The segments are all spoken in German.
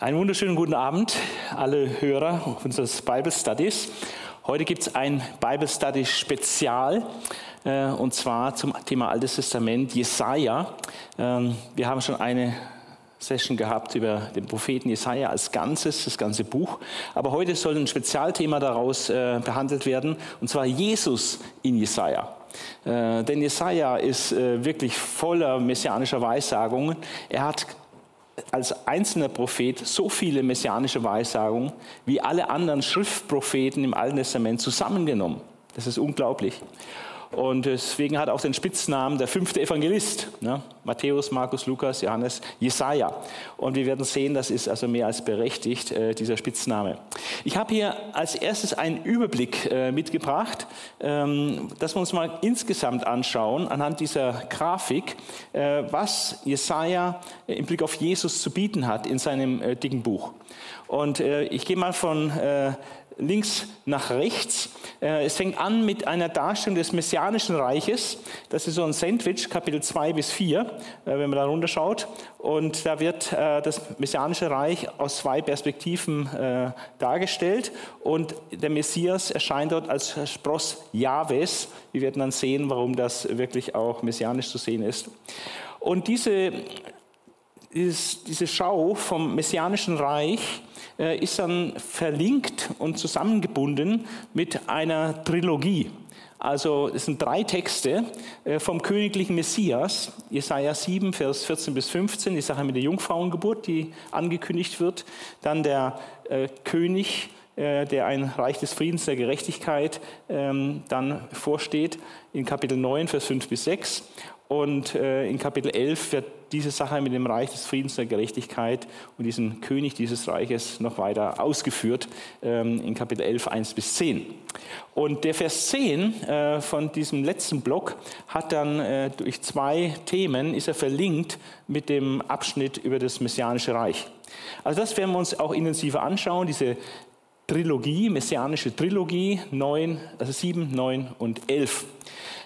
Einen wunderschönen guten Abend, alle Hörer unseres Bible Studies. Heute gibt es ein Bible Study Spezial äh, und zwar zum Thema Altes Testament Jesaja. Ähm, wir haben schon eine Session gehabt über den Propheten Jesaja als Ganzes, das ganze Buch. Aber heute soll ein Spezialthema daraus äh, behandelt werden und zwar Jesus in Jesaja. Äh, denn Jesaja ist wirklich voller messianischer Weissagungen. Er hat als einzelner Prophet so viele messianische Weissagungen wie alle anderen Schriftpropheten im Alten Testament zusammengenommen. Das ist unglaublich. Und deswegen hat auch den Spitznamen der fünfte Evangelist. Ne? Matthäus, Markus, Lukas, Johannes, Jesaja. Und wir werden sehen, das ist also mehr als berechtigt, äh, dieser Spitzname. Ich habe hier als erstes einen Überblick äh, mitgebracht, ähm, dass wir uns mal insgesamt anschauen, anhand dieser Grafik, äh, was Jesaja äh, im Blick auf Jesus zu bieten hat in seinem äh, dicken Buch. Und äh, ich gehe mal von links nach rechts. Äh, es fängt an mit einer Darstellung des Messianischen Reiches. Das ist so ein Sandwich, Kapitel 2 bis 4, äh, wenn man da runterschaut. Und da wird äh, das Messianische Reich aus zwei Perspektiven dargestellt. Und der Messias erscheint dort als Spross Jahwes. Wir werden dann sehen, warum das wirklich auch messianisch zu sehen ist. Und diese, diese Schau vom Messianischen Reich, äh, ist dann verlinkt und zusammengebunden mit einer Trilogie. Also es sind drei Texte äh, vom königlichen Messias, Jesaja 7, Vers 14 bis 15, die Sache mit der Jungfrauengeburt, die angekündigt wird. Dann der äh, König, äh, der ein Reich des Friedens, der Gerechtigkeit ähm, dann vorsteht, in Kapitel 9, Vers 5 bis 6. Und äh, in Kapitel 11 wird diese Sache mit dem Reich des Friedens, der Gerechtigkeit und diesem König dieses Reiches noch weiter ausgeführt ähm, in Kapitel 11, 1 bis 10. Und der Vers 10 äh, von diesem letzten Block hat dann äh, durch zwei Themen, ist er verlinkt mit dem Abschnitt über das Messianische Reich. Also das werden wir uns auch intensiver anschauen, diese Trilogie, messianische Trilogie, 9, also 7, 9 und 11.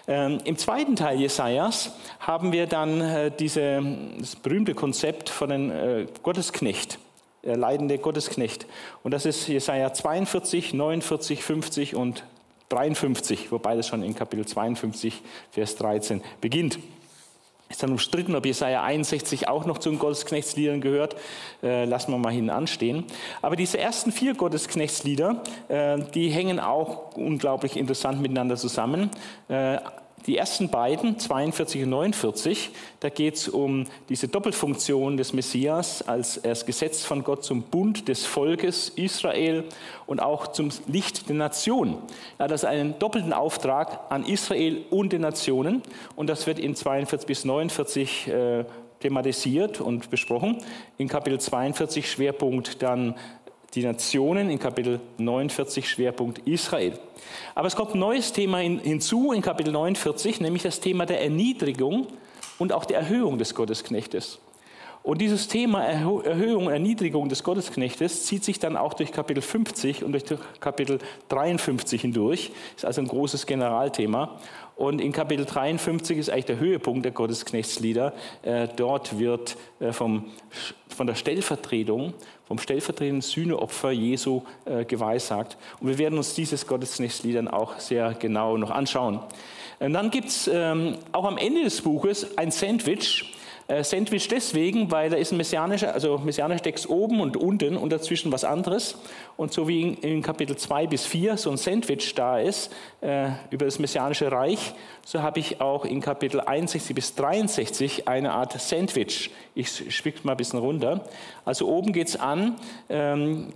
Ähm, Im zweiten Teil Jesajas haben wir dann äh, diese, das berühmte Konzept von dem äh, Gottesknecht, der leidende Gottesknecht. Und das ist Jesaja 42, 49, 50 und 53, wobei das schon in Kapitel 52, Vers 13 beginnt. Ist dann umstritten, ob Jesaja 61 auch noch zu den Gottesknechtsliedern gehört. Äh, lassen wir mal hinten anstehen. Aber diese ersten vier Gottesknechtslieder, äh, die hängen auch unglaublich interessant miteinander zusammen. Äh, die ersten beiden, 42 und 49, da geht es um diese Doppelfunktion des Messias als das Gesetz von Gott zum Bund des Volkes Israel und auch zum Licht der Nation. Er hat also einen doppelten Auftrag an Israel und den Nationen und das wird in 42 bis 49 äh, thematisiert und besprochen. In Kapitel 42 Schwerpunkt dann die Nationen, in Kapitel 49 Schwerpunkt Israel. Aber es kommt ein neues Thema hinzu in Kapitel 49, nämlich das Thema der Erniedrigung und auch der Erhöhung des Gottesknechtes. Und dieses Thema Erhöhung, Erniedrigung des Gottesknechtes zieht sich dann auch durch Kapitel 50 und durch Kapitel 53 hindurch. Ist also ein großes Generalthema. Und in Kapitel 53 ist eigentlich der Höhepunkt der Gottesknechtslieder. Äh, dort wird äh, vom, von der Stellvertretung, vom stellvertretenden Sühneopfer Jesu äh, geweissagt. Und wir werden uns dieses Gottesknechtslied dann auch sehr genau noch anschauen. Und dann gibt es ähm, auch am Ende des Buches ein Sandwich, äh, Sandwich deswegen, weil da ist ein messianischer, also messianischer Text oben und unten und dazwischen was anderes. Und so wie in, in Kapitel 2 bis 4 so ein Sandwich da ist äh, über das messianische Reich, so habe ich auch in Kapitel 61 bis 63 eine Art Sandwich. Ich spicke mal ein bisschen runter. Also oben geht es an, ähm,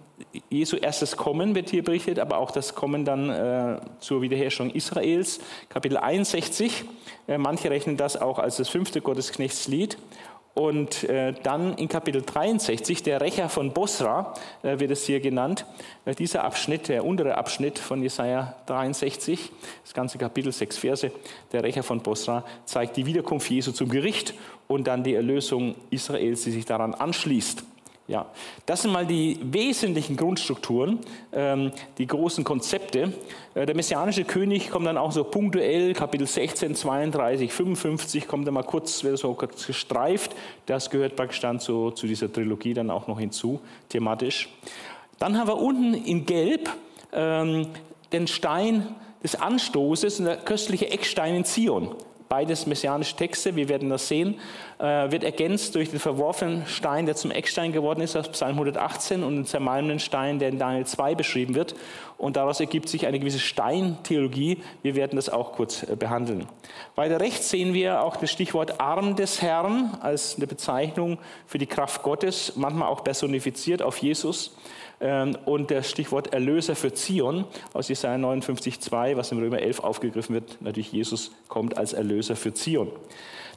Jesu erstes Kommen wird hier berichtet, aber auch das Kommen dann äh, zur Wiederherstellung Israels. Kapitel 61, äh, manche rechnen das auch als das fünfte Gottesknechtslied. Und äh, dann in Kapitel 63, der Rächer von Bosra äh, wird es hier genannt. Äh, dieser Abschnitt, der untere Abschnitt von Jesaja 63, das ganze Kapitel, sechs Verse, der Rächer von Bosra zeigt die Wiederkunft Jesu zum Gericht und dann die Erlösung Israels, die sich daran anschließt Ja, das sind mal die wesentlichen Grundstrukturen, ähm, die großen Konzepte. Äh, der messianische König kommt dann auch so punktuell, Kapitel 16, 32, 55, kommt dann mal kurz, wird so gestreift. Das gehört praktisch dann zu, zu dieser Trilogie dann auch noch hinzu, thematisch. Dann haben wir unten in Gelb ähm, den Stein des Anstoßes und der köstliche Eckstein in Zion beides messianische Texte, wir werden das sehen, äh, wird ergänzt durch den verworfenen Stein, der zum Eckstein geworden ist aus Psalm 118 und den zermalmenden Stein, der in Daniel 2 beschrieben wird. Und daraus ergibt sich eine gewisse Steintheologie. Wir werden das auch kurz äh, behandeln. Weiter rechts sehen wir auch das Stichwort Arm des Herrn als eine Bezeichnung für die Kraft Gottes, manchmal auch personifiziert auf Jesus. Ähm, und das Stichwort Erlöser für Zion aus Jesaja 59,2, was im Römer 11 aufgegriffen wird. Natürlich, Jesus kommt als Erlöser für Zion.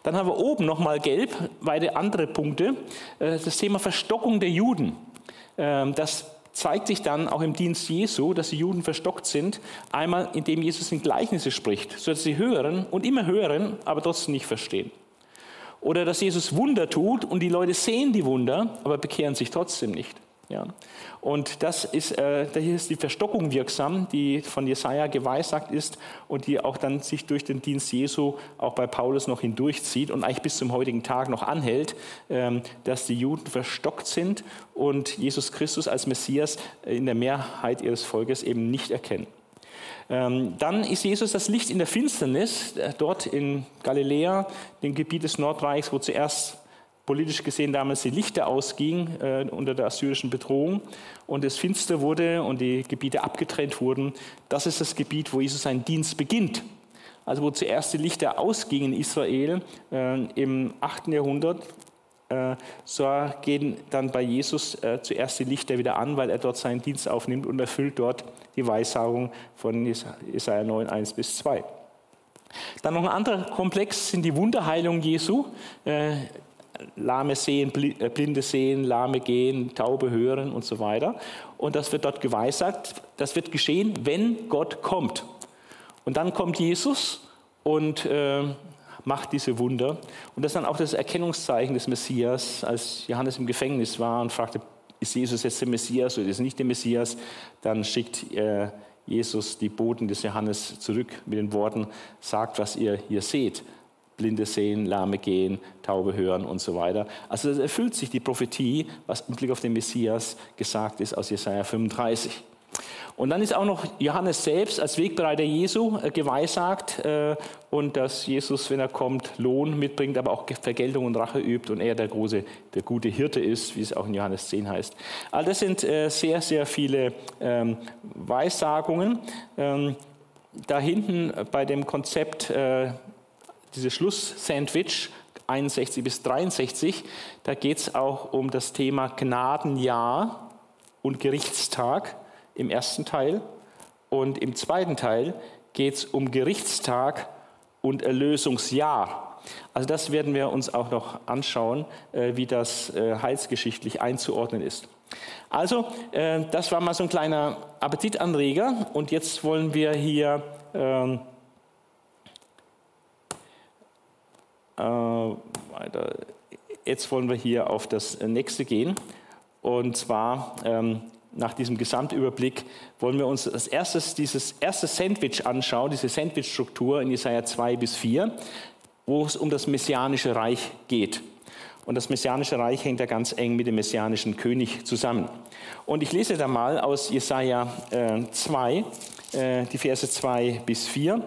Dann haben wir oben nochmal gelb, beide andere Punkte. Äh, das Thema Verstockung der Juden. Ähm, das zeigt sich dann auch im Dienst Jesu, dass die Juden verstockt sind. Einmal, indem Jesus in Gleichnisse spricht, sodass sie hören und immer hören, aber trotzdem nicht verstehen. Oder dass Jesus Wunder tut und die Leute sehen die Wunder, aber bekehren sich trotzdem nicht. Ja. Und das ist, äh, hier ist die Verstockung wirksam, die von Jesaja geweissagt ist und die auch dann sich durch den Dienst Jesu auch bei Paulus noch hindurchzieht und eigentlich bis zum heutigen Tag noch anhält, ähm, dass die Juden verstockt sind und Jesus Christus als Messias in der Mehrheit ihres Volkes eben nicht erkennen. Ähm, dann ist Jesus das Licht in der Finsternis, äh, dort in Galiläa, dem Gebiet des Nordreichs, wo zuerst politisch gesehen damals die Lichter ausgingen äh, unter der assyrischen Bedrohung und es finster wurde und die Gebiete abgetrennt wurden. Das ist das Gebiet, wo Jesus seinen Dienst beginnt. Also wo zuerst die Lichter ausgingen in Israel äh, im 8. Jahrhundert, äh, so gehen dann bei Jesus äh, zuerst die Lichter wieder an, weil er dort seinen Dienst aufnimmt und erfüllt dort die Weissagung von Jesaja 9, 1 bis 2. Dann noch ein anderer Komplex sind die Wunderheilungen Jesu. Lahme sehen, äh, Blinde sehen, Lahme gehen, Taube hören und so weiter. Und das wird dort geweissagt. Das wird geschehen, wenn Gott kommt. Und dann kommt Jesus und äh, macht diese Wunder. Und das ist dann auch das Erkennungszeichen des Messias, als Johannes im Gefängnis war und fragte, ist Jesus jetzt der Messias oder ist er nicht der Messias? Dann schickt äh, Jesus die Boten des Johannes zurück mit den Worten, sagt, was ihr hier seht. Blinde sehen, Lahme gehen, Taube hören und so weiter. Also es erfüllt sich die Prophetie, was im Blick auf den Messias gesagt ist aus Jesaja 35. Und dann ist auch noch Johannes selbst als Wegbereiter Jesu äh, geweissagt äh, und dass Jesus, wenn er kommt, Lohn mitbringt, aber auch Vergeltung und Rache übt und er der große, der gute Hirte ist, wie es auch in Johannes 10 heißt. All das sind äh, sehr, sehr viele ähm, Weissagungen. Ähm, da hinten bei dem Konzept dieses Schlusssandwich 61 bis 63, da geht es auch um das Thema Gnadenjahr und Gerichtstag im ersten Teil. Und im zweiten Teil geht es um Gerichtstag und Erlösungsjahr. Also das werden wir uns auch noch anschauen, äh, wie das äh, heilsgeschichtlich einzuordnen ist. Also, äh, das war mal so ein kleiner Appetitanreger und jetzt wollen wir hier ähm, Äh, weiter. Jetzt wollen wir hier auf das nächste gehen. Und zwar ähm, nach diesem Gesamtüberblick wollen wir uns als erstes dieses erste Sandwich anschauen, diese Sandwich-Struktur in Jesaja 2 bis 4, wo es um das messianische Reich geht. Und das messianische Reich hängt ja ganz eng mit dem messianischen König zusammen. Und ich lese da mal aus Jesaja äh, 2, äh, die Verse 2 bis 4.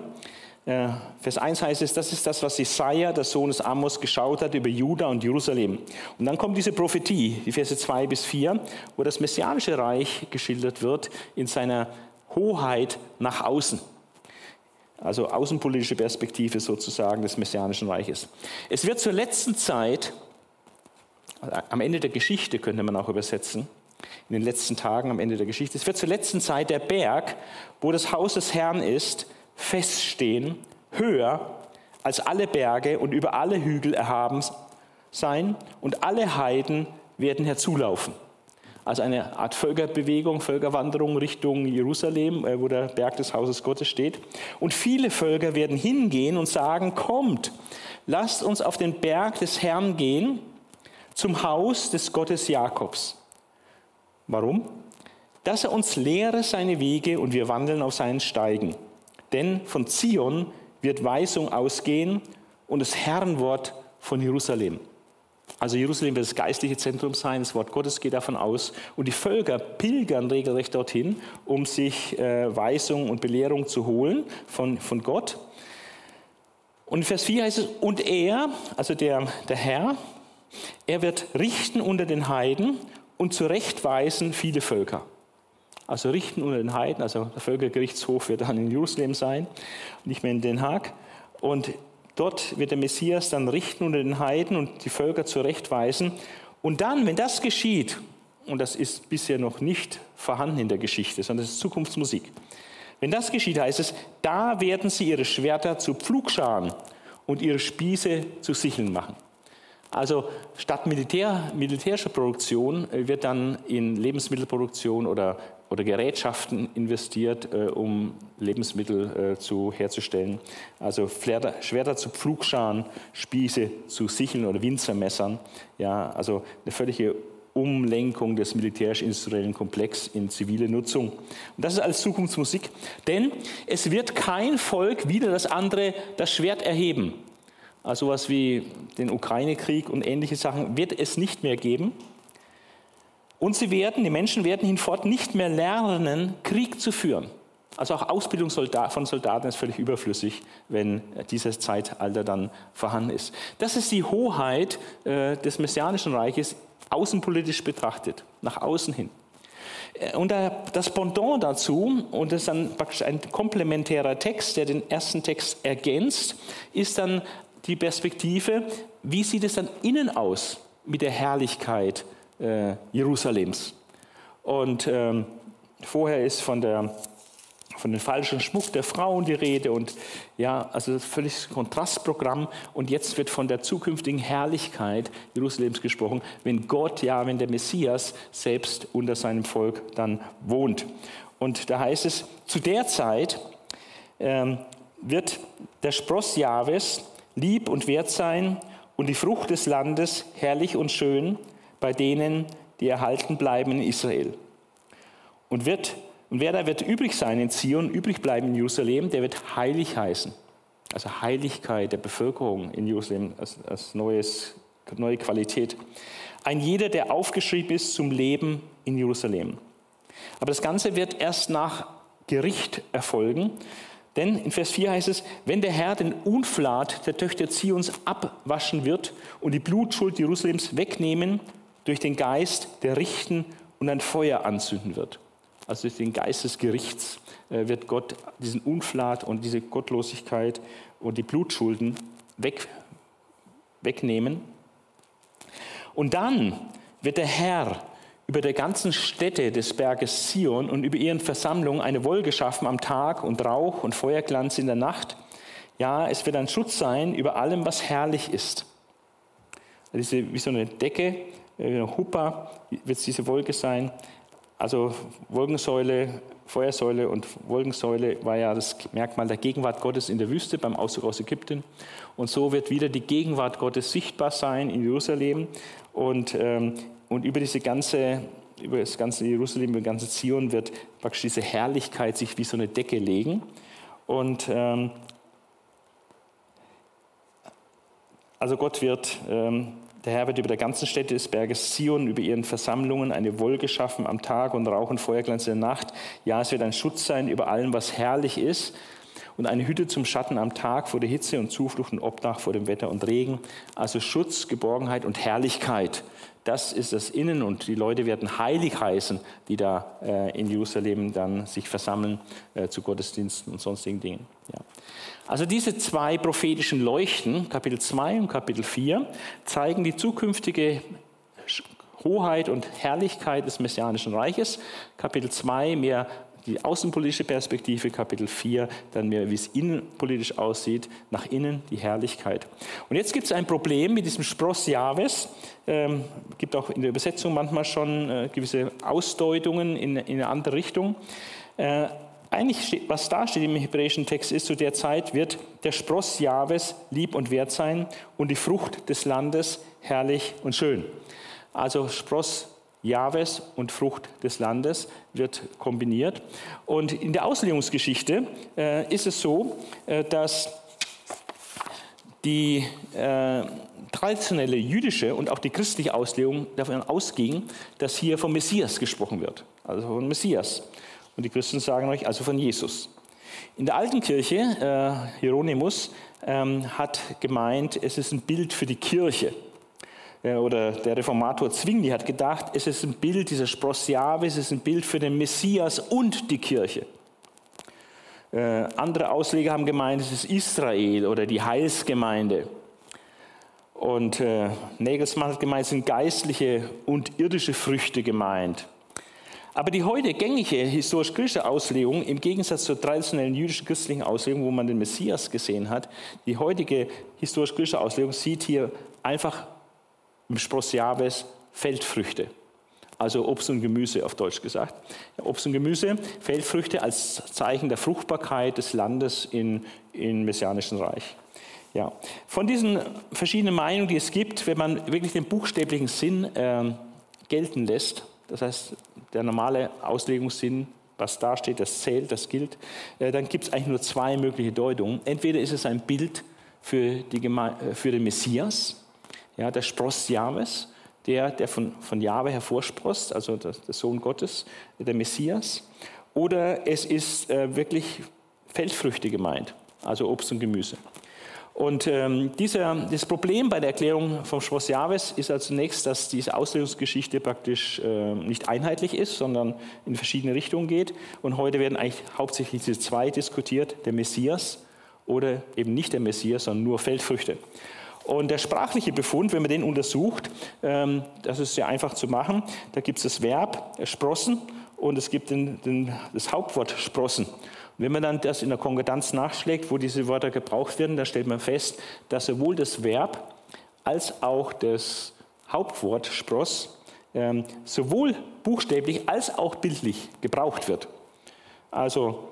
Äh, Vers 1 heißt es, das ist das, was Jesaja, der Sohn des Amos, geschaut hat über Juda und Jerusalem. Und dann kommt diese Prophetie, die Verse 2 bis 4, wo das messianische Reich geschildert wird in seiner Hoheit nach außen. Also außenpolitische Perspektive sozusagen des messianischen Reiches. Es wird zur letzten Zeit, am Ende der Geschichte könnte man auch übersetzen, in den letzten Tagen am Ende der Geschichte, es wird zur letzten Zeit der Berg, wo das Haus des Herrn ist, feststehen, höher als alle Berge und über alle Hügel erhaben sein und alle Heiden werden herzulaufen. Also eine Art Völkerbewegung, Völkerwanderung Richtung Jerusalem, äh, wo der Berg des Hauses Gottes steht. Und viele Völker werden hingehen und sagen, kommt, lasst uns auf den Berg des Herrn gehen, zum Haus des Gottes Jakobs. Warum? Dass er uns lehre seine Wege und wir wandeln auf seinen Steigen. Denn von Zion wird Weisung ausgehen und das Herrenwort von Jerusalem. Also Jerusalem wird das geistliche Zentrum sein, das Wort Gottes geht davon aus. Und die Völker pilgern regelrecht dorthin, um sich äh, Weisung und Belehrung zu holen von, von Gott. Und in Vers 4 heißt es, und er, also der, der Herr, er wird richten unter den Heiden und zurechtweisen viele Völker. Also richten unter den Heiden, also der Völkergerichtshof wird dann in Jerusalem sein, nicht mehr in Den Haag. Und dort wird der Messias dann richten unter den Heiden und die Völker zurechtweisen. Und dann, wenn das geschieht, und das ist bisher noch nicht vorhanden in der Geschichte, sondern das ist Zukunftsmusik. Wenn das geschieht, heißt es, da werden sie ihre Schwerter zu Pflugscharen und ihre Spieße zu Sicheln machen. Also statt Militär, militärischer Produktion äh, wird dann in Lebensmittelproduktion oder, oder Gerätschaften investiert, äh, um Lebensmittel äh, zu, herzustellen. Also Schwerter, Schwerter zu Pflugscharen, Spieße zu Sicheln oder Winzermessern. Ja, also eine völlige Umlenkung des militärisch-industriellen Komplex in zivile Nutzung. Und das ist alles Zukunftsmusik, denn es wird kein Volk wieder das andere das Schwert erheben also sowas wie den Ukraine-Krieg und ähnliche Sachen, wird es nicht mehr geben. Und sie werden, die Menschen werden hinfort nicht mehr lernen, Krieg zu führen. Also auch Ausbildung von Soldaten ist völlig überflüssig, wenn dieses Zeitalter dann vorhanden ist. Das ist die Hoheit äh, des Messianischen Reiches außenpolitisch betrachtet, nach außen hin. Äh, und das Pendant dazu, und das ist dann praktisch ein komplementärer Text, der den ersten Text ergänzt, ist dann die Perspektive, wie sieht es dann innen aus mit der Herrlichkeit äh, Jerusalems. Und ähm, vorher ist von, der, von dem falschen Schmuck der Frauen die Rede und ja, also völlig Kontrastprogramm. Und jetzt wird von der zukünftigen Herrlichkeit Jerusalems gesprochen, wenn Gott, ja, wenn der Messias selbst unter seinem Volk dann wohnt. Und da heißt es, zu der Zeit ähm, wird der Spross Jahwes lieb und wert sein und die Frucht des Landes herrlich und schön bei denen, die erhalten bleiben in Israel. Und, wird, und wer da wird übrig sein in Zion, übrig bleiben in Jerusalem, der wird heilig heißen. Also Heiligkeit der Bevölkerung in Jerusalem als, als neues, neue Qualität. Ein jeder, der aufgeschrieben ist zum Leben in Jerusalem. Aber das Ganze wird erst nach Gericht erfolgen. Denn in Vers 4 heißt es, wenn der Herr den Unflat der Töchter Zions abwaschen wird und die Blutschuld Jerusalems wegnehmen durch den Geist, der richten und ein Feuer anzünden wird. Also durch den Geist des Gerichts äh, wird Gott diesen Unflat und diese Gottlosigkeit und die Blutschulden weg, wegnehmen. Und dann wird der Herr über der ganzen Stätte des Berges Zion und über ihren Versammlungen eine Wolke schaffen am Tag und Rauch und Feuerglanz in der Nacht. Ja, es wird ein Schutz sein über allem, was herrlich ist. Diese, wie so eine Decke, Huppa wird es diese Wolke sein. Also Wolkensäule, Feuersäule und Wolkensäule war ja das Merkmal der Gegenwart Gottes in der Wüste beim Auszug aus Ägypten. Und so wird wieder die Gegenwart Gottes sichtbar sein in Jerusalem. Und ähm, und über diese ganze, über das ganze Jerusalem, über das ganze Zion wird praktisch diese Herrlichkeit sich wie so eine Decke legen. Und ähm, also Gott wird, ähm, der Herr wird über der ganzen Stätte des Berges Zion, über ihren Versammlungen eine Wolke schaffen am Tag und Rauch und Feuerglanz in der Nacht. Ja, es wird ein Schutz sein über allem, was herrlich ist und eine Hütte zum Schatten am Tag vor der Hitze und Zuflucht und Obdach vor dem Wetter und Regen. Also Schutz, Geborgenheit und Herrlichkeit das ist das Innen und die Leute werden heilig heißen, die da äh, in Jerusalem dann sich versammeln äh, zu Gottesdiensten und sonstigen Dingen. Ja. Also diese zwei prophetischen Leuchten, Kapitel 2 und Kapitel 4, zeigen die zukünftige Hoheit und Herrlichkeit des Messianischen Reiches. Kapitel 2 mehr die außenpolitische Perspektive, Kapitel 4, dann mehr, wie es innenpolitisch aussieht, nach innen die Herrlichkeit. Und jetzt gibt es ein Problem mit diesem Spross Jahwes. Ähm, gibt auch in der Übersetzung manchmal schon äh, gewisse Ausdeutungen in, in, eine andere Richtung. Äh, eigentlich, steht, was da steht im hebräischen Text, ist zu der Zeit, wird der Spross Jahwes lieb und wert sein und die Frucht des Landes herrlich und schön. Also Spross Jahwes und Frucht des Landes wird kombiniert. Und in der Auslegungsgeschichte äh, ist es so, äh, dass die äh, traditionelle jüdische und auch die christliche Auslegung davon ausging, dass hier vom Messias gesprochen wird, also von Messias. Und die Christen sagen euch also von Jesus. In der alten Kirche, äh, Hieronymus, ähm, hat gemeint, es ist ein Bild für die Kirche. Oder der Reformator Zwingli hat gedacht, es ist ein Bild, dieser Spross es ist ein Bild für den Messias und die Kirche. Äh, andere Ausleger haben gemeint, es ist Israel oder die Heilsgemeinde. Und äh, Nägelsmann hat gemeint, es sind geistliche und irdische Früchte gemeint. Aber die heute gängige historisch-griechische Auslegung, im Gegensatz zur traditionellen jüdisch-christlichen Auslegung, wo man den Messias gesehen hat, die heutige historisch-griechische Auslegung sieht hier einfach im Spross Jahwes Feldfrüchte. Also Obst und Gemüse auf Deutsch gesagt. Obst und Gemüse, Feldfrüchte als Zeichen der Fruchtbarkeit des Landes im in Messianischen Reich. Ja. Von diesen verschiedenen Meinungen, die es gibt, wenn man wirklich den buchstäblichen Sinn äh, gelten lässt, das heißt der normale Auslegungssinn, was da steht, das zählt, das gilt, äh, dann gibt es eigentlich nur zwei mögliche Deutungen. Entweder ist es ein Bild für, die Geme für den Messias, ja, der Spross Jahwes, der, der von, von Jahwe hervorsprost, also der, der, Sohn Gottes, der Messias. Oder es ist äh, wirklich Feldfrüchte gemeint, also Obst und Gemüse. Und ähm, dieser, das Problem bei der Erklärung vom Spross Jahwes ist also zunächst, dass diese Auslegungsgeschichte praktisch äh, nicht einheitlich ist, sondern in verschiedene Richtungen geht. Und heute werden eigentlich hauptsächlich diese zwei diskutiert, der Messias oder eben nicht der Messias, sondern nur Feldfrüchte. Und der sprachliche Befund, wenn man den untersucht, ähm, das ist sehr einfach zu machen. Da gibt es das Verb sprossen und es gibt den, den, das Hauptwort sprossen. Und wenn man dann das in der Konkordanz nachschlägt, wo diese Wörter gebraucht werden, dann stellt man fest, dass sowohl das Verb als auch das Hauptwort Spross ähm, sowohl buchstäblich als auch bildlich gebraucht wird. Also,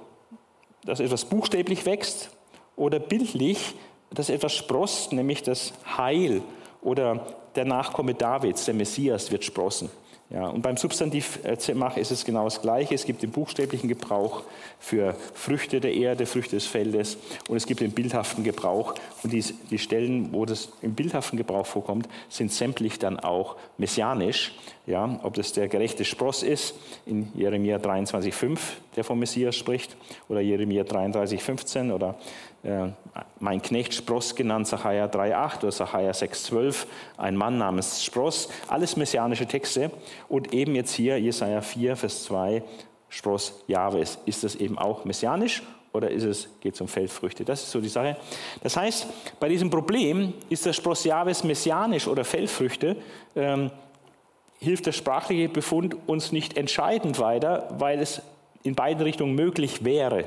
dass etwas buchstäblich wächst oder bildlich dass etwas sprost, nämlich das Heil oder der Nachkomme Davids, der Messias, wird sprossen. Ja, und beim Substantiv Zemach ist es genau das Gleiche. Es gibt den buchstäblichen Gebrauch für Früchte der Erde, Früchte des Feldes und es gibt den bildhaften Gebrauch. Und die, die Stellen, wo das im bildhaften Gebrauch vorkommt, sind sämtlich dann auch messianisch. Ja, ob das der gerechte Spross ist in Jeremia 23,5, der vom Messias spricht, oder Jeremia 33,15 oder äh, mein Knecht Spross genannt, Sacharja 3,8 oder Sacharja 6,12, ein Mann namens Spross, alles messianische Texte. Und eben jetzt hier Jesaja 4, Vers 2, Spross Jahwes. Ist das eben auch messianisch oder ist es, geht es um Feldfrüchte? Das ist so die Sache. Das heißt, bei diesem Problem, ist der Spross Jahwes messianisch oder Feldfrüchte, ähm, hilft der sprachliche Befund uns nicht entscheidend weiter, weil es in beiden Richtungen möglich wäre.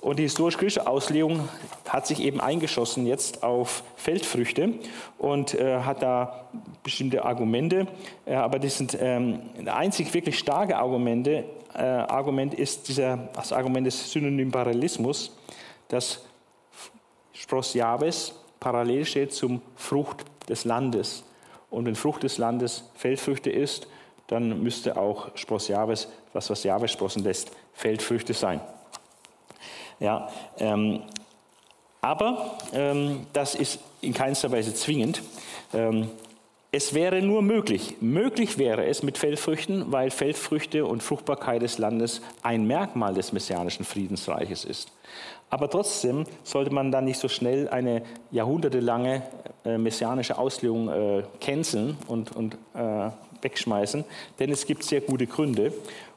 Und die historisch-griechische Auslegung hat sich eben eingeschossen jetzt auf Feldfrüchte und äh, hat da bestimmte Argumente, äh, aber das sind ähm, einzig wirklich starke Argumente. Äh, Argument ist dieser, das Argument des Synonymparallelismus, dass Spross Jahwes parallel steht zum Frucht des Landes. Und wenn Frucht des Landes Feldfrüchte ist, dann müsste auch Spross Jahwes, was was Jahwe sprossen lässt, Feldfrüchte sein. Ja, ähm, aber ähm, das ist in keinster Weise zwingend. Ähm, es wäre nur möglich. Möglich wäre es mit Feldfrüchten, weil Feldfrüchte und Fruchtbarkeit des Landes ein Merkmal des messianischen Friedensreiches ist. Aber trotzdem sollte man dann nicht so schnell eine jahrhundertelange äh, messianische Auslegung äh, canceln und, und äh, wegschmeißen, denn es gibt sehr gute Gründe.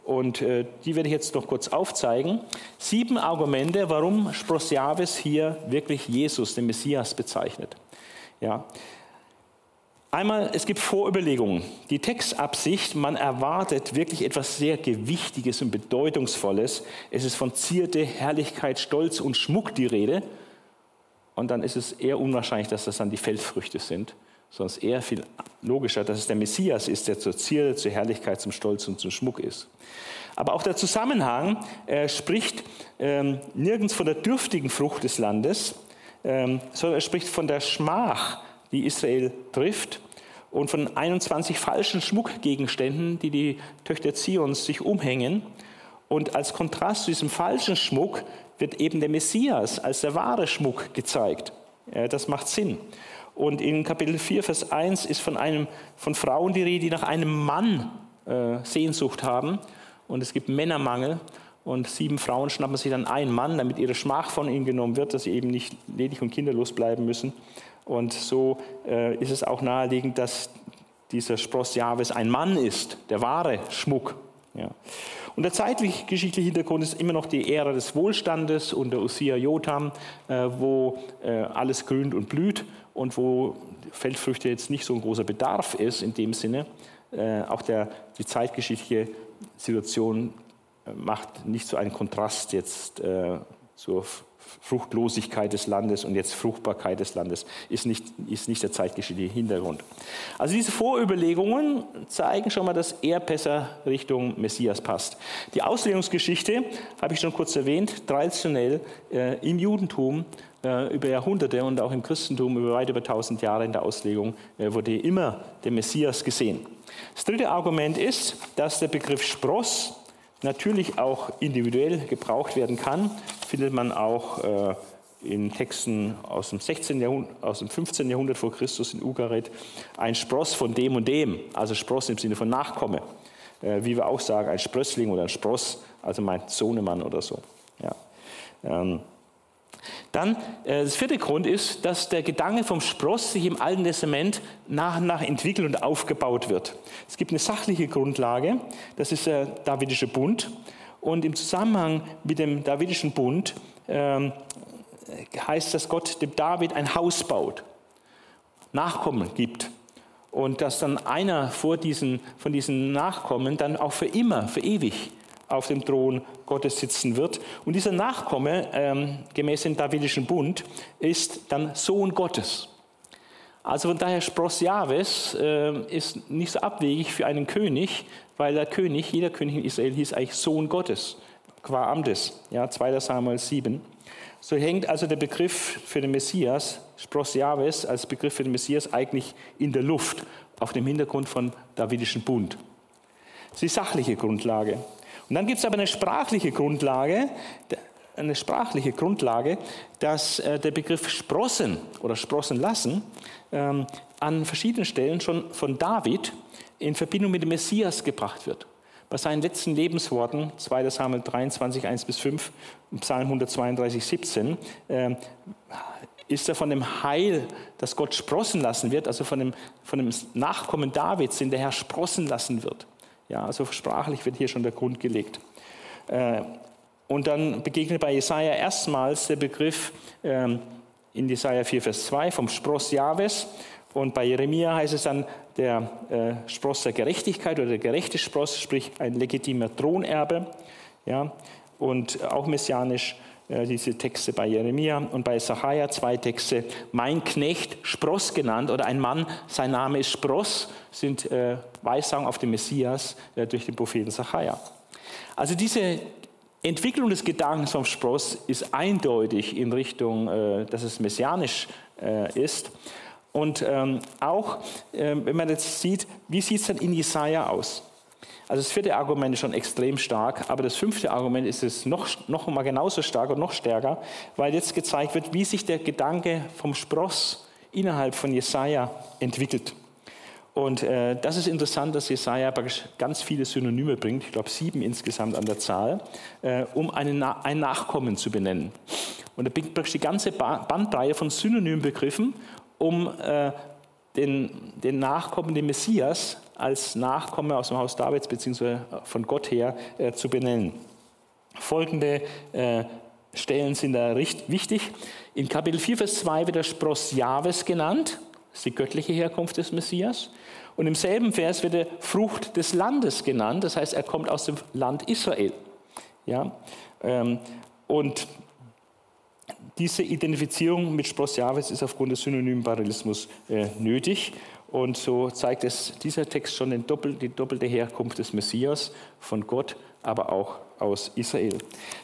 Und äh, die werde ich jetzt noch kurz aufzeigen. Sieben Argumente, warum Sprosiavis hier wirklich Jesus, den Messias, bezeichnet. Ja. Einmal, es gibt Vorüberlegungen. Die Textabsicht, man erwartet wirklich etwas sehr Gewichtiges und Bedeutungsvolles. Es ist von Zierde, Herrlichkeit, Stolz und Schmuck die Rede. Und dann ist es eher unwahrscheinlich, dass das dann die Feldfrüchte sind sondern es ist eher viel logischer, dass es der Messias ist, der zur Zierde, zur Herrlichkeit, zum Stolz und zum Schmuck ist. Aber auch der Zusammenhang äh, spricht ähm, nirgends von der dürftigen Frucht des Landes, ähm, sondern er spricht von der Schmach, die Israel trifft und von 21 falschen Schmuckgegenständen, die die Töchter Zions sich umhängen. Und als Kontrast zu diesem falschen Schmuck wird eben der Messias als der wahre Schmuck gezeigt. Das macht Sinn. Und in Kapitel 4, Vers 1 ist von, einem, von Frauen die Rede, die nach einem Mann äh, Sehnsucht haben. Und es gibt Männermangel. Und sieben Frauen schnappen sich dann einen Mann, damit ihre Schmach von ihnen genommen wird, dass sie eben nicht ledig und kinderlos bleiben müssen. Und so äh, ist es auch naheliegend, dass dieser Spross Jahwes ein Mann ist, der wahre Schmuck. Ja. Und der zeitliche geschichtliche Hintergrund ist immer noch die Ära des Wohlstandes unter Usia Jotham, äh, wo äh, alles grünt und blüht und wo Feldfrüchte jetzt nicht so ein großer Bedarf ist in dem Sinne. Äh, auch der, die zeitgeschichtliche Situation äh, macht nicht so einen Kontrast jetzt äh, zur Fruchtlosigkeit des Landes und jetzt Fruchtbarkeit des Landes ist nicht, ist nicht der zeitgeschichtliche Hintergrund. Also diese Vorüberlegungen zeigen schon mal, dass er besser Richtung Messias passt. Die Auslegungsgeschichte habe ich schon kurz erwähnt, traditionell äh, im Judentum äh, über Jahrhunderte und auch im Christentum über weit über tausend Jahre in der Auslegung äh, wurde immer der Messias gesehen. Das dritte Argument ist, dass der Begriff Spross natürlich auch individuell gebraucht werden kann, findet man auch äh, in Texten aus dem, 16. Jahrhundert, aus dem 15. Jahrhundert vor Christus in Ugarit, ein Spross von dem und dem, also Spross im Sinne von Nachkomme. Äh, wie wir auch sagen, ein Sprössling oder ein Spross, also mein Sohnemann oder so. Ja. Dann, äh, das vierte Grund ist, dass der Gedanke vom Spross sich im Alten Testament nach und nach entwickelt und aufgebaut wird. Es gibt eine sachliche Grundlage, das ist der Davidische Bund. Und im Zusammenhang mit dem Davidischen Bund ähm, heißt, dass Gott dem David ein Haus baut, Nachkommen gibt. Und dass dann einer vor diesen, von diesen Nachkommen dann auch für immer, für ewig auf dem Thron Gottes sitzen wird. Und dieser Nachkomme, ähm, gemäß dem Davidischen Bund, ist dann Sohn Gottes. Also von daher Spross Jahwes äh, ist nicht so abwegig für einen König, weil der König, jeder König in Israel hieß eigentlich Sohn Gottes, qua Amtes, ja, 2 Samuel 7. So hängt also der Begriff für den Messias, Spross Jahwes, als Begriff für den Messias eigentlich in der Luft, auf dem Hintergrund von Davidischen Bund. Das ist die sachliche Grundlage. Und dann gibt es aber eine sprachliche Grundlage, eine sprachliche Grundlage, dass äh, der Begriff Sprossen oder Sprossen lassen ähm, an verschiedenen Stellen schon von David in Verbindung mit dem Messias gebracht wird. Bei seinen letzten Lebensworten, 2 Samuel 23, 1 bis 5, Psalm 132, 17, äh, ist er von dem Heil, das Gott sprossen lassen wird, also von dem, von dem Nachkommen Davids, den der Herr sprossen lassen wird. Ja, also sprachlich wird hier schon der Grund gelegt. Äh, und dann begegnet bei Jesaja erstmals der Begriff ähm, in Jesaja 4, Vers 2 vom Spross Jahwes. Und bei Jeremia heißt es dann der äh, Spross der Gerechtigkeit oder der gerechte Spross, sprich ein legitimer Thronerbe. Ja, und auch messianisch diese Texte bei Jeremia und bei Sacharja zwei Texte. Mein Knecht Spross genannt oder ein Mann, sein Name ist Spross, sind äh, Weissagungen auf den Messias äh, durch den Propheten Sacharja. Also diese Entwicklung des Gedankens vom Spross ist eindeutig in Richtung, äh, dass es messianisch äh, ist. Und ähm, auch, äh, wenn man jetzt sieht, wie sieht es dann in Jesaja aus? Also das vierte Argument ist schon extrem stark, aber das fünfte Argument ist es noch, noch mal genauso stark und noch stärker, weil jetzt gezeigt wird, wie sich der Gedanke vom Spross innerhalb von Jesaja entwickelt. Und äh, das ist interessant, dass Jesaja ganz viele Synonyme bringt, ich glaube sieben insgesamt an der Zahl, äh, um einen, Na ein Nachkommen zu benennen. Und er bringt die ganze Bandbreite von Synonymbegriffen, um äh, den, den Nachkommen, den Messias, als Nachkomme aus dem Haus Davids bzw. von Gott her äh, zu benennen. Folgende äh, Stellen sind da richtig, wichtig. In Kapitel 4, Vers 2 wird der Spross Jahwes genannt, das ist die göttliche Herkunft des Messias. Und im selben Vers wird er Frucht des Landes genannt, das heißt, er kommt aus dem Land Israel. Ja? Ähm, und diese Identifizierung mit Spross Jahwes ist aufgrund des synonymen Parallelismus äh, nötig. Und so zeigt es dieser Text schon Doppel, die doppelte Herkunft des Messias von Gott aber auch aus Israel.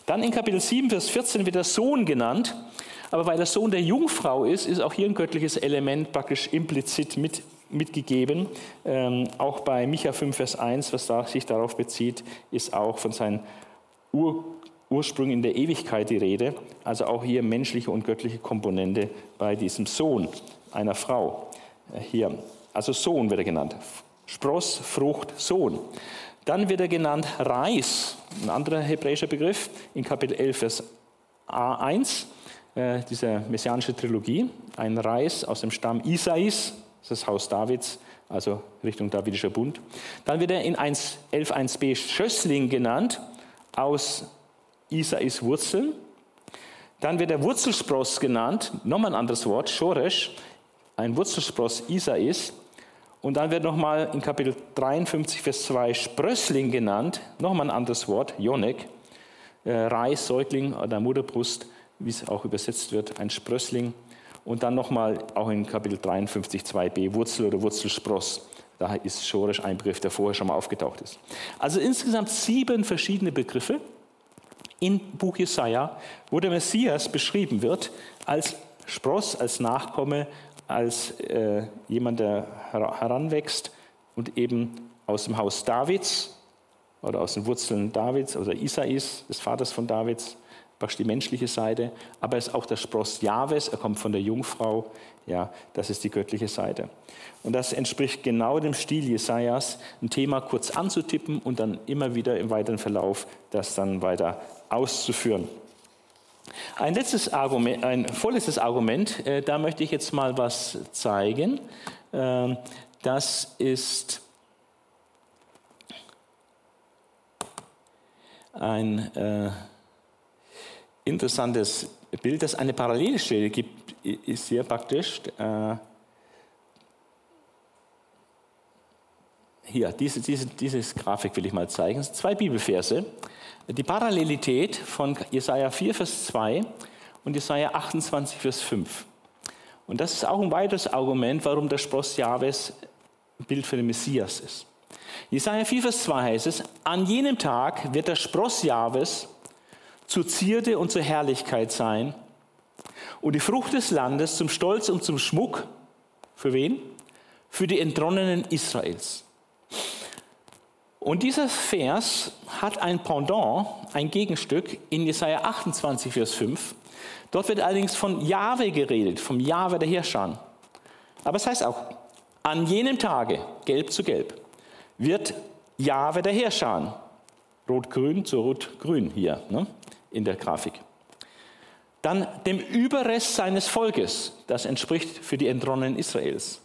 Dann in Kapitel 7, Vers 14 wird der Sohn genannt. Aber weil der Sohn der Jungfrau ist, ist auch hier ein göttliches Element praktisch implizit mit, mitgegeben. Ähm, auch bei Micha 5, Vers 1, was da sich darauf bezieht, ist auch von seinen Ur Ursprüngen in der Ewigkeit die Rede. Also auch hier menschliche und göttliche Komponente bei diesem Sohn einer Frau. Äh, hier, also Sohn wird er genannt. Spross, Frucht, Sohn. Dann wird er genannt Reis, ein anderer hebräischer Begriff, in Kapitel 11, Vers A1, äh, dieser messianische Trilogie. Ein Reis aus dem Stamm Isais, das Haus Davids, also Richtung Davidischer Bund. Dann wird er in 11.1b Schössling genannt, aus Isais Wurzeln. Dann wird der Wurzelspross genannt, nochmal ein anderes Wort, Shoresh, ein Wurzelspross Isais. Und dann wird nochmal in Kapitel 53, Vers 2 Sprössling genannt, nochmal ein anderes Wort, Jonek, äh, Reis, Säugling oder Mutterbrust, wie es auch übersetzt wird, ein Sprössling. Und dann nochmal auch in Kapitel 53, 2b, Wurzel oder Wurzelspross. Da ist Schorisch ein Begriff, der vorher schon mal aufgetaucht ist. Also insgesamt sieben verschiedene Begriffe im Buch Jesaja, wo der Messias beschrieben wird als Spross, als Nachkomme, als äh, jemand, der heranwächst und eben aus dem Haus Davids oder aus den Wurzeln Davids oder Isais, des Vaters von Davids, praktisch die menschliche Seite, aber er ist auch der Spross Jahwes, er kommt von der Jungfrau, ja, das ist die göttliche Seite. Und das entspricht genau dem Stil Jesajas, ein Thema kurz anzutippen und dann immer wieder im weiteren Verlauf das dann weiter auszuführen. Ein letztes Argument, ein vorletztes Argument, äh, da möchte ich jetzt mal was zeigen. Äh, das ist ein äh, interessantes Bild, das eine Parallelstelle gibt, ist sehr praktisch. Äh, hier, diese, diese, diese Grafik will ich mal zeigen. Zwei Bibelverse. Die Parallelität von Jesaja 4, Vers 2 und Jesaja 28, Vers 5. Und das ist auch ein weiteres Argument, warum der Spross Jahwes Bild für den Messias ist. Jesaja 4, Vers 2 heißt es: An jenem Tag wird der Spross Jahwes zur Zierde und zur Herrlichkeit sein und die Frucht des Landes zum Stolz und zum Schmuck. Für wen? Für die Entronnenen Israels. Und dieser Vers hat ein Pendant, ein Gegenstück in Jesaja 28, Vers 5. Dort wird allerdings von Jahwe geredet, vom Jahwe der Herrscher. Aber es heißt auch, an jenem Tage, gelb zu gelb, wird Jahwe der Herrscher, rot-grün zu rot-grün hier, ne? in der Grafik. Dann dem Überrest seines Volkes, das entspricht für die Entronnenen Israels.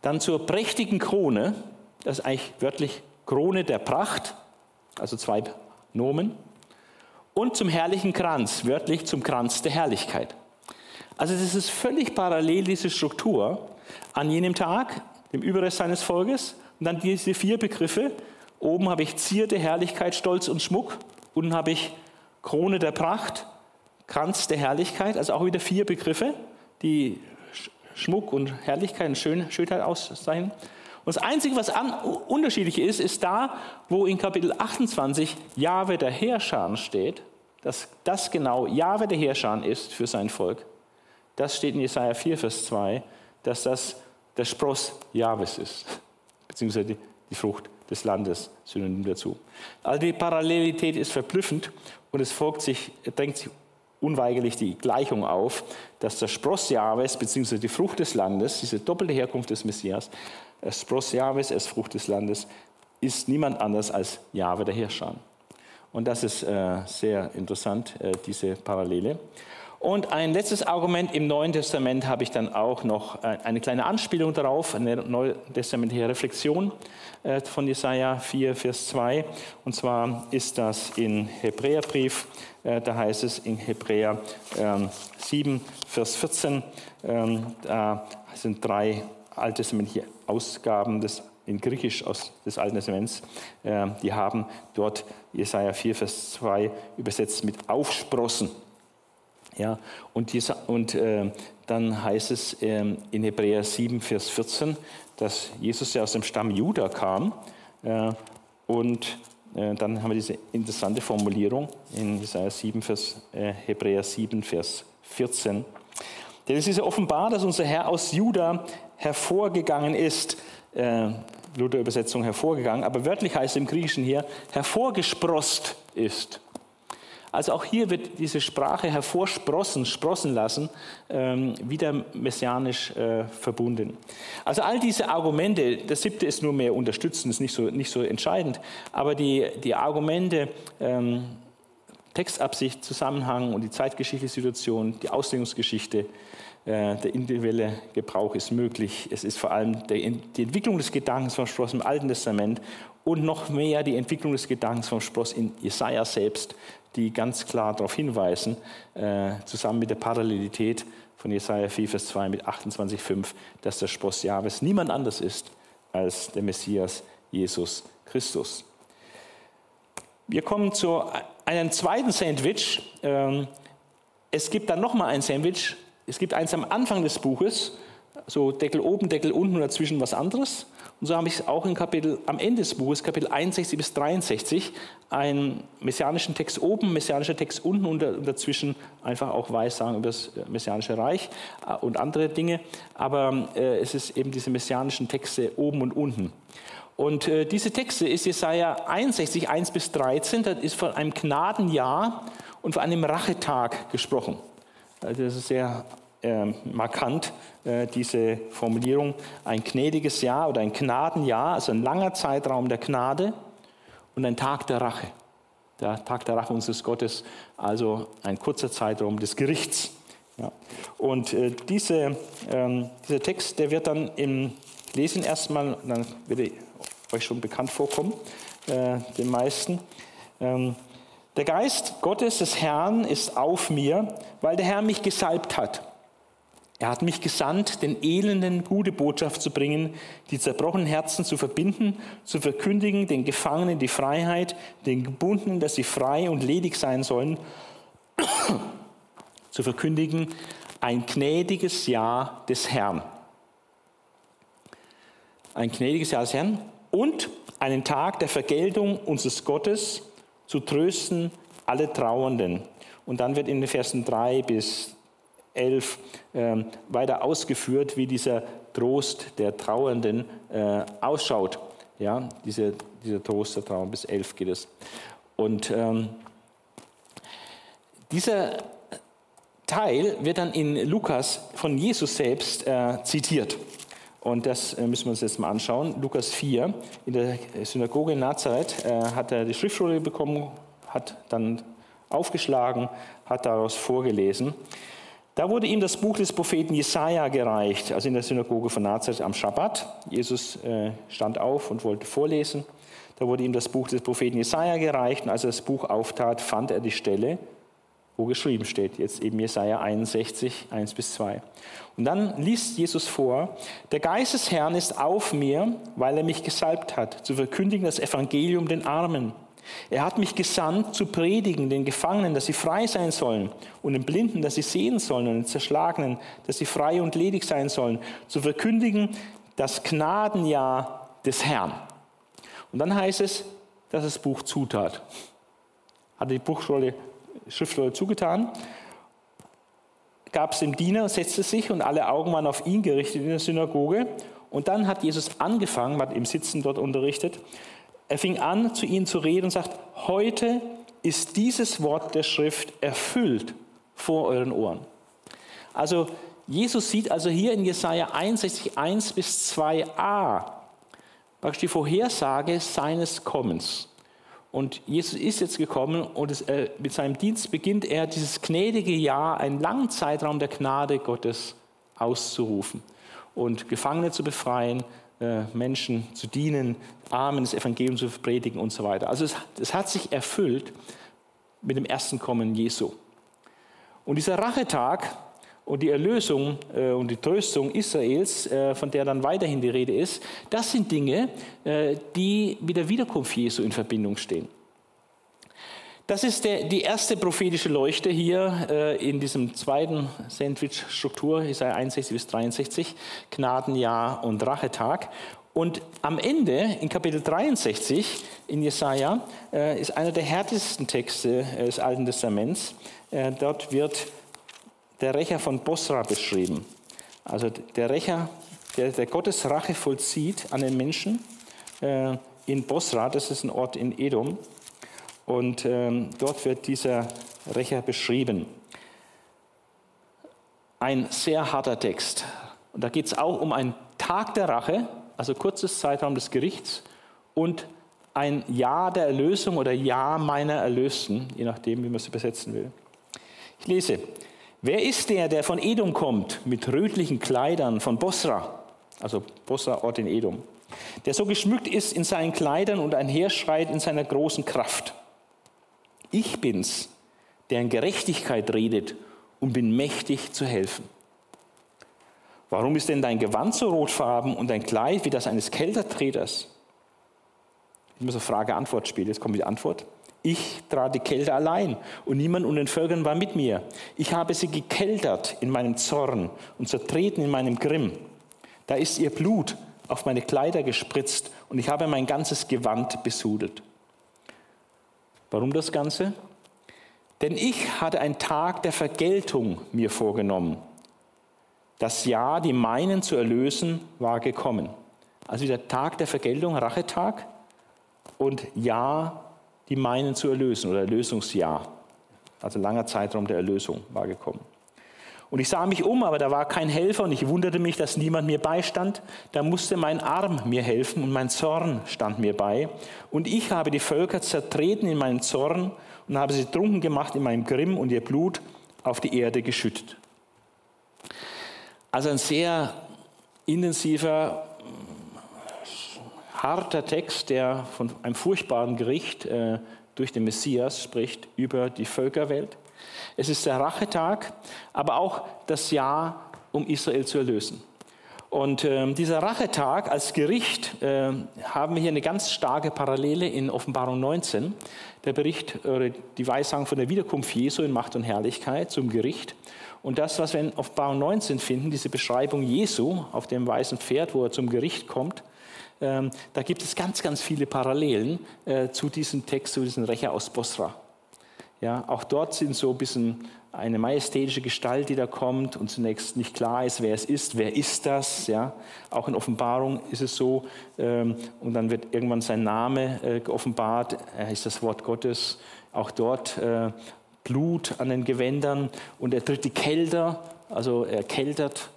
Dann zur prächtigen Krone, das ist eigentlich wörtlich Krone der Pracht, also zwei Nomen. Und zum herrlichen Kranz, wörtlich zum Kranz der Herrlichkeit. Also das ist völlig parallel, diese Struktur. An jenem Tag, dem Überrest seines Volkes, und dann diese vier Begriffe. Oben habe ich Zierde, Herrlichkeit, Stolz und Schmuck. Unten habe ich Krone der Pracht, Kranz der Herrlichkeit, also auch wieder vier Begriffe, die Schmuck und Herrlichkeit und Schönheit auszeichnen. Und das Einzige, was unterschiedlich ist, ist da, wo in Kapitel 28 Jahwe der Herrscher steht, dass das genau Jahwe der Herrscher ist für sein Volk. Das steht in Jesaja 4, Vers 2, dass das der Spross Jahwes ist, beziehungsweise die, Frucht des Landes, synonym dazu. Also die Parallelität ist verblüffend und es folgt sich, drängt sich unweigerlich die Gleichung auf, dass der Spross Jahwes bzw. die Frucht des Landes, diese doppelte Herkunft des Messias, Spross Jahwes, es Frucht des Landes, ist niemand anders als Jahwe der Herrscher. Und das ist äh, sehr interessant, äh, diese Parallele. Und ein letztes Argument im Neuen Testament habe ich dann auch noch äh, eine kleine Anspielung darauf, eine neutestamentliche Reflexion äh, von Jesaja 4, Vers 2. Und zwar ist das in Hebräerbrief, äh, da heißt es in Hebräer 7, ähm, Vers 14, ähm, da sind drei alttestamentliche Ausgaben des in Griechisch aus des Alten Testaments, die haben dort Jesaja 4, Vers 2 übersetzt mit Aufsprossen. Ja, und, dieser, und äh, dann heißt es äh, in Hebräer 7, Vers 14, dass Jesus ja aus dem Stamm Juda kam äh, und äh, dann haben wir diese interessante Formulierung in Jesaja 7, Vers, äh, Hebräer 7, Vers 14. Denn es ist ja offenbar, dass unser Herr aus Juda hervorgegangen ist. Äh, Luther-Übersetzung hervorgegangen, aber wörtlich heißt es im Griechischen hier, hervorgesprost ist. Also auch hier wird diese Sprache hervorsprossen, sprossen lassen, ähm, wieder messianisch äh, verbunden. Also all diese Argumente, das siebte ist nur mehr unterstützen, ist nicht so, nicht so entscheidend, aber die, die Argumente, ähm, Textabsicht, Zusammenhang und die zeitgeschichtliche Situation, die Auslegungsgeschichte, der individuelle Gebrauch ist möglich. Es ist vor allem die Entwicklung des Gedankens vom Spross im Alten Testament und noch mehr die Entwicklung des Gedankens vom Spross in Jesaja selbst, die ganz klar darauf hinweisen, äh, zusammen mit der Parallelität von Jesaja 4, Vers 2 mit 28,5, dass der Spross Jahres niemand anders ist als der Messias Jesus Christus. Wir kommen zu einem zweiten Sandwich. Ähm, es gibt dann nochmal ein Sandwich. Es gibt eins am Anfang des Buches, so Deckel oben, Deckel unten und dazwischen was anderes. Und so habe ich auch in Kapitel, am Ende des Buches, Kapitel 61 bis 63, einen messianischen Text oben, messianischer Text unten und dazwischen einfach auch Weissagen über das messianische Reich äh, und andere Dinge. Aber äh, es ist eben diese messianischen Texte oben und unten. Und äh, diese Texte ist Jesaja 61, 1 bis 13, das ist von einem Gnadenjahr und von einem Rachetag gesprochen. Also das ist sehr äh, markant, äh, diese Formulierung, ein gnädiges Jahr oder ein Gnadenjahr, also ein langer Zeitraum der Gnade und ein Tag der Rache. Der Tag der Rache unseres Gottes, also ein kurzer Zeitraum des Gerichts. Ja. Und äh, diese, ähm, dieser Text, der wird dann im Lesen erstmal, dann wird er euch schon bekannt vorkommen, äh, den meisten. Ähm, der Geist Gottes des Herrn ist auf mir, weil der Herr mich gesalbt hat er hat mich gesandt, den Elenden gute Botschaft zu bringen, die zerbrochenen Herzen zu verbinden, zu verkündigen, den Gefangenen die Freiheit, den Gebundenen, dass sie frei und ledig sein sollen, zu verkündigen ein gnädiges Jahr des Herrn. Ein gnädiges Jahr des Herrn und einen Tag der Vergeltung unseres Gottes zu trösten alle Trauernden. Und dann wird in den Versen 3 bis 11 äh, weiter ausgeführt, wie dieser Trost der Trauernden äh, ausschaut. Ja, diese, dieser Trost der Trauer, bis 11 geht es. Und ähm, dieser Teil wird dann in Lukas von Jesus selbst äh, zitiert. Und das äh, müssen wir uns jetzt mal anschauen. Lukas 4, in der Synagoge in Nazareth äh, hat er die Schriftrolle bekommen, hat dann aufgeschlagen, hat daraus vorgelesen. Da wurde ihm das Buch des Propheten Jesaja gereicht, also in der Synagoge von Nazareth am Schabbat. Jesus äh, stand auf und wollte vorlesen. Da wurde ihm das Buch des Propheten Jesaja gereicht und als er das Buch auftat, fand er die Stelle, wo geschrieben steht, jetzt eben Jesaja 61, 1 bis 2. Und dann liest Jesus vor: Der Geist des Herrn ist auf mir, weil er mich gesalbt hat, zu verkündigen das Evangelium den Armen. Er hat mich gesandt, zu predigen den Gefangenen, dass sie frei sein sollen, und den Blinden, dass sie sehen sollen, und den Zerschlagenen, dass sie frei und ledig sein sollen, zu verkündigen das Gnadenjahr des Herrn. Und dann heißt es, dass das Buch zutat. Hat die Buchrolle, Schriftrolle zugetan, gab es dem Diener, setzte sich und alle Augen waren auf ihn gerichtet in der Synagoge. Und dann hat Jesus angefangen, hat im Sitzen dort unterrichtet, er fing an, zu ihnen zu reden und sagt, heute ist dieses Wort der Schrift erfüllt vor euren Ohren. Also Jesus sieht also hier in Jesaja 61, 1 bis 2a praktisch die Vorhersage seines Kommens. Und Jesus ist jetzt gekommen und es, äh, mit seinem Dienst beginnt er dieses gnädige Jahr, einen langen Zeitraum der Gnade Gottes auszurufen und Gefangene zu befreien, Menschen zu dienen, Armen das Evangelium zu predigen und so weiter. Also es, es hat sich erfüllt mit dem ersten Kommen Jesu. Und dieser Rachetag und die Erlösung äh, und die Tröstung Israels, äh, von der dann weiterhin die Rede ist, das sind Dinge, äh, die mit der Wiederkunft Jesu in Verbindung stehen. Das ist der, die erste prophetische Leuchte hier äh, in diesem zweiten Sandwich-Struktur, Jesaja 61 bis 63, Gnadenjahr und Rachetag. Und am Ende, in Kapitel 63 in Jesaja, äh, ist einer der härtesten Texte äh, des Alten Testaments. Äh, dort wird der Rächer von Bosra beschrieben. Also der Rächer, der, der Gottes Rache vollzieht an den Menschen in Bosra, das ist ein Ort in Edom. Und ähm, dort wird dieser Rächer beschrieben. Ein sehr harter Text. Und da geht es auch um einen Tag der Rache, also kurzes Zeitraum des Gerichts und ein Ja der Erlösung oder Ja meiner Erlösten, je nachdem, wie man es übersetzen will. Ich lese, wer ist der, der von Edom kommt mit rötlichen Kleidern von Bosra, also Bosra, Ort in Edom, der so geschmückt ist in seinen Kleidern und einherschreit in seiner großen Kraft? Ich bin's, der in Gerechtigkeit redet und bin mächtig zu helfen. Warum ist denn dein Gewand so rotfarben und dein Kleid wie das eines Kältertreters? Immer so Frage-Antwort-Spiel. Jetzt kommt die Antwort. Ich trat die Kälte allein und niemand unter den Völkern war mit mir. Ich habe sie gekeltert in meinem Zorn und zertreten in meinem Grimm. Da ist ihr Blut auf meine Kleider gespritzt und ich habe mein ganzes Gewand besudelt. Warum das Ganze? Denn ich hatte einen Tag der Vergeltung mir vorgenommen das Jahr, die meinen zu erlösen, war gekommen. Also der Tag der Vergeltung, Rachetag und Jahr, die meinen zu erlösen oder Erlösungsjahr. Also langer Zeitraum der Erlösung war gekommen. Und ich sah mich um, aber da war kein Helfer und ich wunderte mich, dass niemand mir beistand. Da musste mein Arm mir helfen und mein Zorn stand mir bei. Und ich habe die Völker zertreten in meinem Zorn und habe sie trunken gemacht in meinem Grimm und ihr Blut auf die Erde geschüttet. Also ein sehr intensiver, harter Text, der von einem furchtbaren Gericht äh, durch den Messias spricht über die Völkerwelt. Es ist der Rachetag, aber auch das Jahr, um Israel zu erlösen. Und äh, dieser Rachetag als Gericht äh, haben wir hier eine ganz starke Parallele in Offenbarung 19. Der Bericht oder die Weissagung von der Wiederkunft Jesu in Macht und Herrlichkeit zum Gericht. Und das, was wir in Offenbarung 19 finden, diese Beschreibung Jesu auf dem weißen Pferd, wo er zum Gericht kommt, ähm, da gibt es ganz, ganz viele Parallelen äh, zu diesem Text, zu diesem Rächer aus Bosra. Ja, auch dort sind so ein bisschen eine majestätische Gestalt, die da kommt und zunächst nicht klar ist, wer es ist, wer ist das. Ja? Auch in Offenbarung ist es so ähm, und dann wird irgendwann sein Name äh, geoffenbart, er ist das Wort Gottes. Auch dort äh, Blut an den Gewändern und er tritt die Kälter, also er keltert,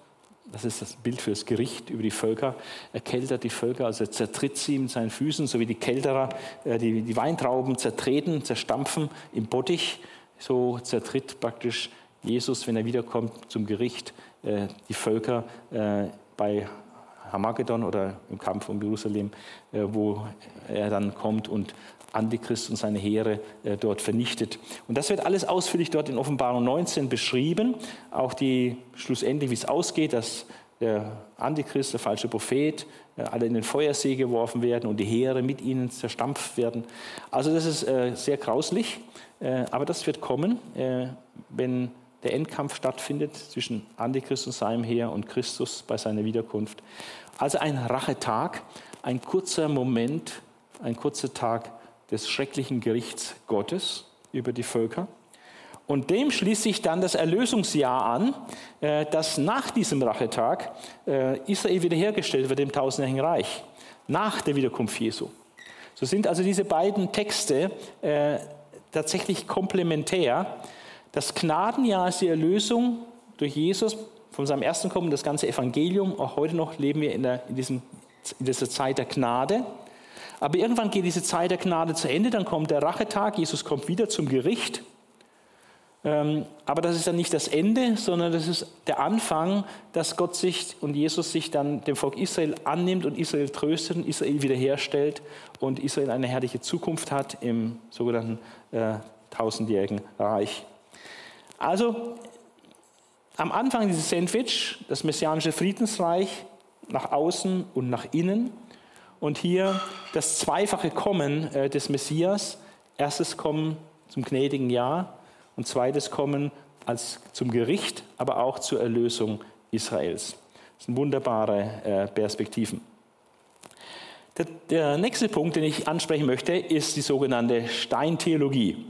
das ist das Bild für das Gericht über die Völker, er keltert die Völker, also er zertritt sie mit seinen Füßen, so wie die Kälterer äh, die, die Weintrauben zertreten, zerstampfen im Bottich, so zertritt praktisch Jesus, wenn er wiederkommt zum Gericht, äh, die Völker äh, bei Hamagedon oder im Kampf um Jerusalem, wo er dann kommt und Antichrist und seine Heere äh, dort vernichtet. Und das wird alles ausführlich dort in Offenbarung 19 beschrieben. Auch die schlussendlich, wie es ausgeht, dass der Antichrist, der falsche Prophet, äh, alle in den Feuersee geworfen werden und die Heere mit ihnen zerstampft werden. Also das ist äh, sehr grauslich, äh, aber das wird kommen, äh, wenn der Endkampf stattfindet zwischen Antichrist und seinem Heer und Christus bei seiner Wiederkunft. Also ein Rachetag, ein kurzer Moment, ein kurzer Tag des schrecklichen Gerichts Gottes über die Völker. Und dem schließt sich dann das Erlösungsjahr an, äh, das nach diesem Rachetag äh, Israel wiederhergestellt wird im tausendjährigen Reich, nach der Wiederkunft Jesu. So sind also diese beiden Texte äh, tatsächlich komplementär. Das Gnadenjahr ist die Erlösung durch Jesus von seinem ersten Kommen, das ganze Evangelium. Auch heute noch leben wir in, der, in, diesem, in dieser Zeit der Gnade. Aber irgendwann geht diese Zeit der Gnade zu Ende, dann kommt der Rachetag, Jesus kommt wieder zum Gericht. Ähm, aber das ist dann nicht das Ende, sondern das ist der Anfang, dass Gott sich und Jesus sich dann dem Volk Israel annimmt und Israel tröstet und Israel wiederherstellt und Israel eine herrliche Zukunft hat im sogenannten äh, tausendjährigen Reich. Also am Anfang dieses Sandwich, das messianische Friedensreich, nach außen und nach innen. Und hier das zweifache Kommen äh, des Messias. Erstes Kommen zum gnädigen Jahr und zweites Kommen als zum Gericht, aber auch zur Erlösung Israels. Das sind wunderbare äh, Perspektiven. Der, nächste Punkt, den ich ansprechen möchte, ist die sogenannte Steintheologie.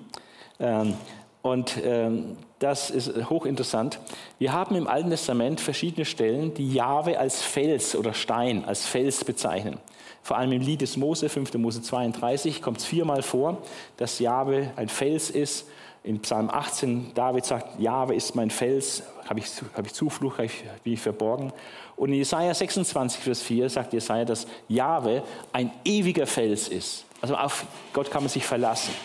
Ähm, und ähm, das ist hochinteressant. Wir haben im Alten Testament verschiedene Stellen, die Jahwe als Fels oder Stein, als Fels bezeichnen. Vor allem im Lied des Mose, 5. Mose 32, kommt es viermal vor, dass Jahwe ein Fels ist. In Psalm 18, David sagt, Jahwe ist mein Fels, habe ich, hab ich Zuflucht, hab ich, bin ich verborgen. Und in Jesaja 26, Vers 4 sagt Jesaja, dass Jahwe ein ewiger Fels ist. Also auf Gott kann man sich verlassen.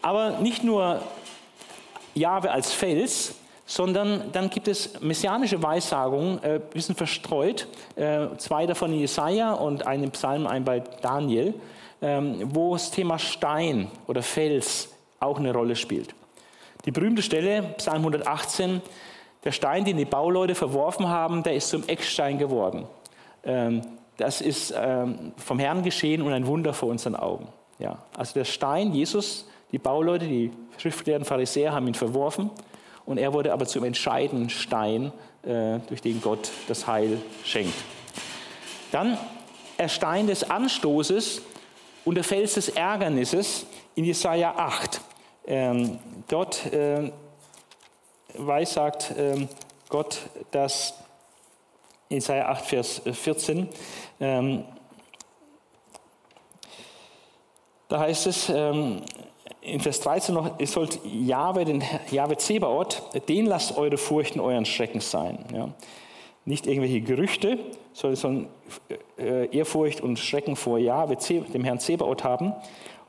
Aber nicht nur Jahwe als Fels, sondern dann gibt es messianische Weissagungen, äh, ein bisschen verstreut, äh, zwei davon in Jesaja und einen Psalm, ein bei Daniel, äh, wo das Thema Stein oder Fels auch eine Rolle spielt. Die berühmte Stelle, Psalm 118, der Stein, den die Bauleute verworfen haben, der ist zum Eckstein geworden. Ähm, das ist ähm, vom Herrn geschehen und ein Wunder vor unseren Augen. Ja, also der Stein, Jesus, die Bauleute, die Schriftgelehrten Pharisäer haben ihn verworfen und er wurde aber zum entscheidenden Stein, äh, durch den Gott das Heil schenkt. Dann der Stein des Anstoßes und der Fels des Ärgernisses in Jesaja 8. Ähm, dort äh, weissagt ähm, Gott, dass in Jesaja 8, Vers 14, ähm, da heißt es, in Vers 13 noch, ihr sollt Jahwe, den Jahwe Zebaoth, den lasst eure Furchten euren Schrecken sein. Ja. Nicht irgendwelche Gerüchte, sondern äh, Ehrfurcht und Schrecken vor Jahwe, dem Herrn Zebaoth haben.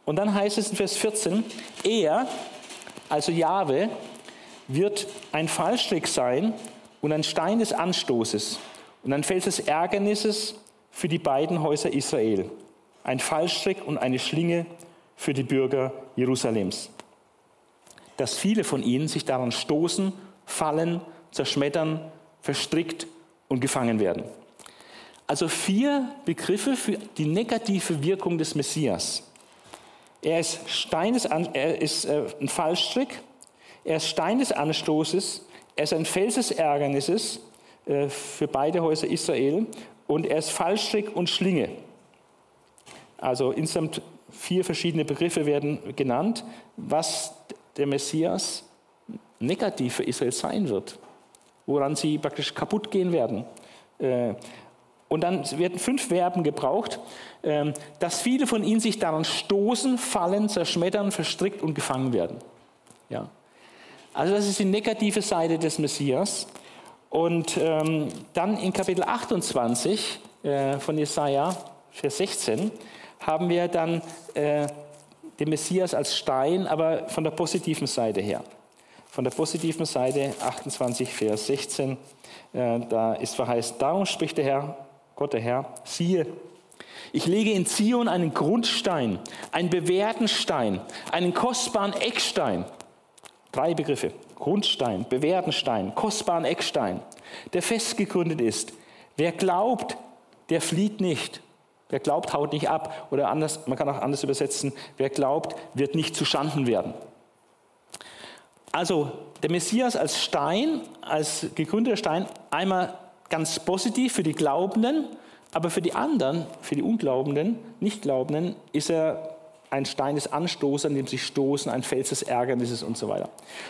Und dann heißt es in Vers 14, er, also Jahwe, wird ein Fallstrick sein und ein Stein des Anstoßes und ein Fels des Ärgernisses für die beiden Häuser Israel. Ein Fallstrick und eine Schlinge für die Bürger Jerusalems. Dass viele von ihnen sich daran stoßen, fallen, zerschmettern, verstrickt und gefangen werden. Also vier Begriffe für die negative Wirkung des Messias. Er ist, Stein des, er ist äh, ein Fallstrick, er ist Stein des Anstoßes, er ist ein Fels des Ärgernisses äh, für beide Häuser Israel und er ist Fallstrick und Schlinge. Also insgesamt vier verschiedene Begriffe werden genannt, was der Messias negativ für Israel sein wird, woran sie praktisch kaputt gehen werden. Äh, und dann werden fünf Verben gebraucht, ähm, dass viele von ihnen sich daran stoßen, fallen, zerschmettern, verstrickt und gefangen werden. Ja. Also das ist die negative Seite des Messias. Und ähm, dann in Kapitel 28 äh, von Jesaja, Vers 16, haben wir dann äh, den Messias als Stein, aber von der positiven Seite her. Von der positiven Seite 28, Vers 16, äh, da ist verheißt, darum spricht der Herr, Gott der Herr, siehe, ich lege in Zion einen Grundstein, einen bewährten Stein, einen kostbaren Eckstein. Drei Begriffe. Grundstein, bewährten Stein, kostbaren Eckstein, der festgegründet ist. Wer glaubt, der flieht nicht. Wer glaubt, haut nicht ab. Oder anders, man kann auch anders übersetzen, wer glaubt, wird nicht zu Schanden werden. Also der Messias als Stein, als gegründeter Stein, einmal ganz positiv für die Glaubenden, aber für die anderen, für die Unglaubenden, Nichtglaubenden, ist er ein Stein des Anstoßes, an dem sie stoßen, ein Fels des Ärgernisses und so weiter.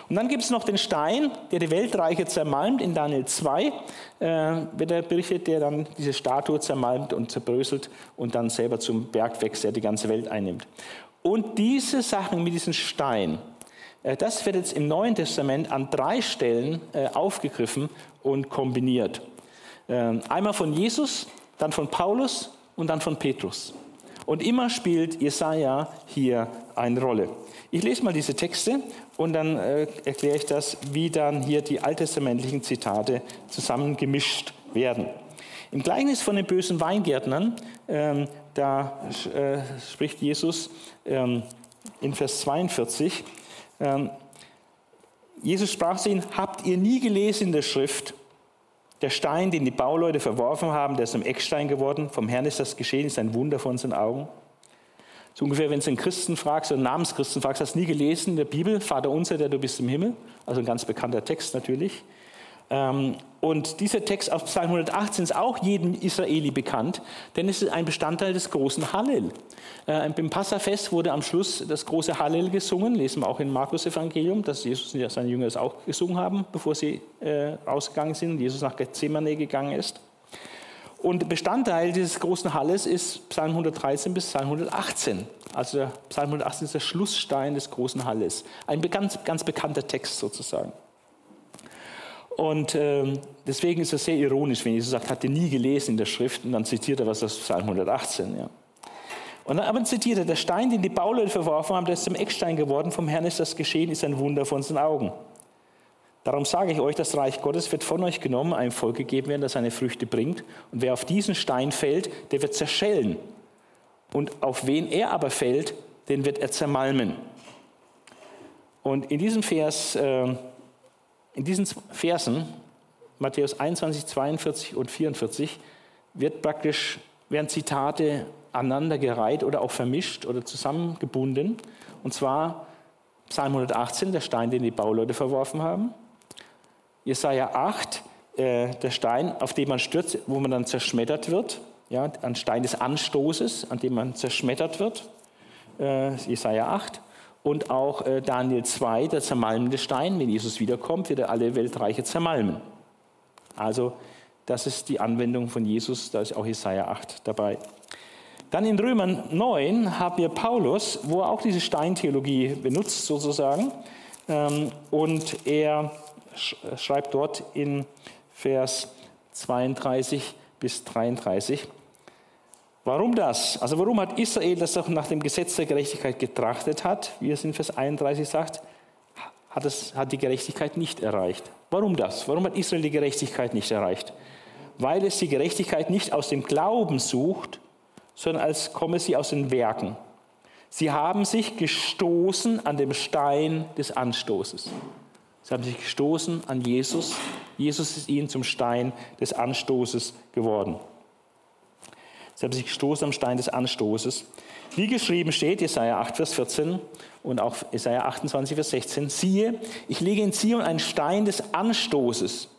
Und dann gibt es noch den Stein, der die Weltreiche zermalmt. In Daniel 2 äh, wird er berichtet, der dann diese Statue zermalmt und zerbröselt und dann selber zum Berg wächst, der die ganze Welt einnimmt. Und diese Sachen mit diesem Stein, äh, das wird jetzt im Neuen Testament an drei Stellen äh, aufgegriffen und kombiniert. Äh, einmal von Jesus, dann von Paulus und dann von Petrus. Und immer spielt Jesaja hier eine Rolle. Ich lese mal diese Texte und dann äh, erkläre ich das, wie dann hier die alttestamentlichen Zitate zusammengemischt werden. Im Gleichnis von den bösen Weingärtnern, ähm, da äh, spricht Jesus ähm, in Vers 42, ähm, Jesus sprach zu ihnen, habt ihr nie gelesen in der Schrift, der Stein, den die Bauleute verworfen haben, der ist zum Eckstein geworden. Vom Herrn ist das geschehen, ist ein Wunder vor unseren Augen. So ungefähr, wenn du einen Christen fragst, einen Namenschristen fragst, hast du nie gelesen in der Bibel, Vater unser, der du bist im Himmel? Also ein ganz bekannter Text natürlich. Ähm, und dieser Text aus Psalm 118 ist auch jedem Israeli bekannt, denn es ist ein Bestandteil des großen Hallel. Äh, Beim Passafest wurde am Schluss das große Hallel gesungen, lesen wir auch im Markus-Evangelium, dass Jesus und seine Jünger es auch gesungen haben, bevor sie äh, rausgegangen sind und Jesus nach Gethsemane gegangen ist. Und Bestandteil dieses großen Halles ist Psalm 113 bis Psalm 118. Also Psalm 118 ist der Schlussstein des großen Halles. Ein ganz, ganz bekannter Text sozusagen. Und ähm, deswegen ist es sehr ironisch, wenn Jesus sagt, hat er nie gelesen in der Schrift und dann zitiert er was aus Psalm 118. Ja. Und dann aber zitiert er, der Stein, den die Bauleute verworfen haben, der ist zum Eckstein geworden, vom Herrn ist das geschehen, ist ein Wunder von unseren Augen. Darum sage ich euch, das Reich Gottes wird von euch genommen, einem Volk gegeben werden, das seine Früchte bringt. Und wer auf diesen Stein fällt, der wird zerschellen. Und auf wen er aber fällt, den wird er zermalmen. Und in diesem Vers, äh, in diesen Versen, Matthäus 21, 42 und 44, wird praktisch, werden Zitate aneinandergereiht oder auch vermischt oder zusammengebunden. Und zwar Psalm 118, der Stein, den die Bauleute verworfen haben. Jesaja 8, äh, der Stein, auf den man stürzt, wo man dann zerschmettert wird. Ja, ein Stein des Anstoßes, an dem man zerschmettert wird. Äh, Jesaja 8. Und auch äh, Daniel 2, der zermalmende Stein. Wenn Jesus wiederkommt, wird er alle Weltreiche zermalmen. Also, das ist die Anwendung von Jesus, da ist auch Jesaja 8 dabei. Dann in Römer 9 haben wir Paulus, wo er auch diese Steintheologie benutzt, sozusagen. Ähm, und er schreibt dort in Vers 32 bis 33. Warum das? Also warum hat Israel, das auch nach dem Gesetz der Gerechtigkeit getrachtet hat, wie es in Vers 31 sagt, hat, es, hat die Gerechtigkeit nicht erreicht? Warum das? Warum hat Israel die Gerechtigkeit nicht erreicht? Weil es die Gerechtigkeit nicht aus dem Glauben sucht, sondern als komme sie aus den Werken. Sie haben sich gestoßen an dem Stein des Anstoßes. Sie haben sich gestoßen an Jesus. Jesus ist ihnen zum Stein des Anstoßes geworden. Sie haben sich gestoßen am Stein des Anstoßes. Wie geschrieben steht, Jesaja 8, Vers 14 und auch Jesaja 28, Vers 16, siehe, ich lege in Zion einen Stein des Anstoßes.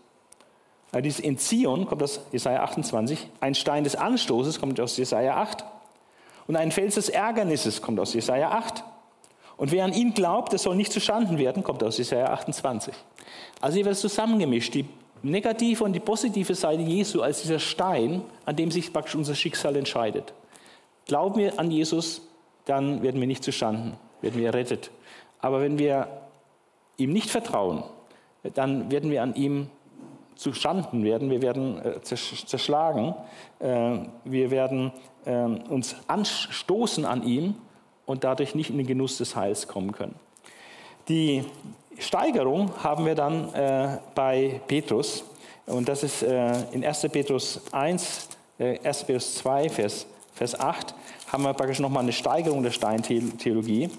Also dieses in Zion kommt aus Jesaja 28, ein Stein des Anstoßes kommt aus Jesaja 8 und ein Fels des Ärgernisses kommt aus Jesaja 8. Und wer an ihn glaubt, der soll nicht zustanden werden, kommt aus Jesaja 28. Also es zusammengemischt, die negative und die positive Seite Jesu als dieser Stein, an dem sich praktisch unser Schicksal entscheidet. Glauben wir an Jesus, dann werden wir nicht zustanden, werden wir errettet. Aber wenn wir ihm nicht vertrauen, dann werden wir an ihm zustanden werden, wir werden äh, zerschlagen, äh, wir werden äh, uns anstoßen an ihm und dadurch nicht in den Genuss des Heils kommen können. Die Steigerung haben wir dann äh, bei Petrus und das ist äh, in 1. Petrus 1, äh, 1. Petrus 2, Vers, Vers 8, haben wir praktisch nochmal eine Steigerung der Steintheologie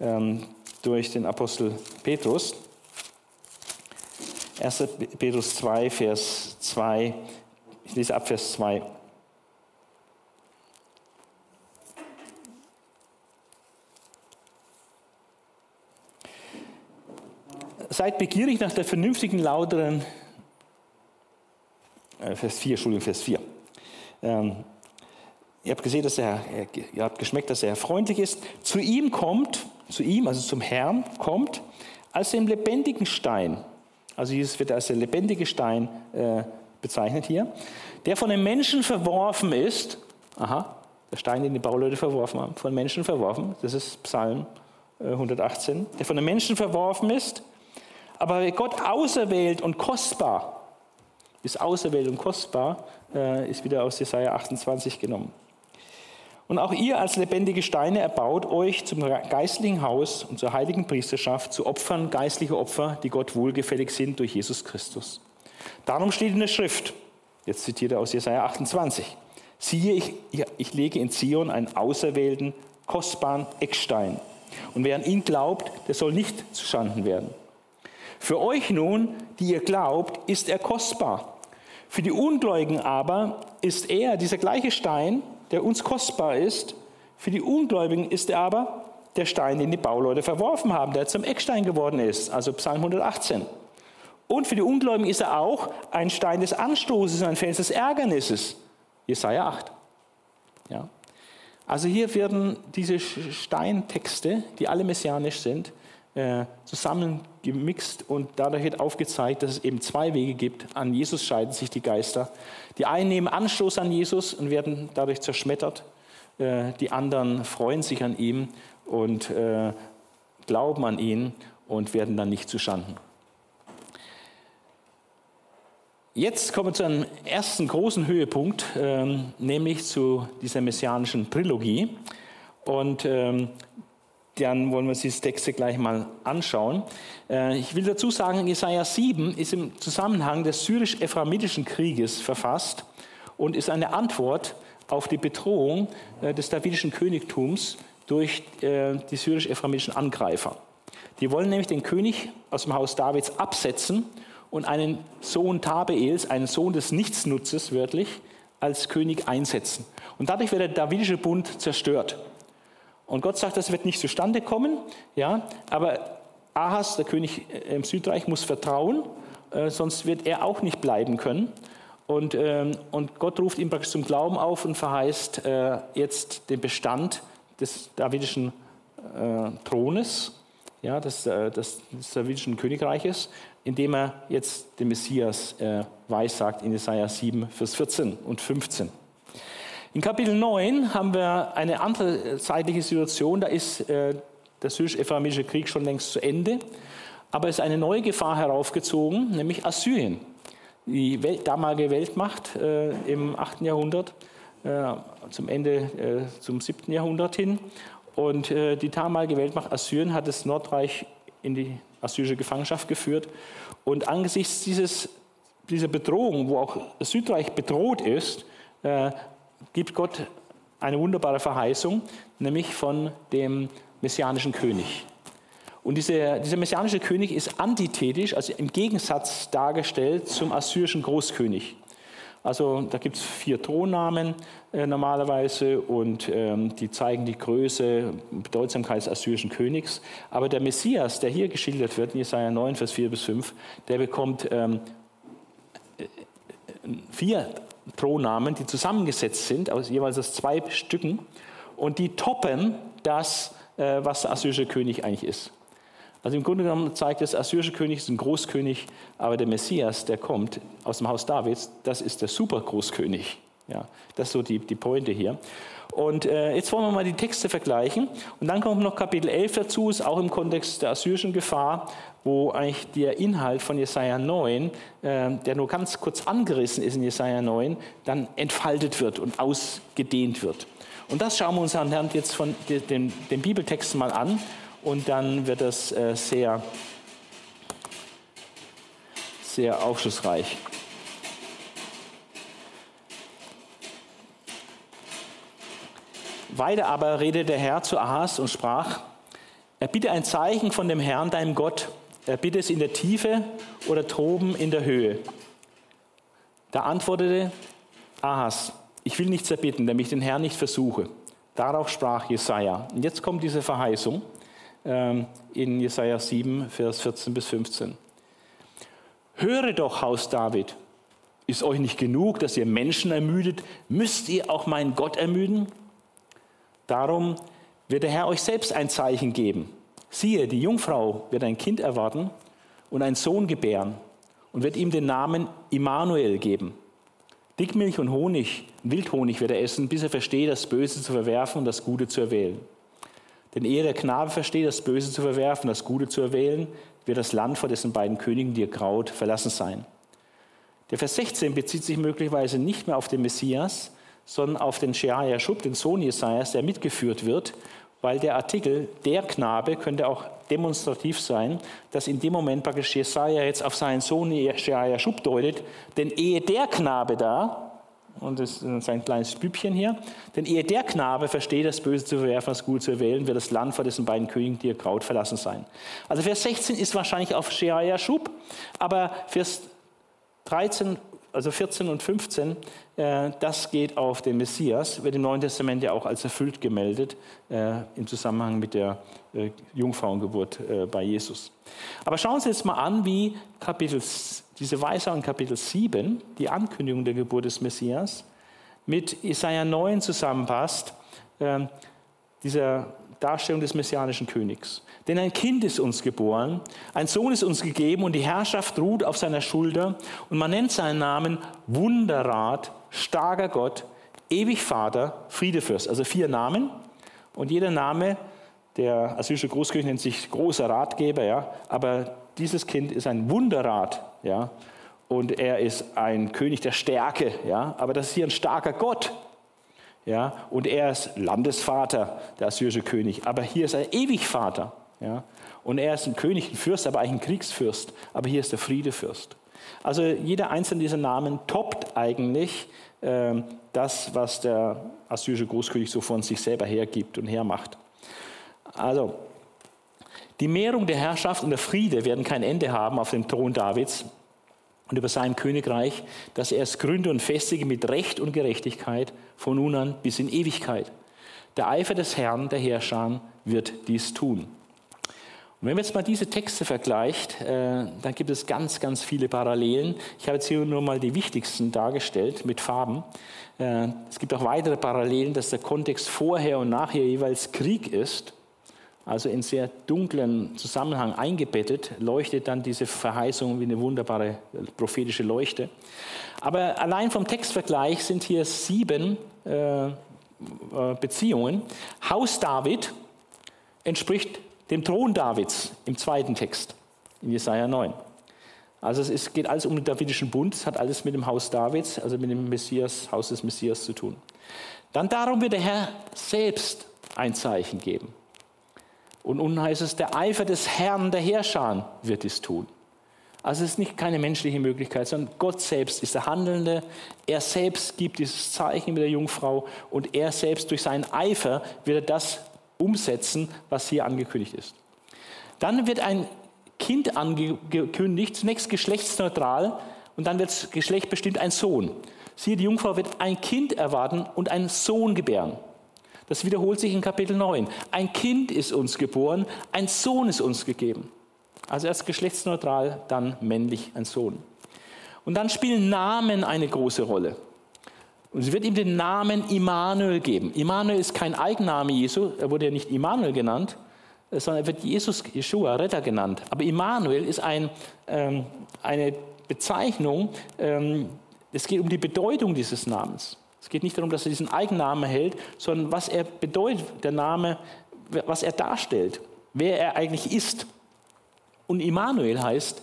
ähm, durch den Apostel Petrus. 1. Petrus 2, Vers 2, ich lese ab Vers 2. Seid begierig nach der vernünftigen, lauteren, äh, Vers 4, Entschuldigung, Vers 4. Ähm, ihr habt gesehen, dass er, ihr habt geschmeckt, dass er freundlich ist. Zu ihm kommt, zu ihm, also zum Herrn, kommt als dem lebendigen Stein. Also Jesus wird als der lebendige Stein äh, bezeichnet hier, der von den Menschen verworfen ist. Aha, der Stein, den die Bauleute verworfen haben, von Menschen verworfen. Das ist Psalm 118. Äh, der von den Menschen verworfen ist aber Gott auserwählt und kostbar ist auserwählt und kostbar, äh, ist wieder aus Jesaja 28 genommen. Und auch ihr als lebendige Steine erbaut euch zum geistlichen Haus und zur heiligen Priesterschaft zu Opfern, geistliche Opfer, die Gott wohlgefällig sind durch Jesus Christus. Darum steht in der Schrift, jetzt zitiert er aus Jesaja 28, siehe, ich, ich lege in Zion einen auserwählten, kostbaren Eckstein. Und wer an ihn glaubt, der soll nicht zuschanden werden. Für euch nun, die ihr glaubt, ist er kostbar. Für die Ungläubigen aber ist er, dieser gleiche Stein, der uns kostbar ist, für die Ungläubigen ist er aber der Stein, den die Bauleute verworfen haben, der zum Eckstein geworden ist, also Psalm 118. Und für die Ungläubigen ist er auch ein Stein des Anstoßes, ein Fels des Ärgernisses. Jesaja 8. Ja. Also hier werden diese Steintexte, die alle messianisch sind, äh, zusammengemixt und dadurch wird aufgezeigt, dass es eben zwei Wege gibt. An Jesus scheiden sich die Geister. Die einen nehmen Anstoß an Jesus und werden dadurch zerschmettert. Äh, die anderen freuen sich an ihm und äh, glauben an ihn und werden dann nicht zustanden. Jetzt kommen wir zu einem ersten großen Höhepunkt, ähm, nämlich zu dieser messianischen Trilogie. Und ähm, dann wollen wir uns diese Texte gleich mal anschauen. Äh, ich will dazu sagen, Jesaja 7 ist im Zusammenhang des syrisch-ephraimitischen Krieges verfasst und ist eine Antwort auf die Bedrohung äh, des davidischen Königtums durch äh, die syrisch-ephraimitischen Angreifer. Die wollen nämlich den König aus dem Haus Davids absetzen und einen Sohn Tabeels, einen Sohn des Nichtsnutzes wörtlich, als König einsetzen. Und dadurch wird der Davidische Bund zerstört. Und Gott sagt, das wird nicht zustande kommen, ja, aber Ahas, der König im Südreich, muss vertrauen, äh, sonst wird er auch nicht bleiben können. Und, ähm, und Gott ruft ihn praktisch zum Glauben auf und verheißt äh, jetzt den Bestand des davidischen äh, Thrones, ja, des, äh, des, des davidischen Königreiches, indem er jetzt den Messias äh, weissagt in Jesaja 7, Vers 14 und 15. In Kapitel 9 haben wir eine andere zeitliche Situation. Da ist äh, der syrisch-ephraimitische Krieg schon längst zu Ende. Aber es ist eine neue Gefahr heraufgezogen, nämlich Assyrien. Die Welt, damalige Weltmacht äh, im 8. Jahrhundert, äh, zum Ende, äh, zum 7. Jahrhundert hin. Und äh, die damalige Weltmacht Assyrien hat das Nordreich in die assyrische Gefangenschaft geführt. Und angesichts dieses, dieser Bedrohung, wo auch Südreich bedroht ist, äh, gibt Gott eine wunderbare Verheißung, nämlich von dem messianischen König. Und dieser, dieser messianische König ist antithetisch, also im Gegensatz dargestellt zum assyrischen Großkönig. Also da gibt es vier Thronnamen äh, normalerweise und ähm, die zeigen die Größe, Bedeutsamkeit des assyrischen Königs. Aber der Messias, der hier geschildert wird, in Jesaja 9, Vers 4 bis 5, der bekommt ähm, äh, vier Thronnamen, die zusammengesetzt sind, aus jeweils aus zwei Stücken und die toppen das, äh, was der assyrische König eigentlich ist. Also im Grunde genommen zeigt das assyrische König ist ein Großkönig, aber der Messias, der kommt aus dem Haus Davids, das ist der Supergroßkönig. Ja, das ist so die, die Pointe hier. Und äh, jetzt wollen wir mal die Texte vergleichen. Und dann kommt noch Kapitel 11 dazu, ist auch im Kontext der assyrischen Gefahr, wo eigentlich der Inhalt von Jesaja 9, äh, der nur ganz kurz angerissen ist in Jesaja 9, dann entfaltet wird und ausgedehnt wird. Und das schauen wir uns anhand jetzt von den, den Bibeltexten mal an und dann wird das äh, sehr, sehr aufschlussreich. Weiter aber redete der Herr zu Ahas und sprach, er bitte ein Zeichen von dem Herrn, deinem Gott. Er bitte es in der Tiefe oder droben in der Höhe. Da antwortete Ahas, ich will nichts erbitten, damit ich den Herrn nicht versuche. Darauf sprach Jesaja. Und jetzt kommt diese Verheißung. Ähm, in Jesaja 7, Vers 14 bis 15. Höre doch, Haus David, ist euch nicht genug, dass ihr Menschen ermüdet? Müsst ihr auch meinen Gott ermüden? Darum wird der Herr euch selbst ein Zeichen geben. Siehe, die Jungfrau wird ein Kind erwarten und einen Sohn gebären und wird ihm den Namen Immanuel geben. Dickmilch und Honig, Wildhonig wird er essen, bis er versteht, das Böse zu verwerfen und das Gute zu erwählen. Denn ehe der Knabe versteht, das Böse zu verwerfen, das Gute zu erwählen, wird das Land vor dessen beiden Königen, die er graut, verlassen sein. Der Vers 16 bezieht sich möglicherweise nicht mehr auf den Messias, sondern auf den Sheaja Schub, den Sohn Jesajas, der mitgeführt wird, weil der Artikel der Knabe könnte auch demonstrativ sein, dass in dem Moment praktisch Jesaja jetzt auf seinen Sohn Sheaja Schub deutet, denn ehe der Knabe da, und das ist ein kleines Bübchen hier. Denn ehe der Knabe versteht, das Böse zu verwerfen, das Gute zu erwählen, wird das Land vor dessen beiden Königen, die ihr Kraut verlassen sein. Also Vers 16 ist wahrscheinlich auf Sheaia Schub, aber Vers 13 also 14 und 15, äh, das geht auf den Messias, wird im Neuen Testament ja auch als erfüllt gemeldet äh, im Zusammenhang mit der äh, Jungfrauengeburt äh, bei Jesus. Aber schauen Sie jetzt mal an, wie Kapitel, diese Weisung in Kapitel 7, die Ankündigung der Geburt des Messias, mit Isaiah 9 zusammenpasst, ähm, dieser Darstellung des messianischen Königs. Denn ein Kind ist uns geboren, ein Sohn ist uns gegeben und die Herrschaft ruht auf seiner Schulter. Und man nennt seinen Namen Wunderrat, starker Gott, ewig Vater, Friedefürst. Also vier Namen. Und jeder Name, der assyrische Großkönig nennt sich großer Ratgeber, ja, aber dieses Kind ist ein Wunderrat, ja, und er ist ein König der Stärke, ja, aber das ist hier ein starker Gott, ja, und er ist Landesvater, der assyrische König, aber hier ist er Ewigvater, ja, und er ist ein König, ein Fürst, aber eigentlich ein Kriegsfürst, aber hier ist der Friedefürst. Also jeder einzelne dieser Namen toppt eigentlich äh, das, was der assyrische Großkönig so von sich selber hergibt und hermacht. Also, die Mehrung der Herrschaft und der Friede werden kein Ende haben auf dem Thron Davids und über sein Königreich, das er es gründe und festige mit Recht und Gerechtigkeit von nun an bis in Ewigkeit. Der Eifer des Herrn, der Herrscher, wird dies tun. Und wenn man jetzt mal diese Texte vergleicht, äh, dann gibt es ganz, ganz viele Parallelen. Ich habe jetzt hier nur mal die wichtigsten dargestellt mit Farben. Äh, es gibt auch weitere Parallelen, dass der Kontext vorher und nachher jeweils Krieg ist. Also in sehr dunklen Zusammenhang eingebettet, leuchtet dann diese Verheißung wie eine wunderbare prophetische Leuchte. Aber allein vom Textvergleich sind hier sieben äh, äh Beziehungen. Haus David entspricht dem Thron Davids im zweiten Text, in Jesaja 9. Also es ist, geht alles um den davidischen Bund, es hat alles mit dem Haus Davids, also mit dem Messias, Haus des Messias zu tun. Dann darum wird der Herr selbst ein Zeichen geben. Und unten heißt es, der Eifer des Herrn, der Herrscher, wird es tun. Also es ist nicht keine menschliche Möglichkeit, sondern Gott selbst ist der Handelnde. Er selbst gibt dieses Zeichen mit der Jungfrau und er selbst durch seinen Eifer wird er das umsetzen, was hier angekündigt ist. Dann wird ein Kind angekündigt, zunächst geschlechtsneutral und dann wird das Geschlecht bestimmt ein Sohn. Siehe, die Jungfrau wird ein Kind erwarten und einen Sohn gebären. Das wiederholt sich in Kapitel 9. Ein Kind ist uns geboren, ein Sohn ist uns gegeben. Also erst geschlechtsneutral, dann männlich ein Sohn. Und dann spielen Namen eine große Rolle. Und sie wird ihm den Namen Immanuel geben. Immanuel ist kein Eigenname Jesu, er wurde ja nicht Immanuel genannt, sondern er wird Jesus, Yeshua, Retter genannt. Aber Immanuel ist ein, ähm, eine Bezeichnung, ähm, es geht um die Bedeutung dieses Namens. Es geht nicht darum, dass er diesen Eigennamen hält, sondern was er bedeutet, der Name, was er darstellt, wer er eigentlich ist. Und Immanuel heißt,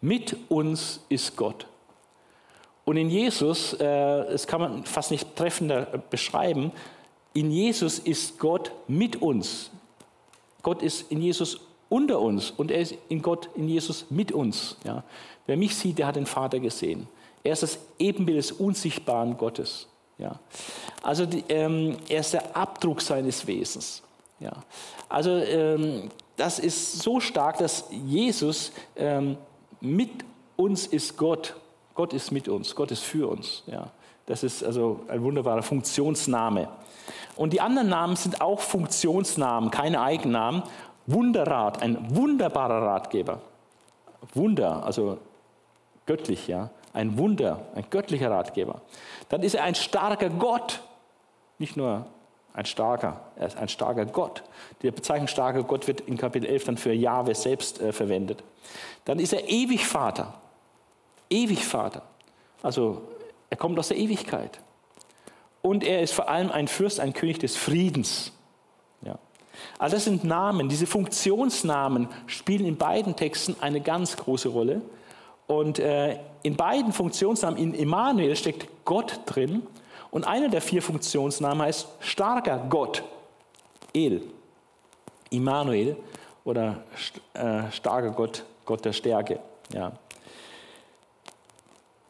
mit uns ist Gott. Und in Jesus, äh, das kann man fast nicht treffender beschreiben, in Jesus ist Gott mit uns. Gott ist in Jesus unter uns und er ist in Gott, in Jesus mit uns. Ja. Wer mich sieht, der hat den Vater gesehen. Er ist das Ebenbild des unsichtbaren Gottes. Ja. Also die, ähm, er ist der Abdruck seines Wesens. Ja. Also ähm, das ist so stark, dass Jesus ähm, mit uns ist Gott Gott ist mit uns, Gott ist für uns. Ja. Das ist also ein wunderbarer Funktionsname. Und die anderen Namen sind auch Funktionsnamen, keine Eigennamen. Wunderrat, ein wunderbarer Ratgeber. Wunder, also göttlich, ja. Ein Wunder, ein göttlicher Ratgeber. Dann ist er ein starker Gott. Nicht nur ein starker, er ist ein starker Gott. Die Bezeichnung starker Gott wird in Kapitel 11 dann für Jahwe selbst äh, verwendet. Dann ist er ewig Vater. Ewig Vater. Also er kommt aus der Ewigkeit. Und er ist vor allem ein Fürst, ein König des Friedens. Ja. Also das sind Namen. Diese Funktionsnamen spielen in beiden Texten eine ganz große Rolle. Und äh, in beiden Funktionsnamen, in Emmanuel steckt Gott drin. Und einer der vier Funktionsnamen heißt starker Gott. El. Immanuel oder äh, starker Gott, Gott der Stärke. Ja.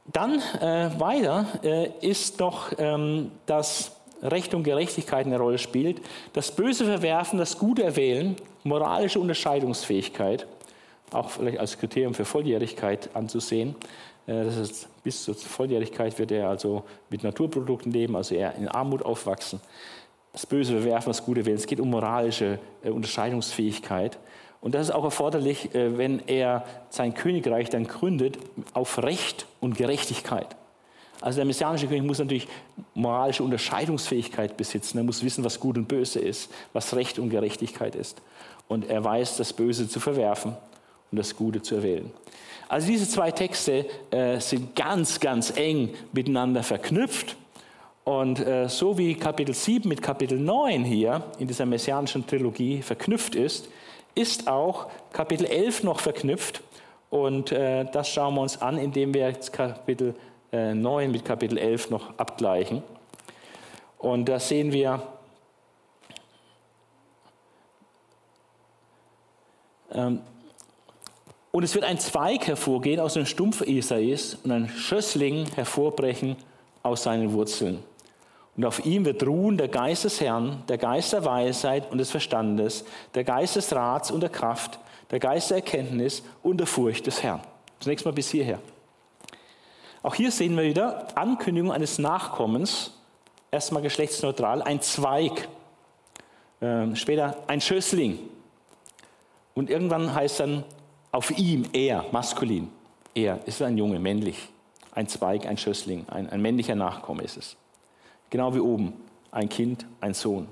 Dann äh, weiter äh, ist noch, ähm, dass Recht und Gerechtigkeit eine Rolle spielt, das Böse verwerfen, das Gute erwählen, moralische Unterscheidungsfähigkeit, auch vielleicht als Kriterium für Volljährigkeit anzusehen, Äh, das ist, bis zur Volljährigkeit wird er also mit Naturprodukten leben, also eher in Armut aufwachsen. Das Böse bewerfen, das Gute wählen. Es geht um moralische äh, Unterscheidungsfähigkeit. Und das ist auch erforderlich, äh, wenn er sein Königreich dann gründet auf Recht und Gerechtigkeit. Also der messianische König muss natürlich moralische Unterscheidungsfähigkeit besitzen. Er muss wissen, was gut und böse ist, was Recht und Gerechtigkeit ist. Und er weiß, das Böse zu verwerfen und das Gute zu erwählen. Also diese zwei Texte äh, sind ganz, ganz eng miteinander verknüpft. Und äh, so wie Kapitel 7 mit Kapitel 9 hier in dieser messianischen Trilogie verknüpft ist, ist auch Kapitel 11 noch verknüpft. Und äh, das schauen wir uns an, indem wir jetzt Kapitel äh, 9 mit Kapitel 11 noch abgleichen. Und da sehen wir, ähm, und es wird ein Zweig hervorgehen aus dem Stumpf Esais und ein Schössling hervorbrechen aus seinen Wurzeln. Und auf ihm wird ruhen der Geist des Herrn, der Geist der Weisheit und des Verstandes, der Geist des Rats und der Kraft, der Geist der Erkenntnis und der Furcht des Herrn. Zunächst mal bis hierher. Auch hier sehen wir wieder Ankündigung eines Nachkommens, erstmal geschlechtsneutral, ein Zweig, äh, später ein Schössling. Und irgendwann heißt dann auf ihm, er, maskulin. Er ist ein Junge, männlich. Ein Zweig, ein Schössling, ein, ein männlicher Nachkomme ist es. Genau wie oben. Ein Kind, ein Sohn.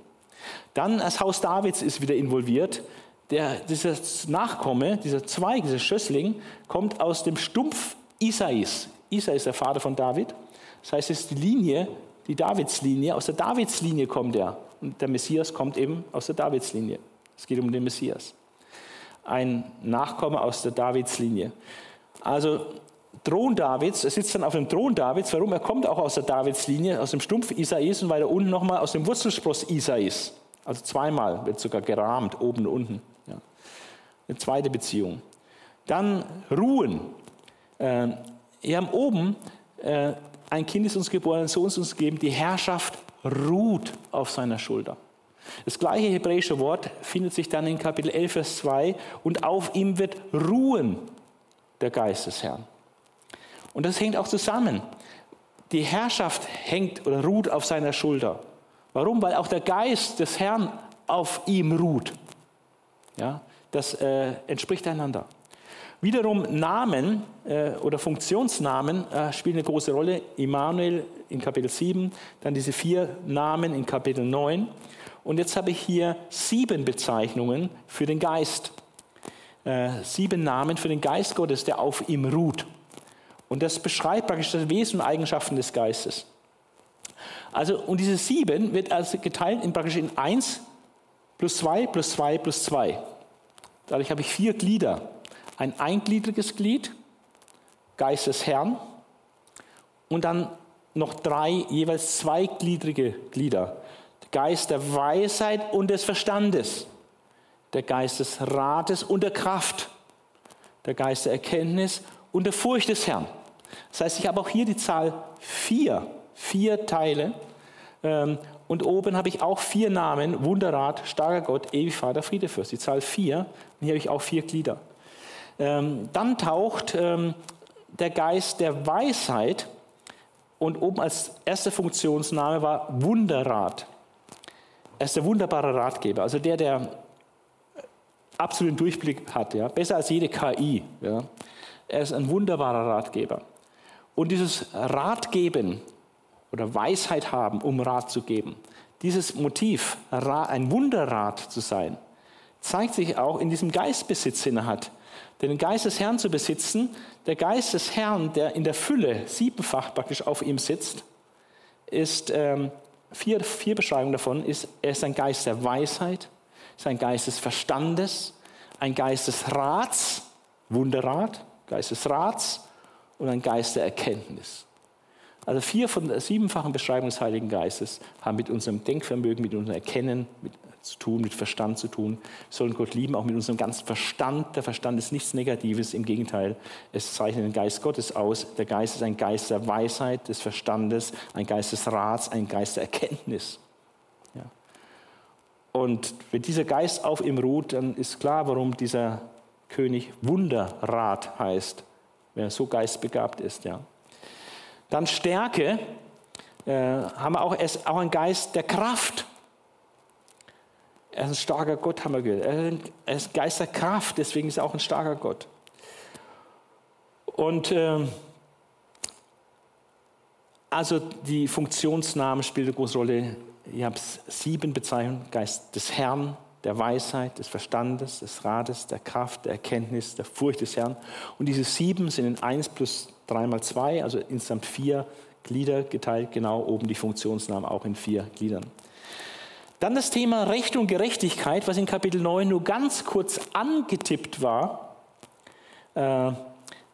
Dann das Haus Davids ist wieder involviert. Der, dieser Nachkomme, dieser Zweig, dieser Schössling, kommt aus dem Stumpf Isais. Isai ist der Vater von David. Das heißt, es ist die Linie, die Davidslinie. Aus der Davidslinie kommt er. Und der Messias kommt eben aus der Davidslinie. Es geht um den Messias. Ein Nachkomme aus der Davidslinie. Also Thron Davids, er sitzt dann auf dem Thron Davids. Warum? Er kommt auch aus der Davidslinie, aus dem Stumpf Isais und weiter unten nochmal aus dem Wurzelspross Isais. Also zweimal wird sogar gerahmt, oben und unten. Ja. Eine zweite Beziehung. Dann Ruhen. Äh, wir haben oben, äh, ein Kind ist uns geboren, ein Sohn ist uns gegeben, die Herrschaft ruht auf seiner Schulter. Das gleiche hebräische Wort findet sich dann in Kapitel 11, Vers 2 und auf ihm wird ruhen der Geist des Herrn. Und das hängt auch zusammen. Die Herrschaft hängt oder ruht auf seiner Schulter. Warum? Weil auch der Geist des Herrn auf ihm ruht. Ja, das äh, entspricht einander. Wiederum Namen äh, oder Funktionsnamen äh, spielen eine große Rolle. Immanuel in Kapitel 7, dann diese vier Namen in Kapitel 9. Und jetzt habe ich hier sieben Bezeichnungen für den Geist. Äh, sieben Namen für den Geist Gottes, der auf ihm ruht. Und das beschreibt praktisch das Wesen und Eigenschaften des Geistes. Also, und diese sieben wird also geteilt in praktisch in eins plus zwei plus zwei plus zwei. Dadurch habe ich vier Glieder. Ein eingliedriges Glied, Geist des Herrn, und dann noch drei jeweils zweigliedrige Glieder. Geist der Weisheit und des Verstandes, der Geist des Rates und der Kraft, der Geist der Erkenntnis und der Furcht des Herrn. Das heißt, ich habe auch hier die Zahl vier, vier Teile. Ähm, und oben habe ich auch vier Namen, Wunderrat, starker Gott, ewig Vater, Friedefürst. Die Zahl vier. Und hier habe ich auch vier Glieder. Ähm, dann taucht ähm, der Geist der Weisheit und oben als erster Funktionsname war Wunderrat. Er ist der wunderbare Ratgeber, also der, der absoluten Durchblick hat, ja? besser als jede KI. Ja? Er ist ein wunderbarer Ratgeber. Und dieses Ratgeben oder Weisheit haben, um Rat zu geben, dieses Motiv, ein Wunderrat zu sein, zeigt sich auch in diesem Geistbesitz, den er hat. Denn den Geist des Herrn zu besitzen, der Geist des Herrn, der in der Fülle siebenfach praktisch auf ihm sitzt, ist ähm, vier, vier Beschreibungen davon, ist, er ist ein Geist der Weisheit, ist ein Geist des Verstandes, ein Geist des Rats, Wunderrat, Geist des Rats und ein Geist der Erkenntnis. Also vier von der siebenfachen Beschreibung des Heiligen Geistes haben mit unserem Denkvermögen, mit unserem Erkennen mit, zu tun, mit Verstand zu tun. Wir sollen Gott lieben, auch mit unserem ganzen Verstand. Der Verstand ist nichts Negatives, im Gegenteil, es zeichnet den Geist Gottes aus. Der Geist ist ein Geist der Weisheit, des Verstandes, ein Geist des Rats, ein Geist der Erkenntnis. Ja. Und wenn dieser Geist auf ihm ruht, dann ist klar, warum dieser König Wunderrat heißt wenn er so geistbegabt ist. Ja. Dann Stärke, äh, haben wir auch, auch ein Geist der Kraft. Er ist ein starker Gott, haben wir gehört. Er ist ein Geist der Kraft, deswegen ist er auch ein starker Gott. Und äh, also die Funktionsnamen spielen eine große Rolle. Ich habe sieben Bezeichnungen: Geist des Herrn, der Weisheit, des Verstandes, des Rates, der Kraft, der Erkenntnis, der Furcht des Herrn. Und diese sieben sind in eins plus drei mal zwei, also insgesamt vier Glieder geteilt, genau oben die Funktionsnamen auch in vier Gliedern. Dann das Thema Recht und Gerechtigkeit, was in Kapitel 9 nur ganz kurz angetippt war. Äh,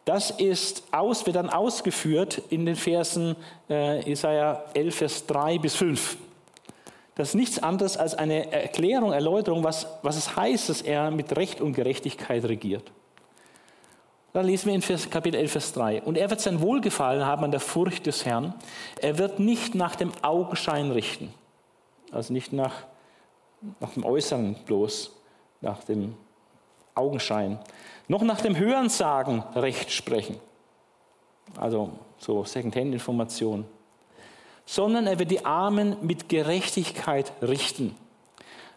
das ist aus, wird dann ausgeführt in den Versen äh, Jesaja 11, Vers 3 bis 5. Das ist nichts anderes als eine Erklärung, Erläuterung, was, was es heißt, dass er mit Recht und Gerechtigkeit regiert. Dann lesen wir in Vers, Kapitel 11, Vers 3. Und er wird sein Wohlgefallen haben an der Furcht des Herrn. Er wird nicht nach dem Augenschein richten. Also nicht nach, nach dem Äußeren bloß, nach dem Augenschein. Noch nach dem Hörensagen Recht sprechen. Also so Secondhand-Information sondern er wird die Armen mit Gerechtigkeit richten.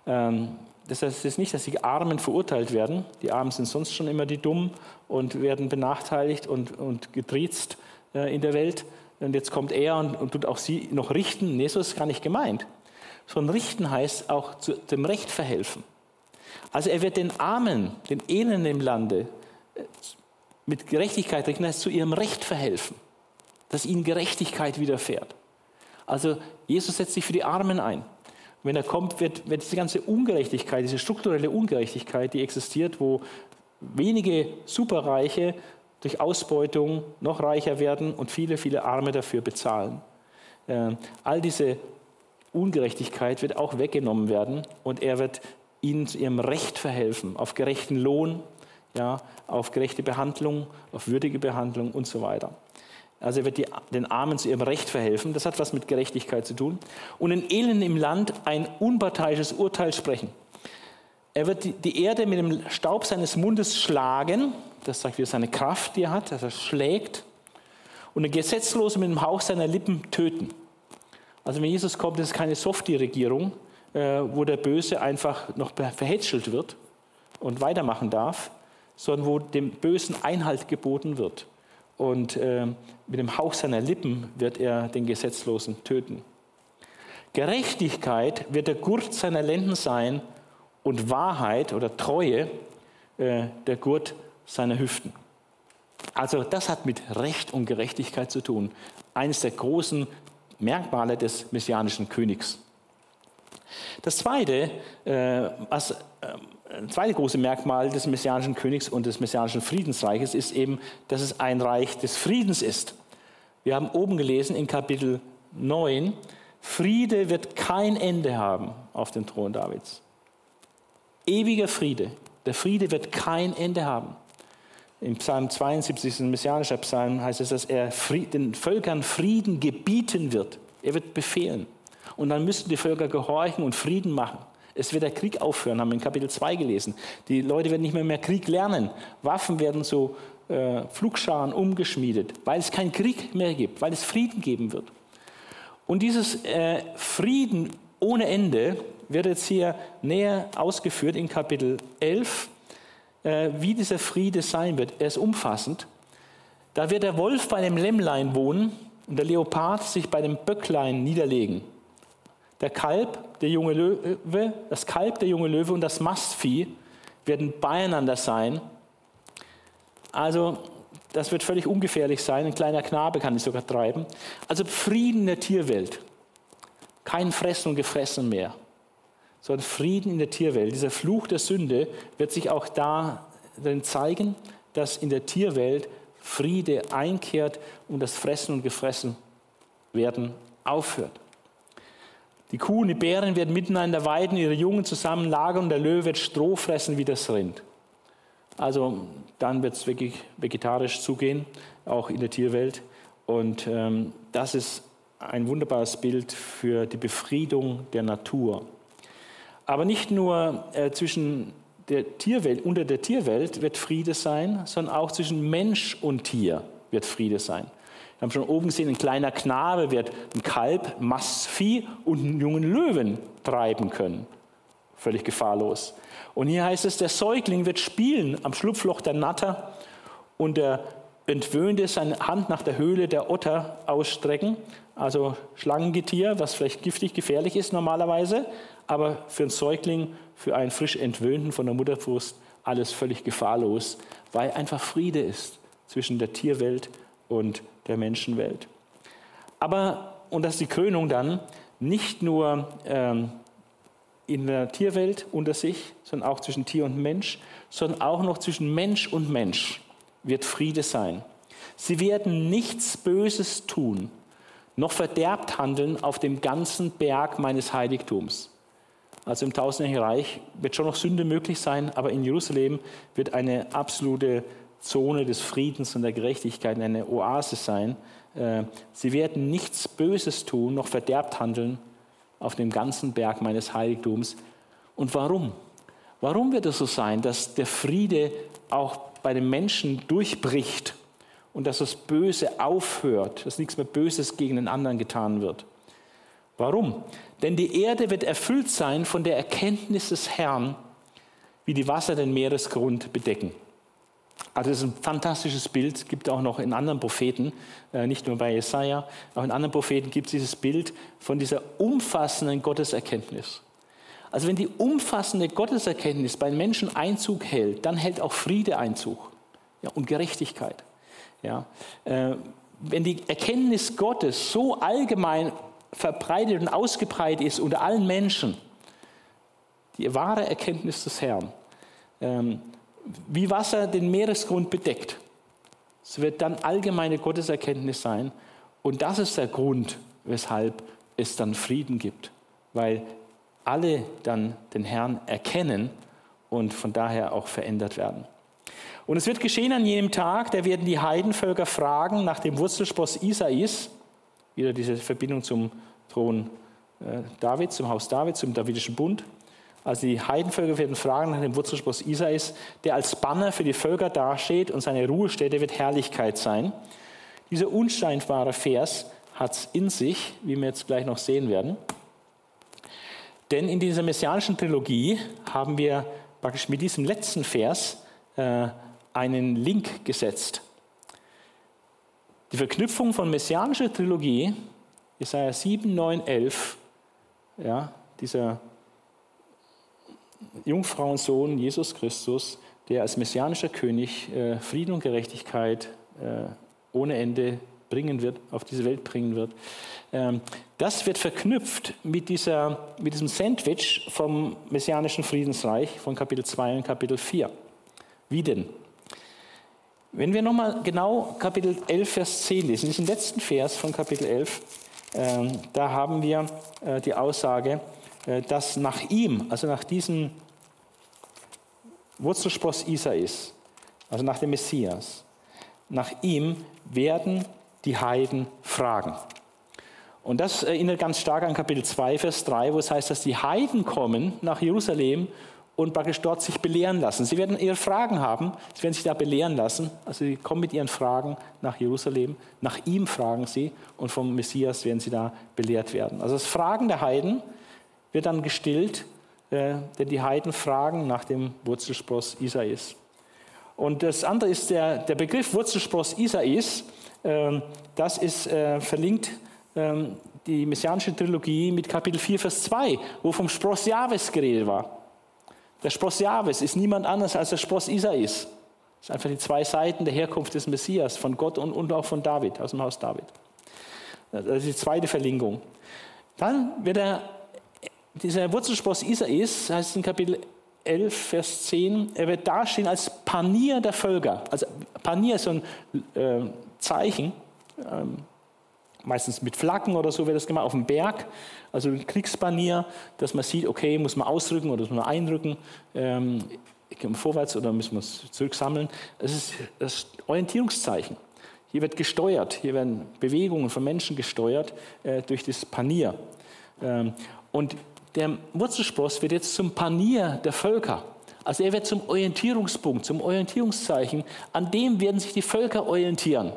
Ähm, das heißt jetzt nicht, dass die Armen verurteilt werden. Die Armen sind sonst schon immer die Dumm und werden benachteiligt und, und getriezt äh, in der Welt. Und jetzt kommt er und, und tut auch sie noch richten. Nee, so ist gar nicht gemeint. Sondern richten heißt auch zu dem Recht verhelfen. Also er wird den Armen, den Elenden im Lande äh, mit Gerechtigkeit richten, heißt zu ihrem Recht verhelfen. Dass ihnen Gerechtigkeit widerfährt. Also Jesus setzt sich für die Armen ein. Wenn er kommt, wird, wird diese ganze Ungerechtigkeit, diese strukturelle Ungerechtigkeit, die existiert, wo wenige Superreiche durch Ausbeutung noch reicher werden und viele, viele Arme dafür bezahlen. Äh, all diese Ungerechtigkeit wird auch weggenommen werden und er wird ihnen zu ihrem Recht verhelfen, auf gerechten Lohn, ja, auf gerechte Behandlung, auf würdige Behandlung und so weiter. Also er wird die, den Armen zu ihrem Recht verhelfen. Das hat was mit Gerechtigkeit zu tun. Und den Elenden im Land ein unparteiisches Urteil sprechen. Er wird die, die Erde mit dem Staub seines Mundes schlagen. Das sagt wieder seine Kraft, die er hat, dass er schlägt. Und den Gesetzlosen mit dem Hauch seiner Lippen töten. Also wenn Jesus kommt, ist keine Softie-Regierung, äh, wo der Böse einfach noch verhätschelt wird und weitermachen darf, sondern wo dem Bösen Einhalt geboten wird und äh, mit dem Hauch seiner Lippen wird er den Gesetzlosen töten. Gerechtigkeit wird der Gurt seiner Lenden sein und Wahrheit oder Treue äh, der Gurt seiner Hüften. Also das hat mit Recht und Gerechtigkeit zu tun. Eines der großen Merkmale des messianischen Königs. Das Zweite, äh, was ein zweites große Merkmal des messianischen Königs und des messianischen Friedensreiches ist eben, dass es ein Reich des Friedens ist. Wir haben oben gelesen in Kapitel 9, Friede wird kein Ende haben auf dem Thron Davids. Ewiger Friede. Der Friede wird kein Ende haben. Im Psalm 72, ein messianischer Psalm, heißt es, dass er den Völkern Frieden gebieten wird. Er wird befehlen. Und dann müssten die Völker gehorchen und Frieden machen. Es wird der Krieg aufhören, haben wir in Kapitel 2 gelesen. Die Leute werden nicht mehr mehr Krieg lernen. Waffen werden zu äh, Flugscharen umgeschmiedet, weil es keinen Krieg mehr gibt, weil es Frieden geben wird. Und dieses äh, Frieden ohne Ende wird jetzt hier näher ausgeführt in Kapitel 11, äh, wie dieser Friede sein wird. Er ist umfassend. Da wird der Wolf bei dem Lämmlein wohnen und der Leopard sich bei dem Böcklein niederlegen. Der Kalb, der junge Löwe, das Kalb, der junge Löwe und das Mastvieh werden beieinander sein. Also, das wird völlig ungefährlich sein. Ein kleiner Knabe kann es sogar treiben. Also Frieden der Tierwelt. Kein Fressen und Gefressen mehr, sondern Frieden in der Tierwelt. Dieser Fluch der Sünde wird sich auch darin zeigen, dass in der Tierwelt Friede einkehrt und das Fressen und Gefressen werden aufhört. Die Kuh und die Bären werden miteinander weiden, ihre Jungen zusammen lagern und der Löwe wird Stroh fressen wie das Rind. Also dann wird es wirklich vegetarisch zugehen, auch in der Tierwelt. Und ähm, das ist ein wunderbares Bild für die Befriedung der Natur. Aber nicht nur äh, zwischen der Tierwelt, unter der Tierwelt wird Friede sein, sondern auch zwischen Mensch und Tier wird Friede sein. Wir haben schon oben gesehen, ein kleiner Knabe wird ein Kalb, Mastvieh und einen jungen Löwen treiben können. Völlig gefahrlos. Und hier heißt es, der Säugling wird spielen am Schlupfloch der Natter und der Entwöhnte seine Hand nach der Höhle der Otter ausstrecken. Also Schlangengetier, was vielleicht giftig, gefährlich ist normalerweise, aber für einen Säugling, für einen frisch Entwöhnten von der Mutterbrust alles völlig gefahrlos, weil einfach Friede ist zwischen der Tierwelt und der Menschenwelt. Aber, und das ist die Krönung dann, nicht nur ähm, in der Tierwelt unter sich, sondern auch zwischen Tier und Mensch, sondern auch noch zwischen Mensch und Mensch wird Friede sein. Sie werden nichts Böses tun, noch verderbt handeln auf dem ganzen Berg meines Heiligtums. Also im tausendjährigen Reich wird schon noch Sünde möglich sein, aber in Jerusalem wird eine absolute Zone des Friedens und der Gerechtigkeit, eine Oase sein. Äh, sie werden nichts Böses tun, noch verderbt handeln auf dem ganzen Berg meines Heiligtums. Und warum? Warum wird es so sein, dass der Friede auch bei den Menschen durchbricht und dass das Böse aufhört, dass nichts mehr Böses gegen den anderen getan wird? Warum? Denn die Erde wird erfüllt sein von der Erkenntnis des Herrn, wie die Wasser den Meeresgrund bedecken. Also das ist ein fantastisches Bild, gibt auch noch in anderen Propheten, äh, nicht nur bei Jesaja, auch in anderen Propheten gibt es dieses Bild von dieser umfassenden Gotteserkenntnis. Also wenn die umfassende Gotteserkenntnis bei Menschen Einzug hält, dann hält auch Friede Einzug ja, und Gerechtigkeit. Ja. Äh, wenn die Erkenntnis Gottes so allgemein verbreitet und ausgebreitet ist unter allen Menschen, die wahre Erkenntnis des Herrn, ähm, wie Wasser den Meeresgrund bedeckt. Es wird dann allgemeine Gotteserkenntnis sein. Und das ist der Grund, weshalb es dann Frieden gibt. Weil alle dann den Herrn erkennen und von daher auch verändert werden. Und es wird geschehen an jenem Tag, da werden die Heidenvölker fragen nach dem Wurzelspross Isais, wieder diese Verbindung zum Thron äh, Davids, zum Haus Davids, zum Davidischen Bund. Also die Heidenvölker werden fragen nach dem Wurzelspross Isais, der als Banner für die Völker dasteht und seine Ruhestätte wird Herrlichkeit sein. Dieser unscheinbare Vers hat es in sich, wie wir jetzt gleich noch sehen werden. Denn in dieser messianischen Trilogie haben wir praktisch mit diesem letzten Vers äh, einen Link gesetzt. Die Verknüpfung von messianischer Trilogie, Jesaja 7, 9, 11, ja, dieser Jungfrauensohn Jesus Christus, der als messianischer König äh, Frieden und Gerechtigkeit äh, ohne Ende bringen wird, auf diese Welt bringen wird. Ähm, das wird verknüpft mit, dieser, mit diesem Sandwich vom messianischen Friedensreich von Kapitel 2 und Kapitel 4. Wie denn? Wenn wir nochmal genau Kapitel 11, Vers 10 lesen, diesen letzten Vers von Kapitel 11, ähm, da haben wir äh, die Aussage, äh, dass nach ihm, also nach diesem Wurzelspross Isais, also nach dem Messias, nach ihm werden die Heiden fragen. Und das erinnert ganz stark an Kapitel 2, Vers 3, wo es heißt, dass die Heiden kommen nach Jerusalem und praktisch dort sich belehren lassen. Sie werden ihre Fragen haben, sie werden sich da belehren lassen. Also sie kommen mit ihren Fragen nach Jerusalem, nach ihm fragen sie und vom Messias werden sie da belehrt werden. Also das Fragen der Heiden wird dann gestillt, äh, denn die Heiden fragen nach dem Wurzelspross Isais. Und das andere ist der, der Begriff Wurzelspross Isais, äh, das ist äh, verlinkt ähm, die messianische Trilogie mit Kapitel 4, Vers 2, wo vom Spross Jahwes geredet war. Der Spross Jahwes ist niemand anders als der Spross Isais. Das sind einfach die zwei Seiten der Herkunft des Messias, von Gott und, und auch von David, aus dem Haus David. Das ist die zweite Verlinkung. Dann wird er, dieser Wurzelspross Isais, heißt in Kapitel 11, Vers 10, er wird dastehen als Panier der Völker. Also Panier ist so ein äh, Zeichen, ähm, meistens mit Flaggen oder so wird das gemacht, auf dem Berg, also ein Kriegspanier, dass man sieht, okay, muss man ausrücken oder muss man einrücken, ähm, vorwärts oder müssen wir es zurücksammeln. Das ist das Orientierungszeichen. Hier wird gesteuert, hier werden Bewegungen von Menschen gesteuert äh, durch das Panier. Ähm, und der Wurzelspross wird jetzt zum Panier der Völker. Also er wird zum Orientierungspunkt, zum Orientierungszeichen. An dem werden sich die Völker orientieren.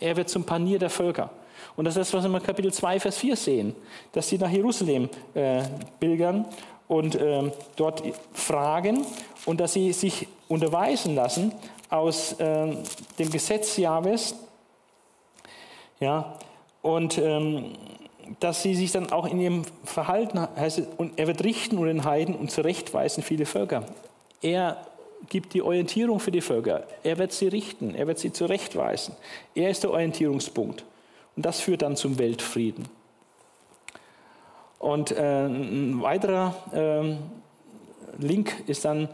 Er wird zum Panier der Völker. Und das ist das, was wir in Kapitel 2, Vers 4 sehen, dass sie nach Jerusalem äh, pilgern und äh, dort fragen und dass sie sich unterweisen lassen aus äh, dem Gesetz Jahwes. Ja, und ähm, dass sie sich dann auch in ihrem Verhalten, heißt es, und er wird richten und den Heiden und zurechtweisen viele Völker. Er gibt die Orientierung für die Völker. Er wird sie richten, er wird sie zurechtweisen. Er ist der Orientierungspunkt. Und das führt dann zum Weltfrieden. Und äh, ein weiterer äh, Link ist dann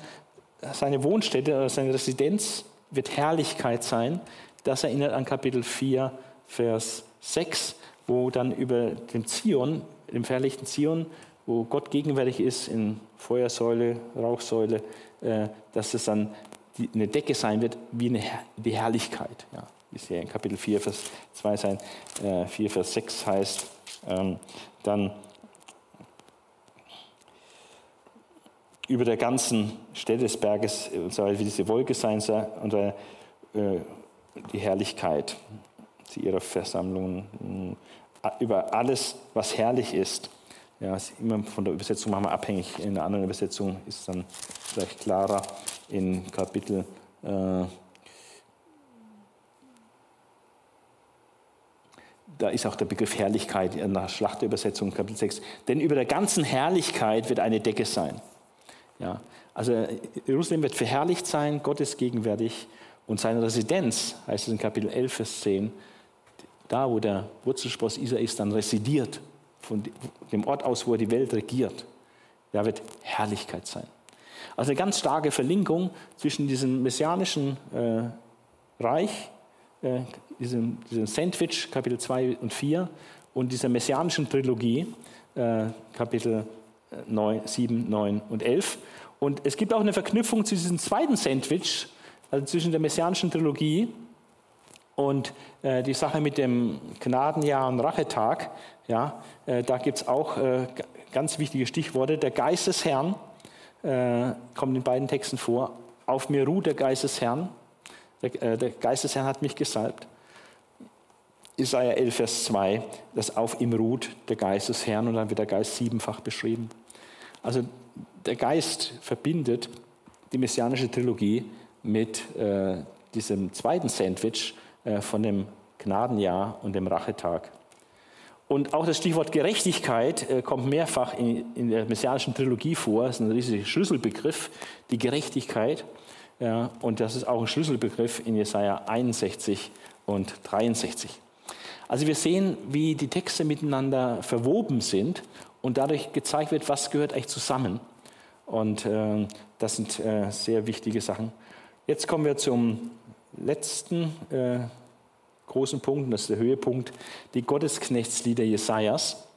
seine Wohnstätte oder seine Residenz wird Herrlichkeit sein. Das erinnert an Kapitel 4, Vers 6, wo dann über dem Zion, dem verherrlichten Zion, wo Gott gegenwärtig ist in Feuersäule, Rauchsäule, äh, dass es dann die, eine Decke sein wird wie eine, die Herrlichkeit. Ja, hier in Kapitel 4, Vers 2 sein, äh, 4, Vers 6 heißt. Ähm, dann über der ganzen Stelle des Berges soll wie diese Wolke sein und äh, die Herrlichkeit zu ihrer Versammlung, äh, über alles, was herrlich ist. Ja, ist immer von der Übersetzung manchmal abhängig. In der anderen Übersetzung ist es dann vielleicht klarer in Kapitel äh, da ist auch der Begriff Herrlichkeit in der Schlachterübersetzung Kapitel 6. Denn über der ganzen Herrlichkeit wird eine Decke sein. Ja, also Jerusalem wird verherrlicht sein, Gott ist gegenwärtig und seine Residenz, heißt es in Kapitel 11, Vers 10, da wo der Wurzelspross Israel ist, dann residiert, von dem Ort aus, wo er die Welt regiert, da wird Herrlichkeit sein. Also eine ganz starke Verlinkung zwischen diesem messianischen äh, Reich, äh, diesem, diesem, Sandwich, Kapitel 2 und 4, und dieser messianischen Trilogie, äh, Kapitel 9, 7, 9 und 11. Und es gibt auch eine Verknüpfung zu diesem zweiten Sandwich, also zwischen der messianischen Trilogie und äh, die Sache mit dem Gnadenjahr und Rachetag. Ja, äh, da gibt es auch äh, ganz wichtige Stichworte. Der Geist des Herrn äh, kommt in beiden Texten vor. Auf mir ruht der Geist des Herrn. Der, äh, der Geist des Herrn hat mich gesalbt. Isaiah 11, Vers 2, dass auf ihm ruht der Geist des Herrn und dann wird der Geist siebenfach beschrieben. Also der Geist verbindet die messianische Trilogie mit äh, diesem zweiten Sandwich äh, von dem Gnadenjahr und dem Rachetag. Und auch das Stichwort Gerechtigkeit äh, kommt mehrfach in, in, der messianischen Trilogie vor. Das ist ein riesiger Schlüsselbegriff, die Gerechtigkeit. Ja, und das ist auch ein Schlüsselbegriff in Jesaja 61 und 63. Also wir sehen, wie die Texte miteinander verwoben sind und dadurch gezeigt wird, was gehört eigentlich zusammen. Und äh, das sind äh, sehr wichtige Sachen. Jetzt kommen wir zum letzten äh, großen Punkt, das ist der Höhepunkt, die Gottesknechtslieder Jesajas.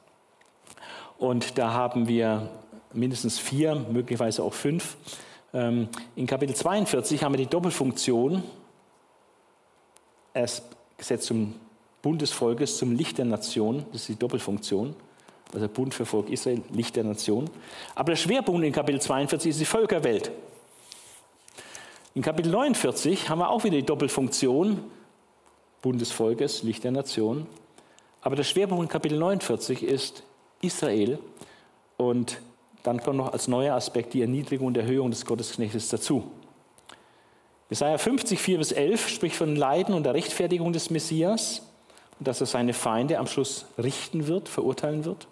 Und da haben wir mindestens vier, möglicherweise auch fünf. Ähm, in Kapitel 42 haben wir die Doppelfunktion, erst gesetzt zum Bund des Volkes, zum Licht der Nation, das ist die Doppelfunktion also Bund für Volk Israel, Licht der Nation. Aber der Schwerpunkt in Kapitel 42 ist die Völkerwelt. In Kapitel 49 haben wir auch wieder die Doppelfunktion Bund des Volkes, Licht der Nation. Aber der Schwerpunkt in Kapitel 49 ist Israel und dann kommt noch als neuer Aspekt die Erniedrigung und Erhöhung des Gottesknechtes dazu. Jesaja 50, 4 bis 11 spricht von Leiden und der Rechtfertigung des Messias und dass er seine Feinde am Schluss richten wird, verurteilen wird.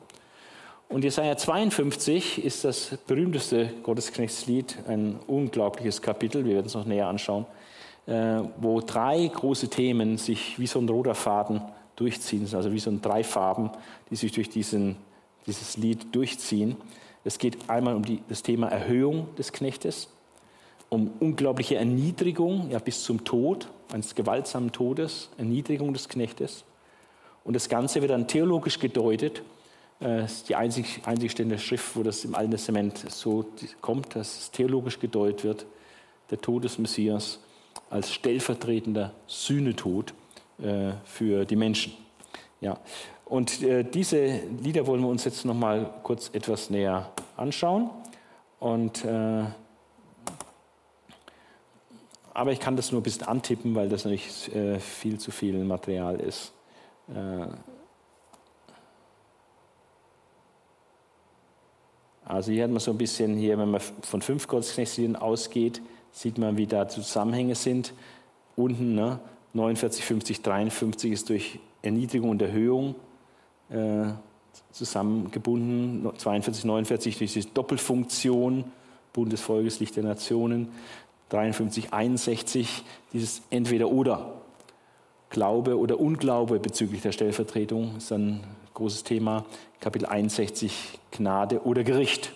Und Jesaja 52 ist das berühmteste Gottesknechtslied, ein unglaubliches Kapitel, wir werden es noch näher anschauen, äh, wo drei große Themen sich wie so ein roter Faden durchziehen, also wie so ein drei Farben, die sich durch diesen, dieses Lied durchziehen. Es geht einmal um die, das Thema Erhöhung des Knechtes, um unglaubliche Erniedrigung, ja bis zum Tod, eines gewaltsamen Todes, Erniedrigung des Knechtes. Und das Ganze wird dann theologisch gedeutet das äh, ist die einzig, einzigste Schrift, wo das im Alten Testament so kommt, dass es theologisch gedeutet wird, der Tod des Messias als stellvertretender Sühnetod äh, für die Menschen. Ja. Und äh, diese Lieder wollen wir uns jetzt noch mal kurz etwas näher anschauen. Und aber ich kann das nur ein bisschen antippen, weil das natürlich äh, viel zu viel Material ist. Äh, also hier hat man so ein bisschen, hier, wenn man von fünf Gottesknechtsliedern ausgeht, sieht man, wie da Zusammenhänge sind. Unten ne, 49, 50, 53 ist durch Erniedrigung und Erhöhung äh, zusammengebunden. 42, 49 durch diese Doppelfunktion, Bund des Volkes, Licht der Nationen. 53, 61 dieses Entweder-Oder. Glaube oder Unglaube bezüglich der Stellvertretung ist ein großes Thema. Kapitel 61, Gnade oder Gericht.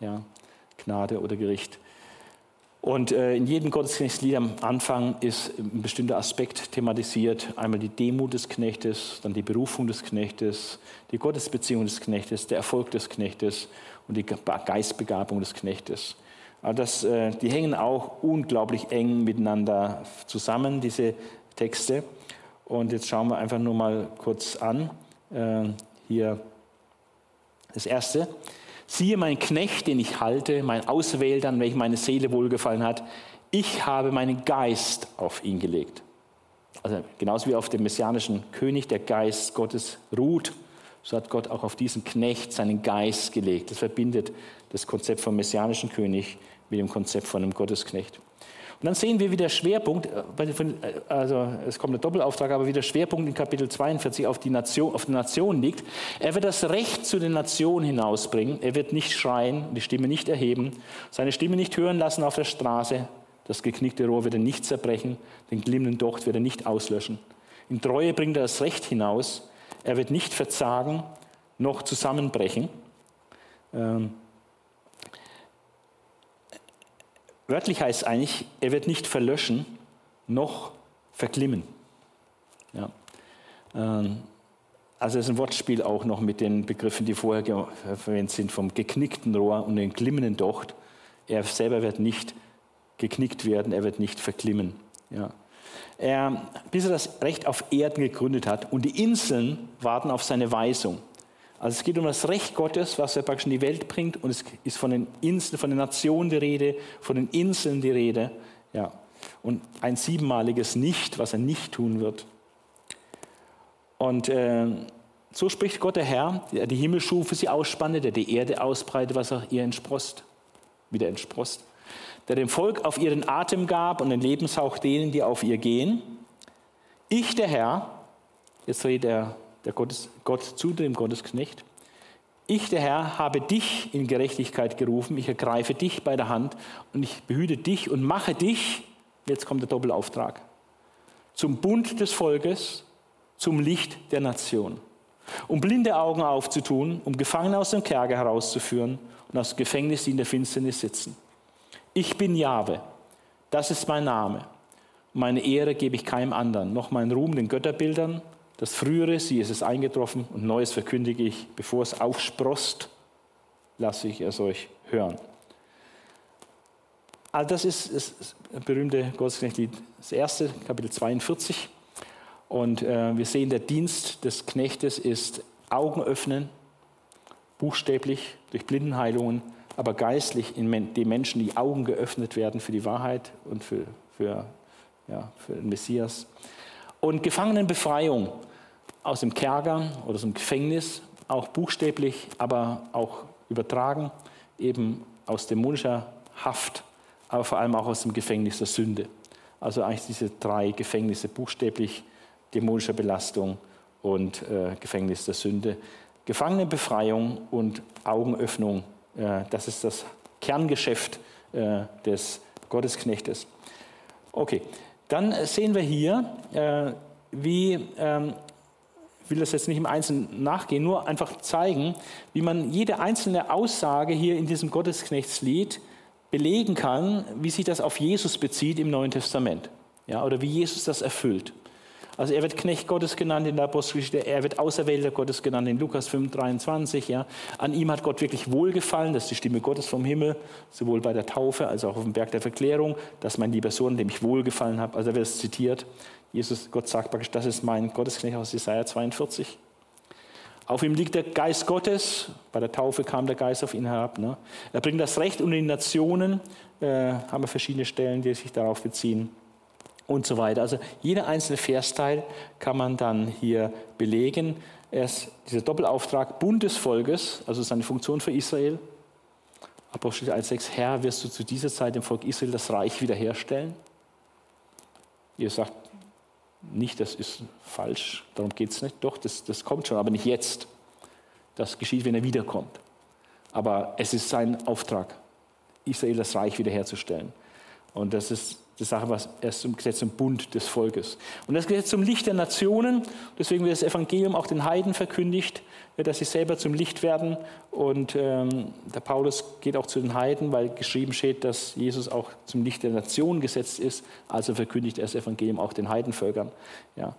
Ja, Gnade oder Gericht. Und äh, in jedem Gottesdienstlied am Anfang ist ein bestimmter Aspekt thematisiert. Einmal die Demut des Knechtes, dann die Berufung des Knechtes, die Gottesbeziehung des Knechtes, der Erfolg des Knechtes und die Geistbegabung des Knechtes. Also das, äh, die hängen auch unglaublich eng miteinander zusammen, diese Texte. Und jetzt schauen wir einfach nur mal kurz an. Äh, hier das erste. Siehe mein Knecht, den ich halte, mein Auswählter, an welchem meine Seele wohlgefallen hat. Ich habe meinen Geist auf ihn gelegt. Also genauso wie auf dem messianischen König der Geist Gottes ruht, so hat Gott auch auf diesen Knecht seinen Geist gelegt. Das verbindet das Konzept vom messianischen König mit dem Konzept von einem Gottesknecht. Und dann sehen wir, wie der Schwerpunkt, äh, äh, also es kommt ein Doppelauftrag, aber wie der Schwerpunkt in Kapitel 42 auf die Nation, auf die Nation liegt. Er wird das Recht zu den Nationen hinausbringen. Er wird nicht schreien, die Stimme nicht erheben, seine Stimme nicht hören lassen auf der Straße. Das geknickte Rohr wird er nicht zerbrechen, den glimmenden Docht wird er nicht auslöschen. In Treue bringt er das Recht hinaus. Er wird nicht verzagen, noch zusammenbrechen. Ähm, Wörtlich heißt es eigentlich, er wird nicht verlöschen noch verglimmen. Ja. Ähm, also es ist ein Wortspiel auch noch mit den Begriffen, die vorher verwendet sind, vom geknickten Rohr und dem glimmenden Docht. Er selber wird nicht geknickt werden, er wird nicht verglimmen. Ja. Er, bis er das Recht auf Erden gegründet hat und die Inseln warten auf seine Weisung. Also es geht um das Recht Gottes, was er praktisch in die Welt bringt und es ist von den Inseln, von den Nationen die Rede, von den Inseln die Rede. Ja. Und ein siebenmaliges Nicht, was er nicht tun wird. Und äh, so spricht Gott der Herr, der die Himmel schuf, sie ausspannte, der die Erde ausbreitet, was auch ihr entsprost, wieder entsprost, der dem Volk auf ihren Atem gab und den Lebenshauch denen, die auf ihr gehen. Ich, der Herr, jetzt redet er der Gottes, Gott zu dem Gottesknecht, ich, der Herr, habe dich in Gerechtigkeit gerufen, ich ergreife dich bei der Hand und ich behüte dich und mache dich, jetzt kommt der Doppelauftrag, zum Bund des Volkes, zum Licht der Nation, um blinde Augen aufzutun, um Gefangene aus dem Kerker herauszuführen und aus dem Gefängnis, die in der Finsternis sitzen. Ich bin Jahwe, das ist mein Name. Meine Ehre gebe ich keinem anderen, noch meinen Ruhm den Götterbildern das Frühere, sie ist es eingetroffen und Neues verkündige ich, bevor es aufsprost, lasse ich es euch hören. Also das ist das berühmte Gottesknechtlied, das erste, Kapitel 42. Und äh, wir sehen, der Dienst des Knechtes ist Augen öffnen, buchstäblich durch Blindenheilungen, aber geistlich in den Menschen die Augen geöffnet werden für die Wahrheit und für, für, ja, für den Messias und Gefangenenbefreiung aus dem Kerker oder aus dem Gefängnis, auch buchstäblich, aber auch übertragen, eben aus dämonischer Haft, aber vor allem auch aus dem Gefängnis der Sünde. Also eigentlich diese drei Gefängnisse, buchstäblich dämonischer Belastung und äh, Gefängnis der Sünde. Gefangenenbefreiung und Augenöffnung, äh, das ist das Kerngeschäft äh, des Gottesknechtes. Okay, dann sehen wir hier, äh, wie, ähm, will das jetzt nicht im Einzelnen nachgehen, nur einfach zeigen, wie man jede einzelne Aussage hier in diesem Gottesknechtslied belegen kann, wie sich das auf Jesus bezieht im Neuen Testament. Ja, oder wie Jesus das erfüllt. Also er wird Knecht Gottes genannt in der Apostelgeschichte, er wird Auserwählter Gottes genannt in Lukas 5, 23. Ja. An ihm hat Gott wirklich wohlgefallen, das ist die Stimme Gottes vom Himmel, sowohl bei der Taufe als auch auf dem Berg der Verklärung, dass mein lieber Sohn, dem ich wohlgefallen habe. Also er wird es zitiert. Jesus, Gott sagt praktisch, das ist mein Gottesknecht aus Jesaja 42. Auf ihm liegt der Geist Gottes. Bei der Taufe kam der Geist auf ihn herab. Ne? Er bringt das Recht unter die Nationen. Äh, haben wir verschiedene Stellen, die sich darauf beziehen. Und so weiter. Also jeder einzelne Versteil kann man dann hier belegen. Erst dieser Doppelauftrag Bund des Volkes, also seine Funktion für Israel. Apostel 1,6, Herr, wirst du zu dieser Zeit dem Volk Israel das Reich wiederherstellen? Ihr sagt, nicht, das ist falsch, darum geht es nicht. Doch, das, das kommt schon, aber nicht jetzt. Das geschieht, wenn er wiederkommt. Aber es ist sein Auftrag, Israel das Reich wiederherzustellen. Und das ist die Sache, was erst zum Gesetz zum Bund des Volkes. Und das Gesetz zum Licht der Nationen, deswegen wird das Evangelium auch den Heiden verkündigt, dass sie selber zum Licht werden. Und ähm, der Paulus geht auch zu den Heiden, weil geschrieben steht, dass Jesus auch zum Licht der Nationen gesetzt ist. Also verkündigt er das Evangelium auch den Heidenvölkern. Ja.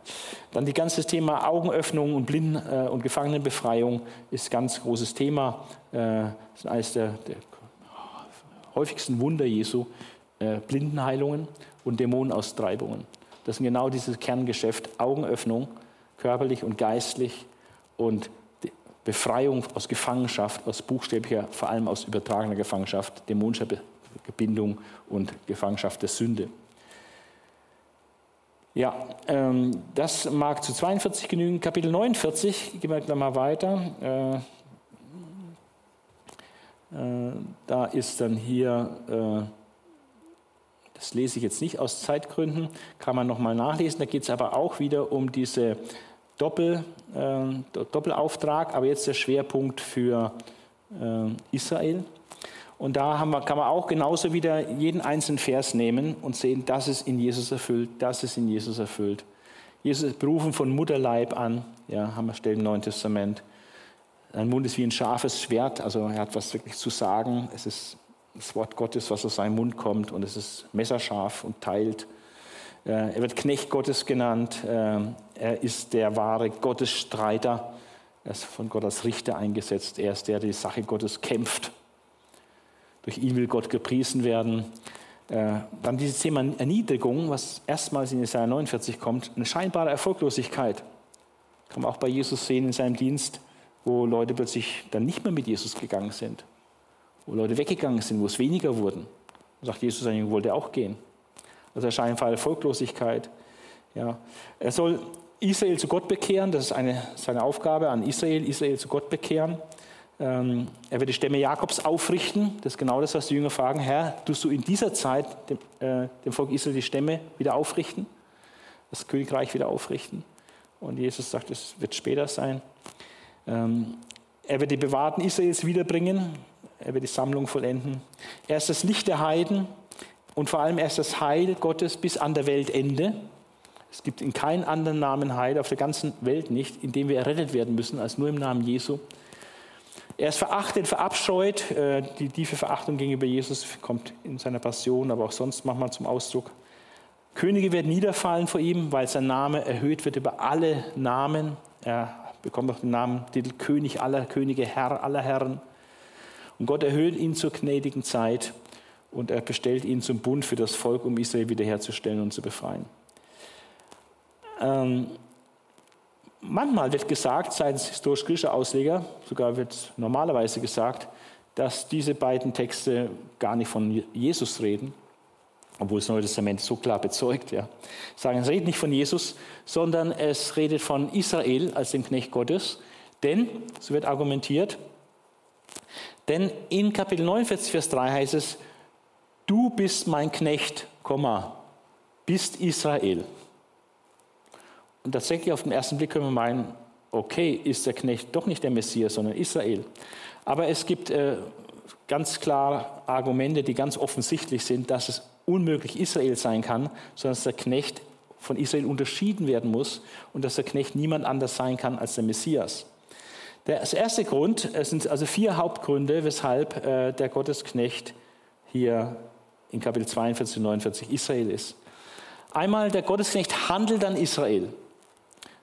Dann das ganze Thema Augenöffnung und Blinden- äh, und Gefangenenbefreiung ist ein ganz großes Thema. Äh, das ist eines der, der häufigsten Wunder Jesu. Äh, Blindenheilungen und Dämonenaustreibungen. Das sind genau dieses Kerngeschäft, Augenöffnung, körperlich und geistlich und Befreiung aus Gefangenschaft, aus buchstäblicher, vor allem aus übertragener Gefangenschaft, dämonischer Gebindung und Gefangenschaft der Sünde. Ja, ähm, das mag zu 42 genügen. Kapitel 49, gehen wir gleich mal weiter. Äh, äh, da ist dann hier, äh, das lese ich jetzt nicht aus Zeitgründen, kann man nochmal nachlesen. Da geht es aber auch wieder um diese Doppel, äh, Doppelauftrag, aber jetzt der Schwerpunkt für äh, Israel. Und da wir, kann man auch genauso wieder jeden einzelnen Vers nehmen und sehen, das ist in Jesus erfüllt, das ist in Jesus erfüllt. Jesus ist berufen von Mutterleib an, ja, haben wir Stellen im Neuen Testament. Sein Mund ist wie ein scharfes Schwert, also er hat was wirklich zu sagen. Es ist das Wort Gottes, was aus seinem Mund kommt und es ist messerscharf und teilt. Äh, er wird Knecht Gottes genannt. Äh, er ist der wahre Gottesstreiter. Er ist von Gott als Richter eingesetzt. Er ist der, der die Sache Gottes kämpft. Durch ihn will Gott gepriesen werden. Äh, dann dieses Thema Erniedrigung, was erstmals in Jesaja 49 kommt, eine scheinbare Erfolglosigkeit. Kann man auch bei Jesus sehen in seinem Dienst, wo Leute plötzlich dann nicht mehr mit Jesus gegangen sind. Wo Leute weggegangen sind, wo es weniger wurden. Da sagt Jesus eigentlich, wollte auch gehen. Also scheinbare Erfolglosigkeit. Ja. Er soll Israel zu Gott bekehren, das ist eine, seine Aufgabe an Israel, Israel zu Gott bekehren. Ähm, er wird die Stämme Jakobs aufrichten. Das ist genau das, was die Jünger fragen. Herr, tust du in dieser Zeit dem, äh, dem Volk Israel die Stämme wieder aufrichten? Das Königreich wieder aufrichten? Und Jesus sagt, es wird später sein. Ähm, er wird die Bewahrten Israels wiederbringen. Er wird die Sammlung vollenden. Er ist das Licht der Heiden und vor allem er ist das Heil Gottes bis an der Weltende. Es gibt in keinem anderen Namen Heil auf der ganzen Welt nicht, in dem wir errettet werden müssen, als nur im Namen Jesu. Er ist verachtet, verabscheut. Äh, die tiefe Verachtung gegenüber Jesus kommt in seiner Passion, aber auch sonst manchmal zum Ausdruck. Könige werden niederfallen vor ihm, weil sein Name erhöht wird über alle Namen. Er bekommt auch den Namen, Titel König aller Könige, Herr aller Herren. Und Gott erhöht ihn zur gnädigen Zeit und er bestellt ihn zum Bund für das Volk, um Israel wiederherzustellen und zu befreien. Ähm, manchmal wird gesagt, seitens historisch-griechischer Ausleger, sogar wird normalerweise gesagt, dass diese beiden Texte gar nicht von Jesus reden, obwohl das Neue Testament so klar bezeugt. Ja. Sagen, es redet nicht von Jesus, sondern es redet von Israel als dem Knecht Gottes. Denn, so wird argumentiert, denn in Kapitel 49, Vers 3 heißt es, du bist mein Knecht, bist Israel. Und tatsächlich auf den ersten Blick können wir meinen, okay, ist der Knecht doch nicht der Messias, sondern Israel. Aber es gibt äh, ganz klar Argumente, die ganz offensichtlich sind, dass es unmöglich Israel sein kann, sondern dass der Knecht von Israel unterschieden werden muss und dass der Knecht niemand anders sein kann als der Messias. Der erste Grund, es sind also vier Hauptgründe, weshalb äh, der Gottesknecht hier in Kapitel 42 und 49 Israel ist. Einmal, der Gottesknecht handelt an Israel.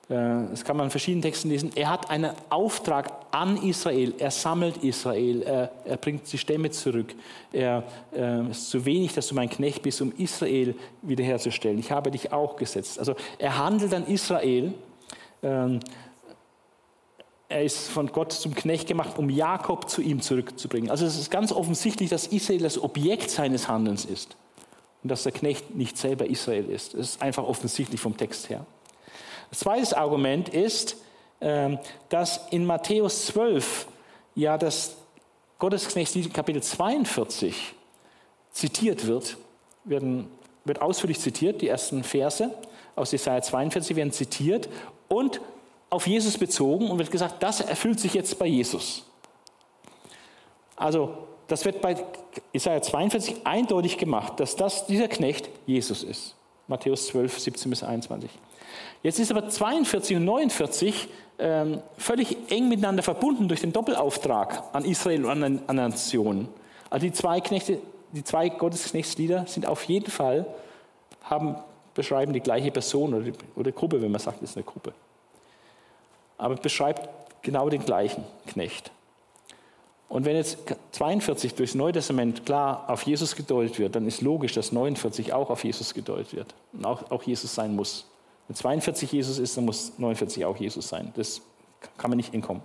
Äh, das kann man in verschiedenen Texten lesen. Er hat einen Auftrag an Israel. Er sammelt Israel. Er, er bringt die Stämme zurück. Er äh, ist zu wenig, dass du mein Knecht bist, um Israel wiederherzustellen. Ich habe dich auch gesetzt. Also er handelt an Israel. Ähm, er ist von Gott zum Knecht gemacht, um Jakob zu ihm zurückzubringen. Also es ist ganz offensichtlich, dass Israel das Objekt seines Handelns ist und dass der Knecht nicht selber Israel ist. Das ist einfach offensichtlich vom Text her. Das zweite Argument ist, ähm, dass in Matthäus 12 ja das Gottesknecht Kapitel 42 zitiert wird, werden, wird ausführlich zitiert, die ersten Verse aus Jesaja 42 werden zitiert und auf Jesus bezogen und wird gesagt, das erfüllt sich jetzt bei Jesus. Also, das wird bei Jesaja 42 eindeutig gemacht, dass das, dieser Knecht Jesus ist. Matthäus 12, 17 bis 21. Jetzt ist aber 42 und 49 ähm, völlig eng miteinander verbunden durch den Doppelauftrag an Israel und an, an Nationen. Also die zwei Knechte, die zwei Gottesknechtslieder sind auf jeden Fall, haben, beschreiben die gleiche Person oder, oder Gruppe, wenn man sagt, es ist eine Gruppe aber beschreibt genau den gleichen Knecht. Und wenn jetzt 42 durchs Neue Testament klar auf Jesus gedeutet wird, dann ist logisch, dass 49 auch auf Jesus gedeutet wird und auch, auch Jesus sein muss. Wenn 42 Jesus ist, dann muss 49 auch Jesus sein. Das kann man nicht entkommen.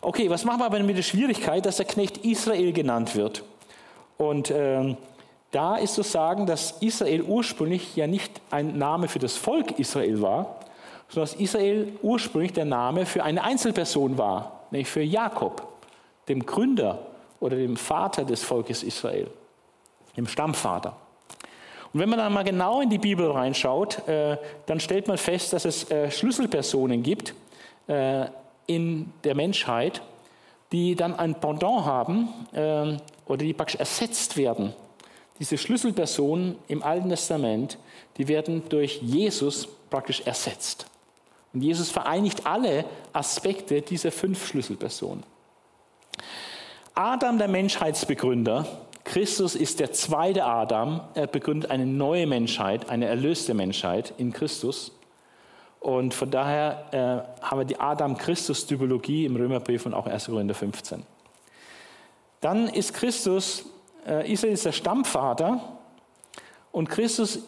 Okay, was machen wir aber mit der Schwierigkeit, dass der Knecht Israel genannt wird? Und ähm, da ist zu sagen, dass Israel ursprünglich ja nicht ein Name für das Volk Israel war, sondern dass Israel ursprünglich der Name für eine Einzelperson war, nämlich für Jakob, dem Gründer oder dem Vater des Volkes Israel, dem Stammvater. Und wenn man dann mal genau in die Bibel reinschaut, äh, dann stellt man fest, dass es äh, Schlüsselpersonen gibt äh, in der Menschheit, die dann ein Pendant haben oder die praktisch ersetzt werden. Diese Schlüsselpersonen im Alten Testament, die werden durch Jesus praktisch ersetzt. Und Jesus vereinigt alle Aspekte dieser fünf Schlüsselpersonen. Adam, der Menschheitsbegründer, Christus ist der zweite Adam. Er begründet eine neue Menschheit, eine erlöste Menschheit in Christus. Und von daher äh, haben wir die Adam-Christus-Typologie im Römerbrief und auch 1. Korinther 15. Dann ist Christus, äh, Israel ist der Stammvater und Christus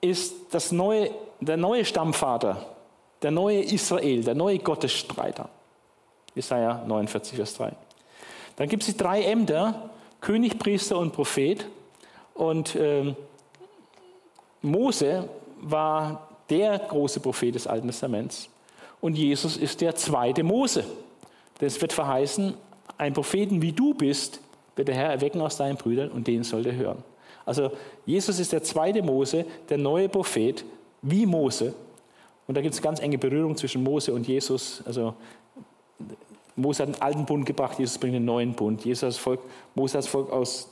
ist das neue, der neue Stammvater der neue Israel, der neue Gottesstreiter. Jesaja 49, Vers 3. Dann gibt es die drei Ämter, König, Priester und Prophet. Und äh, Mose war der große Prophet des Alten Testaments. Und Jesus ist der zweite Mose. Denn es wird verheißen, ein Propheten wie du bist, wird der Herr erwecken aus deinen Brüdern und den soll er hören. Also Jesus ist der zweite Mose, der neue Prophet wie Mose. Und da gibt es ganz enge Berührung zwischen Mose und Jesus. Also Mose hat einen alten Bund gebracht, Jesus bringt einen neuen Bund. Jesus hat das Volk, Mose hat das Volk aus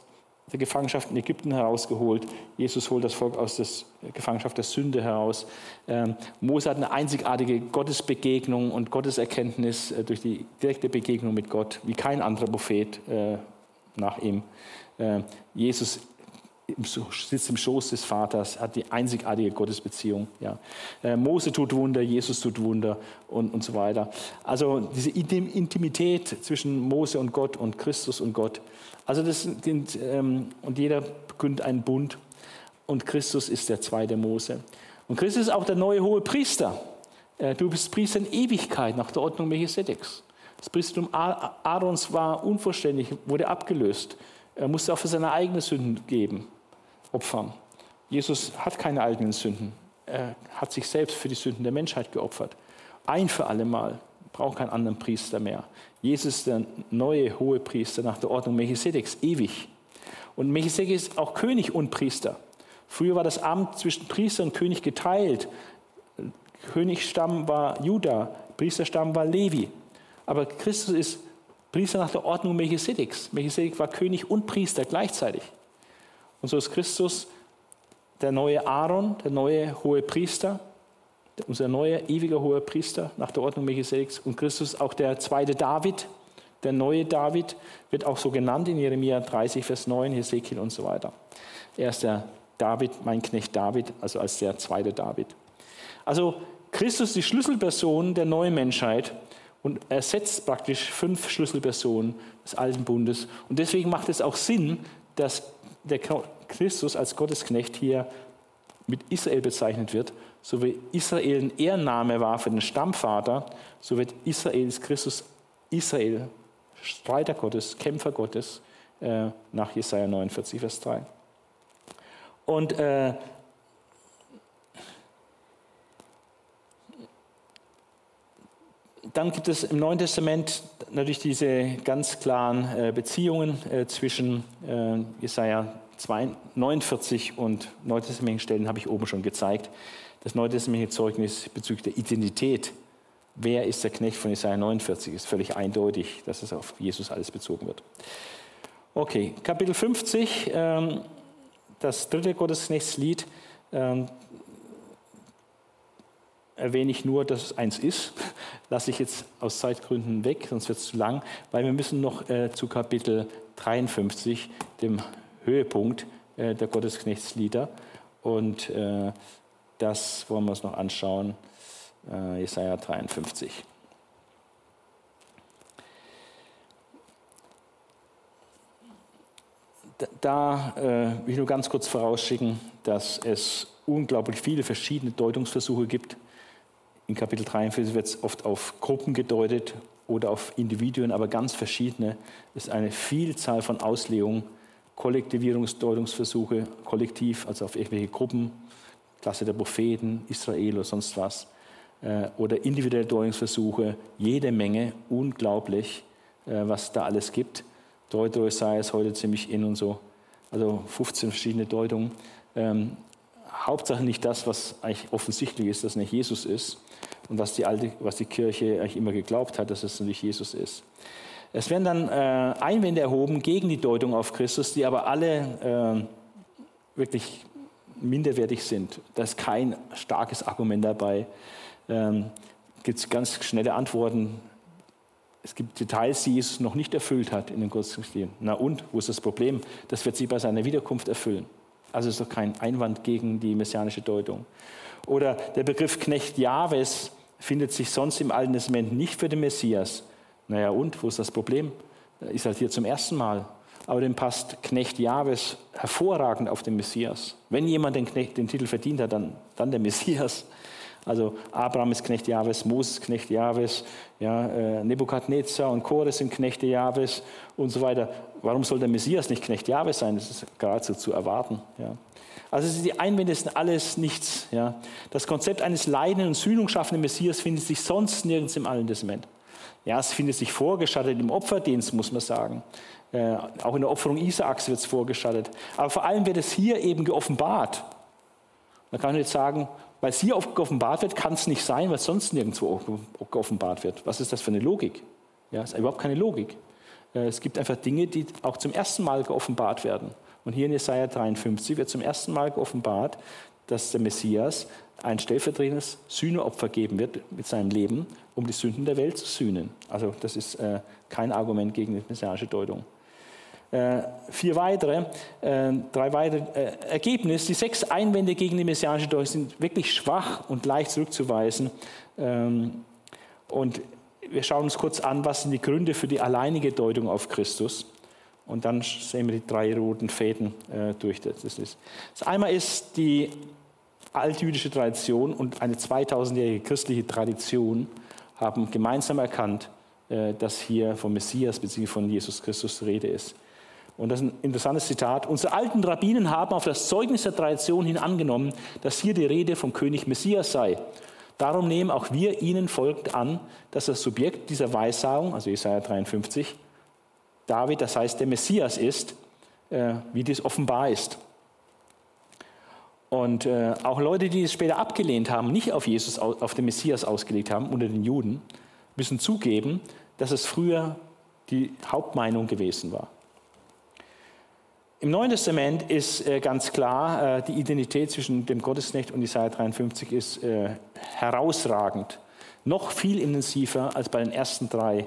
der Gefangenschaft in Ägypten herausgeholt. Jesus holt das Volk aus der Gefangenschaft der Sünde heraus. Ähm, Mose hat eine einzigartige Gottesbegegnung und Gotteserkenntnis äh, durch die direkte Begegnung mit Gott, wie kein anderer Prophet äh, nach ihm. Äh, Jesus sitzt im Schoß des Vaters, hat die einzigartige Gottesbeziehung. Ja. Äh, Mose tut Wunder, Jesus tut Wunder und, und so weiter. Also diese Intimität zwischen Mose und Gott und Christus und Gott. Also das sind, ähm, und jeder gründet einen Bund und Christus ist der zweite Mose. Und Christus ist auch der neue hohe Priester. Äh, du bist Priester in Ewigkeit nach der Ordnung Melchisedeks. Das Priestertum Aarons war unvollständig, wurde abgelöst. Er musste auch für seine eigenen Sünden geben opfern. Jesus hat keine eigenen Sünden. Er hat sich selbst für die Sünden der Menschheit geopfert. Ein für alle Mal. Braucht keinen anderen Priester mehr. Jesus ist der neue hohe Priester nach der Ordnung Melchisedeks, ewig. Und Melchisedek ist auch König und Priester. Früher war das Amt zwischen Priester und König geteilt. Königsstamm war Juda, Priesterstamm war Levi. Aber Christus ist Priester nach der Ordnung Melchisedeks. Melchisedek war König und Priester gleichzeitig. Und so ist Christus der neue Aaron, der neue hohe Priester, unser neuer ewiger hoher Priester nach der Ordnung Melchisedeks. Und Christus auch der zweite David, der neue David, wird auch so genannt in Jeremia 30, Vers 9, Hesekiel und so weiter. Er ist der David, mein Knecht David, also als der zweite David. Also Christus die Schlüsselperson der neuen Menschheit und ersetzt praktisch fünf Schlüsselpersonen des alten Bundes. Und deswegen macht es auch Sinn, dass der Christus als Gottesknecht hier mit Israel bezeichnet wird, so wie Israel ein Ehrenname war für den Stammvater, so wird Israel Christus Israel, Streiter Gottes, Kämpfer Gottes, äh, nach Jesaja 49, Vers 3. Und äh, dann gibt es im Neuen Testament natürlich diese ganz klaren äh, Beziehungen äh, zwischen äh, Jesaja 49 und neutestamentlichen Stellen, habe ich oben schon gezeigt. Das neutestamentliche Zeugnis bezüglich der Identität. Wer ist der Knecht von Jesaja 49? Ist völlig eindeutig, dass es auf Jesus alles bezogen wird. Okay, Kapitel 50, ähm, das dritte Gottesknechtslied. Erwähne ich nur, dass es eins ist. Lasse ich jetzt aus Zeitgründen weg, sonst wird es zu lang, weil wir müssen noch äh, zu Kapitel 53, dem Höhepunkt äh, der Gottesknechtslieder. Und äh, das wollen wir uns noch anschauen, äh, Jesaja 53. Da äh, will ich nur ganz kurz vorausschicken, dass es unglaublich viele verschiedene Deutungsversuche gibt in Kapitel 43 wird es oft auf Gruppen gedeutet oder auf Individuen, aber ganz verschiedene. Es ist eine Vielzahl von Auslegungen, Kollektivierungsdeutungsversuche, kollektiv, also auf irgendwelche Gruppen, Klasse der Propheten, Israel oder sonst was, äh, oder individuelle Deutungsversuche, jede Menge, unglaublich, äh, was da alles gibt. Deutung sei es heute ziemlich in und so, also 15 verschiedene Deutungen. Hauptsache nicht das, was eigentlich offensichtlich ist, dass nicht Jesus ist und was die, alte, was die Kirche eigentlich immer geglaubt hat, dass es nicht Jesus ist. Es werden dann äh, Einwände erhoben gegen die Deutung auf Christus, die aber alle äh, wirklich minderwertig sind. Da ist kein starkes Argument dabei. Ähm, gibt ganz schnelle Antworten. Es gibt Details, die Jesus noch nicht erfüllt hat in den Gottesdiensten. Na und, wo ist das Problem? Das wird sie bei seiner Wiederkunft erfüllen. Also ist doch kein Einwand gegen die messianische Deutung. Oder der Begriff Knecht Jahwes findet sich sonst im Alten Testament nicht für den Messias. Naja, und wo ist das Problem? Ist halt hier zum ersten Mal. Aber dem passt Knecht Jahwes hervorragend auf den Messias. Wenn jemand den, Knecht, den Titel verdient hat, dann, dann der Messias. Also Abraham ist Knecht Jahwes, Moses Knecht Jahwes, ja, äh, Nebukadnezar und Chores sind Knechte Jahwes und so weiter. Warum soll der Messias nicht Knecht Jahwes sein? Das ist geradezu zu erwarten. Ja. Also die Einwände sind alles nichts. Ja. Das Konzept eines leidenden und Sühnung schaffenden Messias findet sich sonst nirgends im Alten Testament. Ja, es findet sich vorgeschattet im Opferdienst, muss man sagen. Äh, auch in der Opferung Isaaks wird es vorgeschattet. Aber vor allem wird es hier eben geoffenbart. Man kann jetzt sagen, weil es hier geoffenbart wird, kann es nicht sein, weil es sonst nirgendwo geoffenbart wird. Was ist das für eine Logik? Ja, ist überhaupt keine Logik. Äh, es gibt einfach Dinge, die auch zum ersten Mal geoffenbart werden. Und hier in Jesaja 53 wird zum ersten Mal geoffenbart, dass der Messias ein stellvertretendes Sühneopfer geben wird mit seinem Leben, um die Sünden der Welt zu sühnen. Also das ist äh, kein Argument gegen die messianische Deutung. Äh, vier weitere, äh, drei weitere äh, Ergebnisse. Die sechs Einwände gegen die messianische Deutung sind wirklich schwach und leicht zurückzuweisen. Ähm, und wir schauen uns kurz an, was sind die Gründe für die alleinige Deutung auf Christus. Und dann sehen wir die drei roten Fäden durch. Das, ist. das einmal ist die altjüdische Tradition und eine 2000-jährige christliche Tradition haben gemeinsam erkannt, dass hier vom Messias bzw. von Jesus Christus Rede ist. Und das ist ein interessantes Zitat. Unsere alten Rabbinen haben auf das Zeugnis der Tradition hin angenommen, dass hier die Rede vom König Messias sei. Darum nehmen auch wir ihnen folgend an, dass das Subjekt dieser Weissagung, also Jesaja 53, David, das heißt der Messias ist, äh, wie dies offenbar ist. Und äh, auch Leute, die es später abgelehnt haben, nicht auf Jesus, auf den Messias ausgelegt haben, unter den Juden, müssen zugeben, dass es früher die Hauptmeinung gewesen war. Im Neuen Testament ist äh, ganz klar, äh, die Identität zwischen dem Gottesknecht und Isaiah 53 ist äh, herausragend. Noch viel intensiver als bei den ersten drei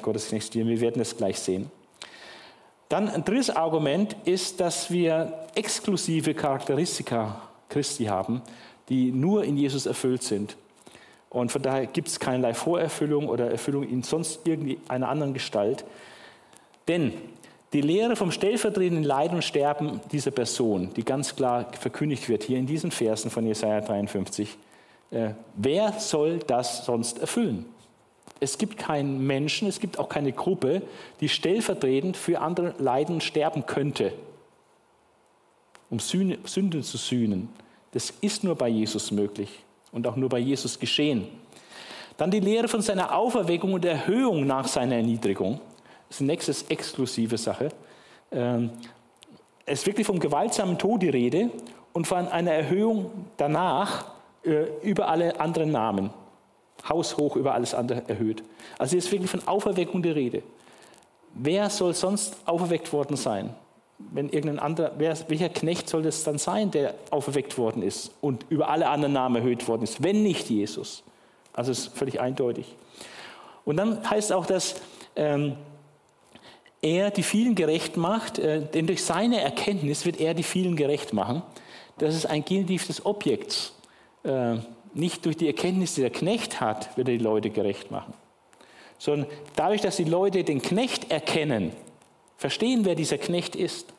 Gottesknechtsstilen. Wir werden es gleich sehen. Dann ein drittes Argument ist, dass wir exklusive Charakteristika Christi haben, die nur in Jesus erfüllt sind. Und von daher gibt es keinerlei Vorerfüllung oder Erfüllung in sonst irgendeiner anderen Gestalt. Denn die Lehre vom stellvertretenden Leiden und Sterben dieser Person, die ganz klar verkündigt wird hier in diesen Versen von Jesaja 53, Äh, wer soll das sonst erfüllen? Es gibt keinen Menschen, es gibt auch keine Gruppe, die stellvertretend für andere leiden und sterben könnte, um Sünde zu sühnen. Das ist nur bei Jesus möglich und auch nur bei Jesus geschehen. Dann die Lehre von seiner Auferweckung und Erhöhung nach seiner Erniedrigung. Das ist nächste exklusive Sache. Ähm, es ist wirklich vom gewaltsamen Tod die Rede und von einer Erhöhung danach äh, über alle anderen Namen. Haushoch über alles andere erhöht. Also hier ist wirklich von Auferweckung die Rede. Wer soll sonst auferweckt worden sein? Wenn irgendein anderer, wer, welcher Knecht soll das dann sein, der auferweckt worden ist und über alle anderen Namen erhöht worden ist, wenn nicht Jesus? Also es ist völlig eindeutig. Und dann heißt auch, dass ähm, er die vielen gerecht macht, äh, denn durch seine Erkenntnis wird er die vielen gerecht machen. Das ist ein Genitiv des Objekts. Äh, nicht durch die Erkenntnis, die der Knecht hat, wird er die Leute gerecht machen, sondern dadurch, dass die Leute den Knecht erkennen, verstehen, wer dieser Knecht ist,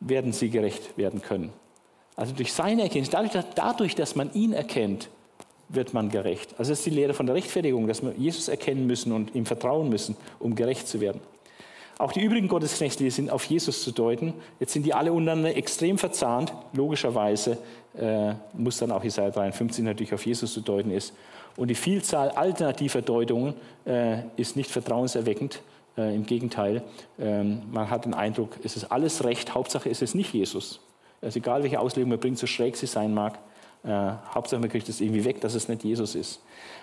werden sie gerecht werden können. Also durch seine Erkenntnis, dadurch, dadurch dass man ihn erkennt, wird man gerecht. Also das ist die Lehre von der Rechtfertigung, dass wir Jesus erkennen müssen und ihm vertrauen müssen, um gerecht zu werden. Auch die übrigen Gottesknechte sind auf Jesus zu deuten. Jetzt sind die alle untereinander extrem verzahnt. Logischerweise äh, muss dann auch Jesaja 53 natürlich auf Jesus zu deuten ist. Und die Vielzahl alternativer Deutungen äh, ist nicht vertrauenserweckend. Äh, Im Gegenteil, ähm, man hat den Eindruck, es ist alles recht. Hauptsache es ist nicht Jesus. Also egal welche Auslegung man bringt, so schräg sie sein mag, äh, Hauptsache, man kriegt es irgendwie weg, dass es nicht Jesus ist.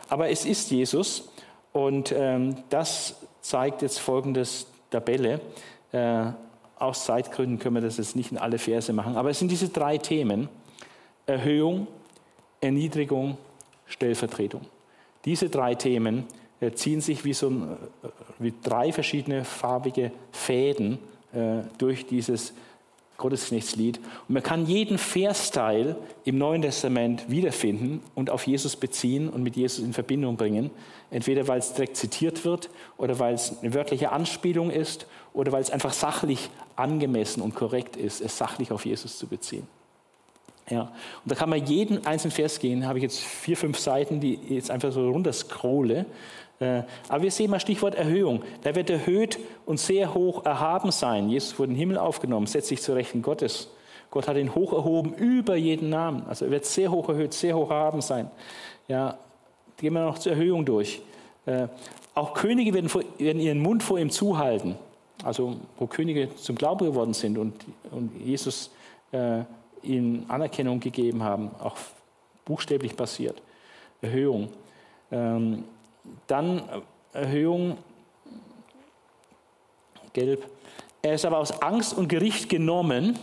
Aber es ist Jesus und ähm, das zeigt jetzt folgendes Tabelle. Äh, aus Zeitgründen können wir das jetzt nicht in alle Verse machen, aber es sind diese drei Themen: Erhöhung, Erniedrigung, Stellvertretung. Diese drei Themen äh, ziehen sich wie, so äh, wie drei verschiedene farbige Fäden äh, durch dieses Gottesknechtslied. Und man kann jeden Versteil im Neuen Testament wiederfinden und auf Jesus beziehen und mit Jesus in Verbindung bringen. Entweder weil es direkt zitiert wird oder weil es eine wörtliche Anspielung ist oder weil es einfach sachlich angemessen und korrekt ist, es sachlich auf Jesus zu beziehen. Ja, und da kann man jeden einzelnen Vers gehen, habe ich jetzt vier, fünf Seiten, die ich jetzt einfach so runter scrolle äh, aber wir sehen mal Stichwort Erhöhung. Der wird erhöht und sehr hoch erhaben sein. Jesus wurde in den Himmel aufgenommen, setzt sich zu Rechten Gottes. Gott hat ihn hoch erhoben über jeden Namen. Also er wird sehr hoch erhöht, sehr hoch erhaben sein. Ja, gehen wir noch zur Erhöhung durch. Äh, auch Könige werden, vor, werden, ihren Mund vor ihm zuhalten. Also wo Könige zum Glauben geworden sind und, und Jesus äh, ihnen Anerkennung gegeben haben, auch buchstäblich passiert. Erhöhung. Ähm, dann Erhöhung, gelb. Er ist aber aus Angst und Gericht genommen.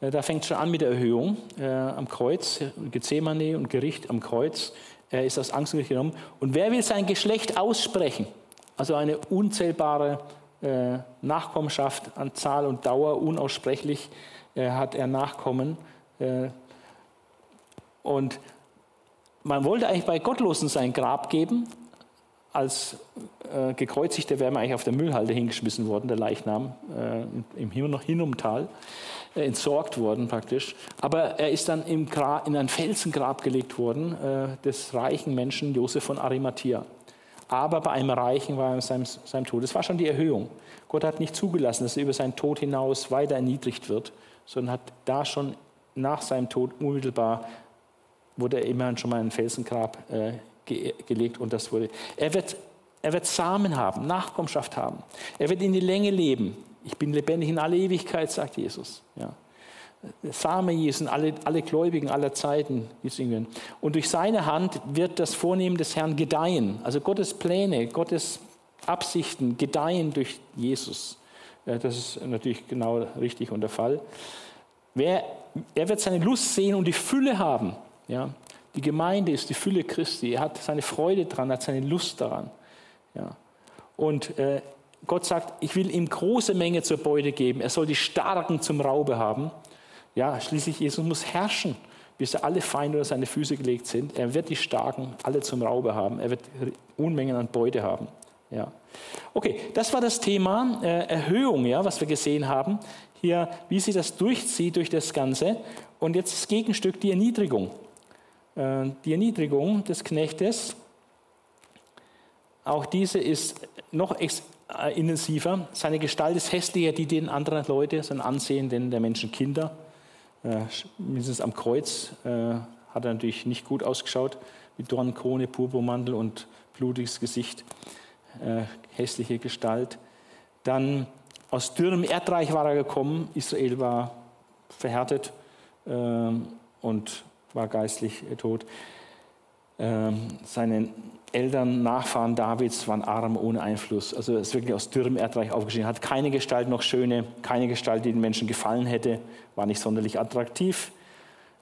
Äh, da fängt schon an mit der Erhöhung äh, am Kreuz, Gethsemane und Gericht am Kreuz. Er ist aus Angst und Gericht genommen. Und wer will sein Geschlecht aussprechen? Also eine unzählbare äh, Nachkommenschaft an Zahl und Dauer, unaussprechlich äh, hat er Nachkommen. Äh, und man wollte eigentlich bei Gottlosen sein Grab geben. Als äh, Gekreuzigter wäre man eigentlich auf der Müllhalde hingeschmissen worden, der Leichnam, äh, im Hinumtal, äh, entsorgt worden praktisch. Aber er ist dann im Grab, in ein Felsengrab gelegt worden äh, des reichen Menschen Josef von Arimathea. Aber bei einem Reichen war er seinem, seinem Tod. Das war schon die Erhöhung. Gott hat nicht zugelassen, dass er über seinen Tod hinaus weiter erniedrigt wird, sondern hat da schon nach seinem Tod unmittelbar wurde er immerhin schon mal in ein Felsengrab äh, ge gelegt und das wurde. Er wird, er wird Samen haben, Nachkommenschaft haben. Er wird in die Länge leben. Ich bin lebendig in alle Ewigkeit, sagt Jesus. Ja. Same Jesu, alle, alle Gläubigen aller Zeiten. Und durch seine Hand wird das Vornehmen des Herrn gedeihen. Also Gottes Pläne, Gottes Absichten gedeihen durch Jesus. Das ist natürlich genau richtig und der Fall. Wer, er wird seine Lust sehen und die Fülle haben. Ja? Die Gemeinde ist die Fülle Christi. Er hat seine Freude daran, hat seine Lust daran. Ja? Und äh, Gott sagt, ich will ihm große Menge zur Beute geben. Er soll die Starken zum Raube haben. Ja, schließlich Jesus muss herrschen, bis alle Feinde unter seine Füße gelegt sind. Er wird die Starken alle zum Raube haben. Er wird Unmengen an Beute haben. Ja. Okay, das war das Thema äh, Erhöhung, ja, was wir gesehen haben. Hier, wie sie das durchzieht durch das Ganze. Und jetzt das Gegenstück, die Erniedrigung. Äh, die Erniedrigung des Knechtes, auch diese ist noch äh, intensiver. Seine Gestalt ist hässlicher, die den anderen Leute, sein Ansehen, den der Menschen Kinder. Äh, mindestens am Kreuz hat er natürlich nicht gut ausgeschaut, mit Dornenkrone, Purpurmantel und blutiges Gesicht, hässliche Gestalt. Dann aus dürrem Erdreich war er gekommen, Israel war verhärtet äh, und war geistlich tot. Ähm, seine Eltern, Nachfahren Davids waren arm ohne Einfluss. Also er ist wirklich aus dürrem Erdreich aufgestiegen. Hat keine Gestalt noch schöne, keine Gestalt, die den Menschen gefallen hätte, war nicht sonderlich attraktiv.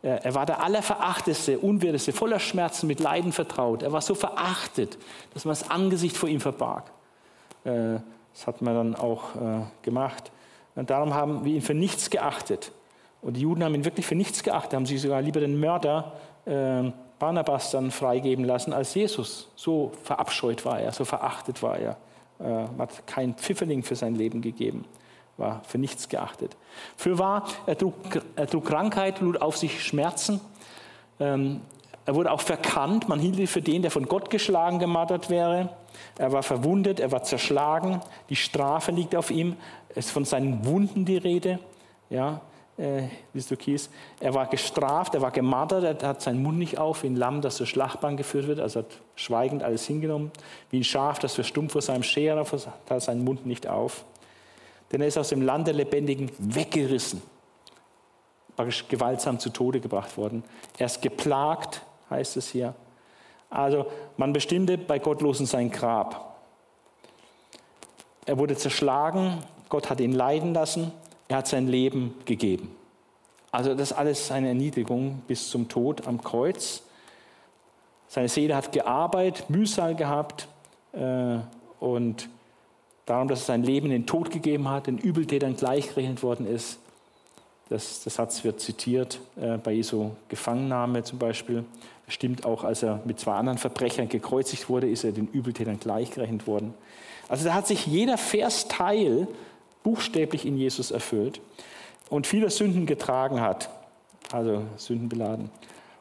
Er war der Allerverachteste, Unwirteste, voller Schmerzen, mit Leiden vertraut. Er war so verachtet, dass man das Angesicht vor ihm verbarg. Äh, das hat man dann auch äh, gemacht. Und darum haben wir ihn für nichts geachtet. Und die Juden haben ihn wirklich für nichts geachtet, haben sie sogar lieber den Mörder äh, Barnabas dann freigeben lassen als Jesus. So verabscheut war er, so verachtet war er. Er hat keinen Pfifferling für sein Leben gegeben, war für nichts geachtet. Für wahr, er trug, er trug Krankheit, lud auf sich Schmerzen. Ähm, er wurde auch verkannt, man hielt ihn für den, der von Gott geschlagen, gemartert wäre. Er war verwundet, er war zerschlagen, die Strafe liegt auf ihm, es ist von seinen Wunden die Rede. Ja, äh, Kies. Er war gestraft, er war gemartert, er hat seinen Mund nicht auf, wie ein Lamm, das zur Schlachtbank geführt wird, also hat schweigend alles hingenommen. Wie ein Schaf, das verstummt vor seinem Scherer, hat seinen Mund nicht auf. Denn er ist aus dem Land der Lebendigen weggerissen, praktisch gewaltsam zu Tode gebracht worden. Er ist geplagt, heißt es hier. Also man bestimmte bei Gottlosen sein Grab. Er wurde zerschlagen, Gott hat ihn leiden lassen er hat sein Leben gegeben. Also das alles seine Erniedrigung bis zum Tod am Kreuz. Seine Seele hat gearbeitet, Mühsal gehabt äh, und darum, dass er sein Leben in den Tod gegeben hat, den Übeltätern gleichgerechnet worden ist. Das, der Satz wird zitiert äh, bei Jesu Gefangennahme zum Beispiel. Stimmt auch, als er mit zwei anderen Verbrechern gekreuzigt wurde, ist er den Übeltätern gleichgerechnet worden. Also da hat sich jeder Versteil buchstäblich in Jesus erfüllt und viele Sünden getragen hat, also Sünden beladen.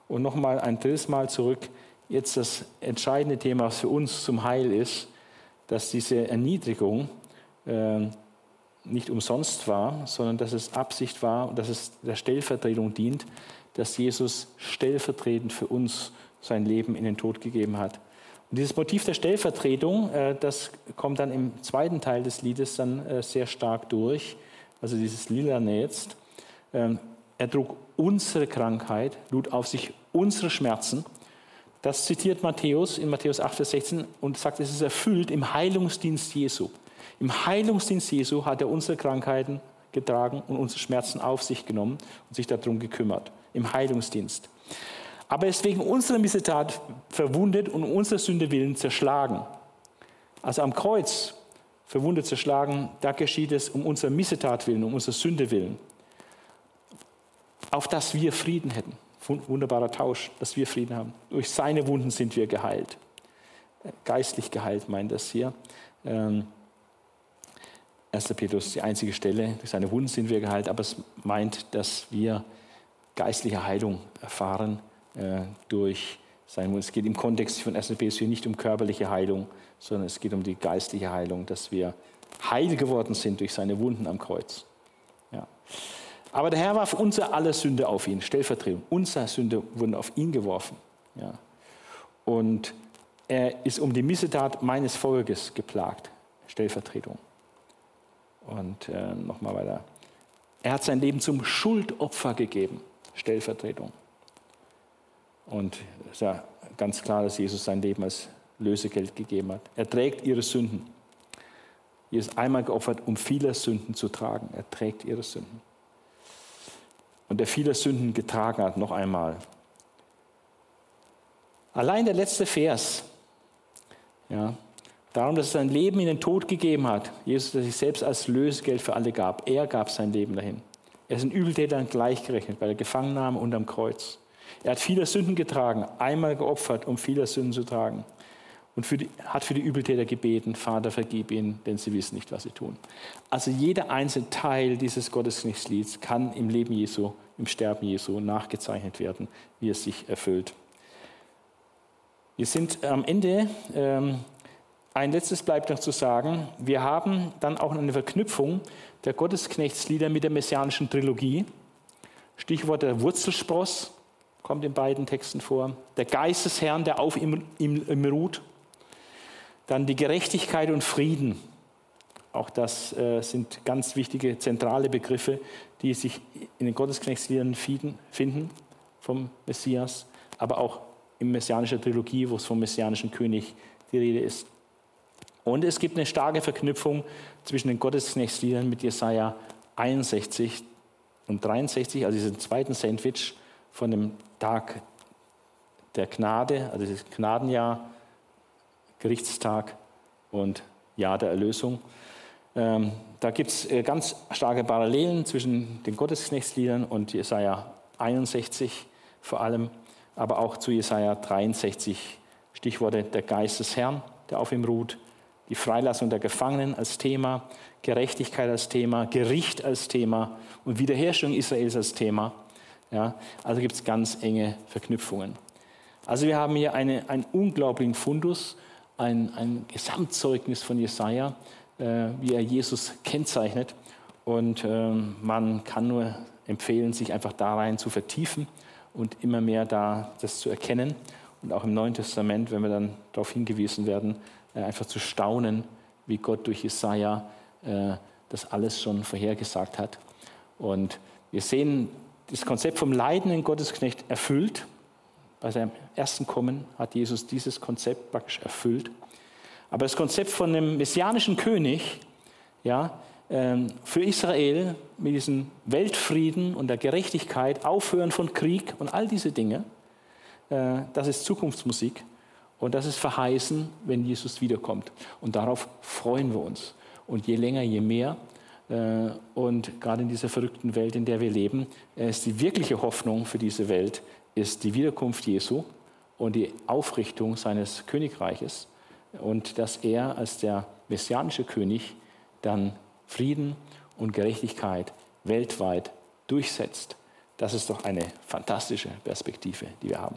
Und nochmal ein drittes Mal zurück, jetzt das entscheidende Thema, was für uns zum Heil ist, dass diese Erniedrigung äh, nicht umsonst war, sondern dass es Absicht war und dass es der Stellvertretung dient, dass Jesus stellvertretend für uns sein Leben in den Tod gegeben hat. Und dieses Motiv der Stellvertretung, äh, das kommt dann im zweiten Teil des Liedes dann äh, sehr stark durch, also dieses Lilane jetzt. Ähm, er trug unsere Krankheit, lud auf sich unsere Schmerzen. Das zitiert Matthäus in Matthäus 8, Vers 16 und sagt, es ist erfüllt im Heilungsdienst Jesu. Im Heilungsdienst Jesu hat er unsere Krankheiten getragen und unsere Schmerzen auf sich genommen und sich darum gekümmert. Im Heilungsdienst aber er ist wegen unserer Missetat verwundet und unserer Sünde willen zerschlagen. Also am Kreuz verwundet, zerschlagen, da geschieht es um unserer Missetat willen, um unserer Sünde willen. Auf dass wir Frieden hätten. Wunderbarer Tausch, dass wir Frieden haben. Durch seine Wunden sind wir geheilt. Geistlich geheilt meint das hier. 1. Ähm, Petrus ist die einzige Stelle, durch seine Wunden sind wir geheilt, aber es meint, dass wir geistliche Heilung erfahren äh, durch sein Mund. Es geht im Kontext von SNPs hier nicht um körperliche Heilung, sondern es geht um die geistliche Heilung, dass wir heil geworden sind durch seine Wunden am Kreuz. Ja. Aber der Herr warf unser aller Sünde auf ihn, Stellvertretung. Unsere Sünde wurden auf ihn geworfen. Ja. Und er ist um die Missetat meines Volkes geplagt, Stellvertretung. Und äh, nochmal weiter. Er hat sein Leben zum Schuldopfer gegeben, Stellvertretung. Und es ist ja ganz klar, dass Jesus sein Leben als Lösegeld gegeben hat. Er trägt ihre Sünden. Jesus ist einmal geopfert, um viele Sünden zu tragen. Er trägt ihre Sünden. Und der viele Sünden getragen hat, noch einmal. Allein der letzte Vers, ja, darum, dass er sein Leben in den Tod gegeben hat. Jesus, der sich selbst als Lösegeld für alle gab. Er gab sein Leben dahin. Er ist ein Übeltäter gleichgerechnet bei der Gefangennahme und am Kreuz. Er hat viele Sünden getragen, einmal geopfert, um viele Sünden zu tragen. Und für die, hat für die Übeltäter gebeten, Vater, vergib ihnen, denn sie wissen nicht, was sie tun. Also jeder einzelne Teil dieses Gottesdienstlieds kann im Leben Jesu, im Sterben Jesu nachgezeichnet werden, wie es sich erfüllt. Wir sind am Ende, ähm, ein letztes bleibt noch zu sagen, wir haben dann auch eine Verknüpfung der Gottesknechtslieder mit der messianischen Trilogie. Stichwort der Wurzelspross kommt in beiden Texten vor. Der Geist des Herrn, der auf ihm, ihm, ihm ruht. Dann die Gerechtigkeit und Frieden. Auch das äh, sind ganz wichtige zentrale Begriffe, die sich in den Gottesknechtsliedern finden vom Messias, aber auch in messianischer Trilogie, wo es vom messianischen König die Rede ist. Und es gibt eine starke Verknüpfung zwischen den Gottesknechtsliedern mit Jesaja 61 und 63, also diesem zweiten Sandwich von dem Tag der Gnade, also das Gnadenjahr, Gerichtstag und Jahr der Erlösung. Ähm, da gibt es äh, ganz starke Parallelen zwischen den Gottesknechtsliedern und Jesaja 61 vor allem, aber auch zu Jesaja 63. Stichworte der Geist des Herrn, der auf ihm ruht, die Freilassung der Gefangenen als Thema, Gerechtigkeit als Thema, Gericht als Thema und Wiederherstellung Israels als Thema. Ja, also gibt es ganz enge Verknüpfungen. Also wir haben hier eine, einen unglaublichen Fundus, ein, ein Gesamtzeugnis von Jesaja, äh, wie er Jesus kennzeichnet. Und äh, man kann nur empfehlen, sich einfach da rein zu vertiefen und immer mehr da das zu erkennen. Und auch im Neuen Testament, wenn wir dann darauf hingewiesen werden, äh, einfach zu staunen, wie Gott durch Jesaja äh, das alles schon vorhergesagt hat. Und wir sehen das Konzept vom leidenden Gottesknecht erfüllt. Bei seinem ersten Kommen hat Jesus dieses Konzept praktisch erfüllt. Aber das Konzept von einem messianischen König, ja, ähm, für Israel mit diesem Weltfrieden und der Gerechtigkeit, Aufhören von Krieg und all diese Dinge, äh, das ist Zukunftsmusik und das ist verheißen, wenn Jesus wiederkommt. Und darauf freuen wir uns. Und je länger, je mehr, und gerade in dieser verrückten Welt, in der wir leben, ist die wirkliche Hoffnung für diese Welt, ist die Wiederkunft Jesu und die Aufrichtung seines Königreiches und dass er als der messianische König dann Frieden und Gerechtigkeit weltweit durchsetzt. Das ist doch eine fantastische Perspektive, die wir haben.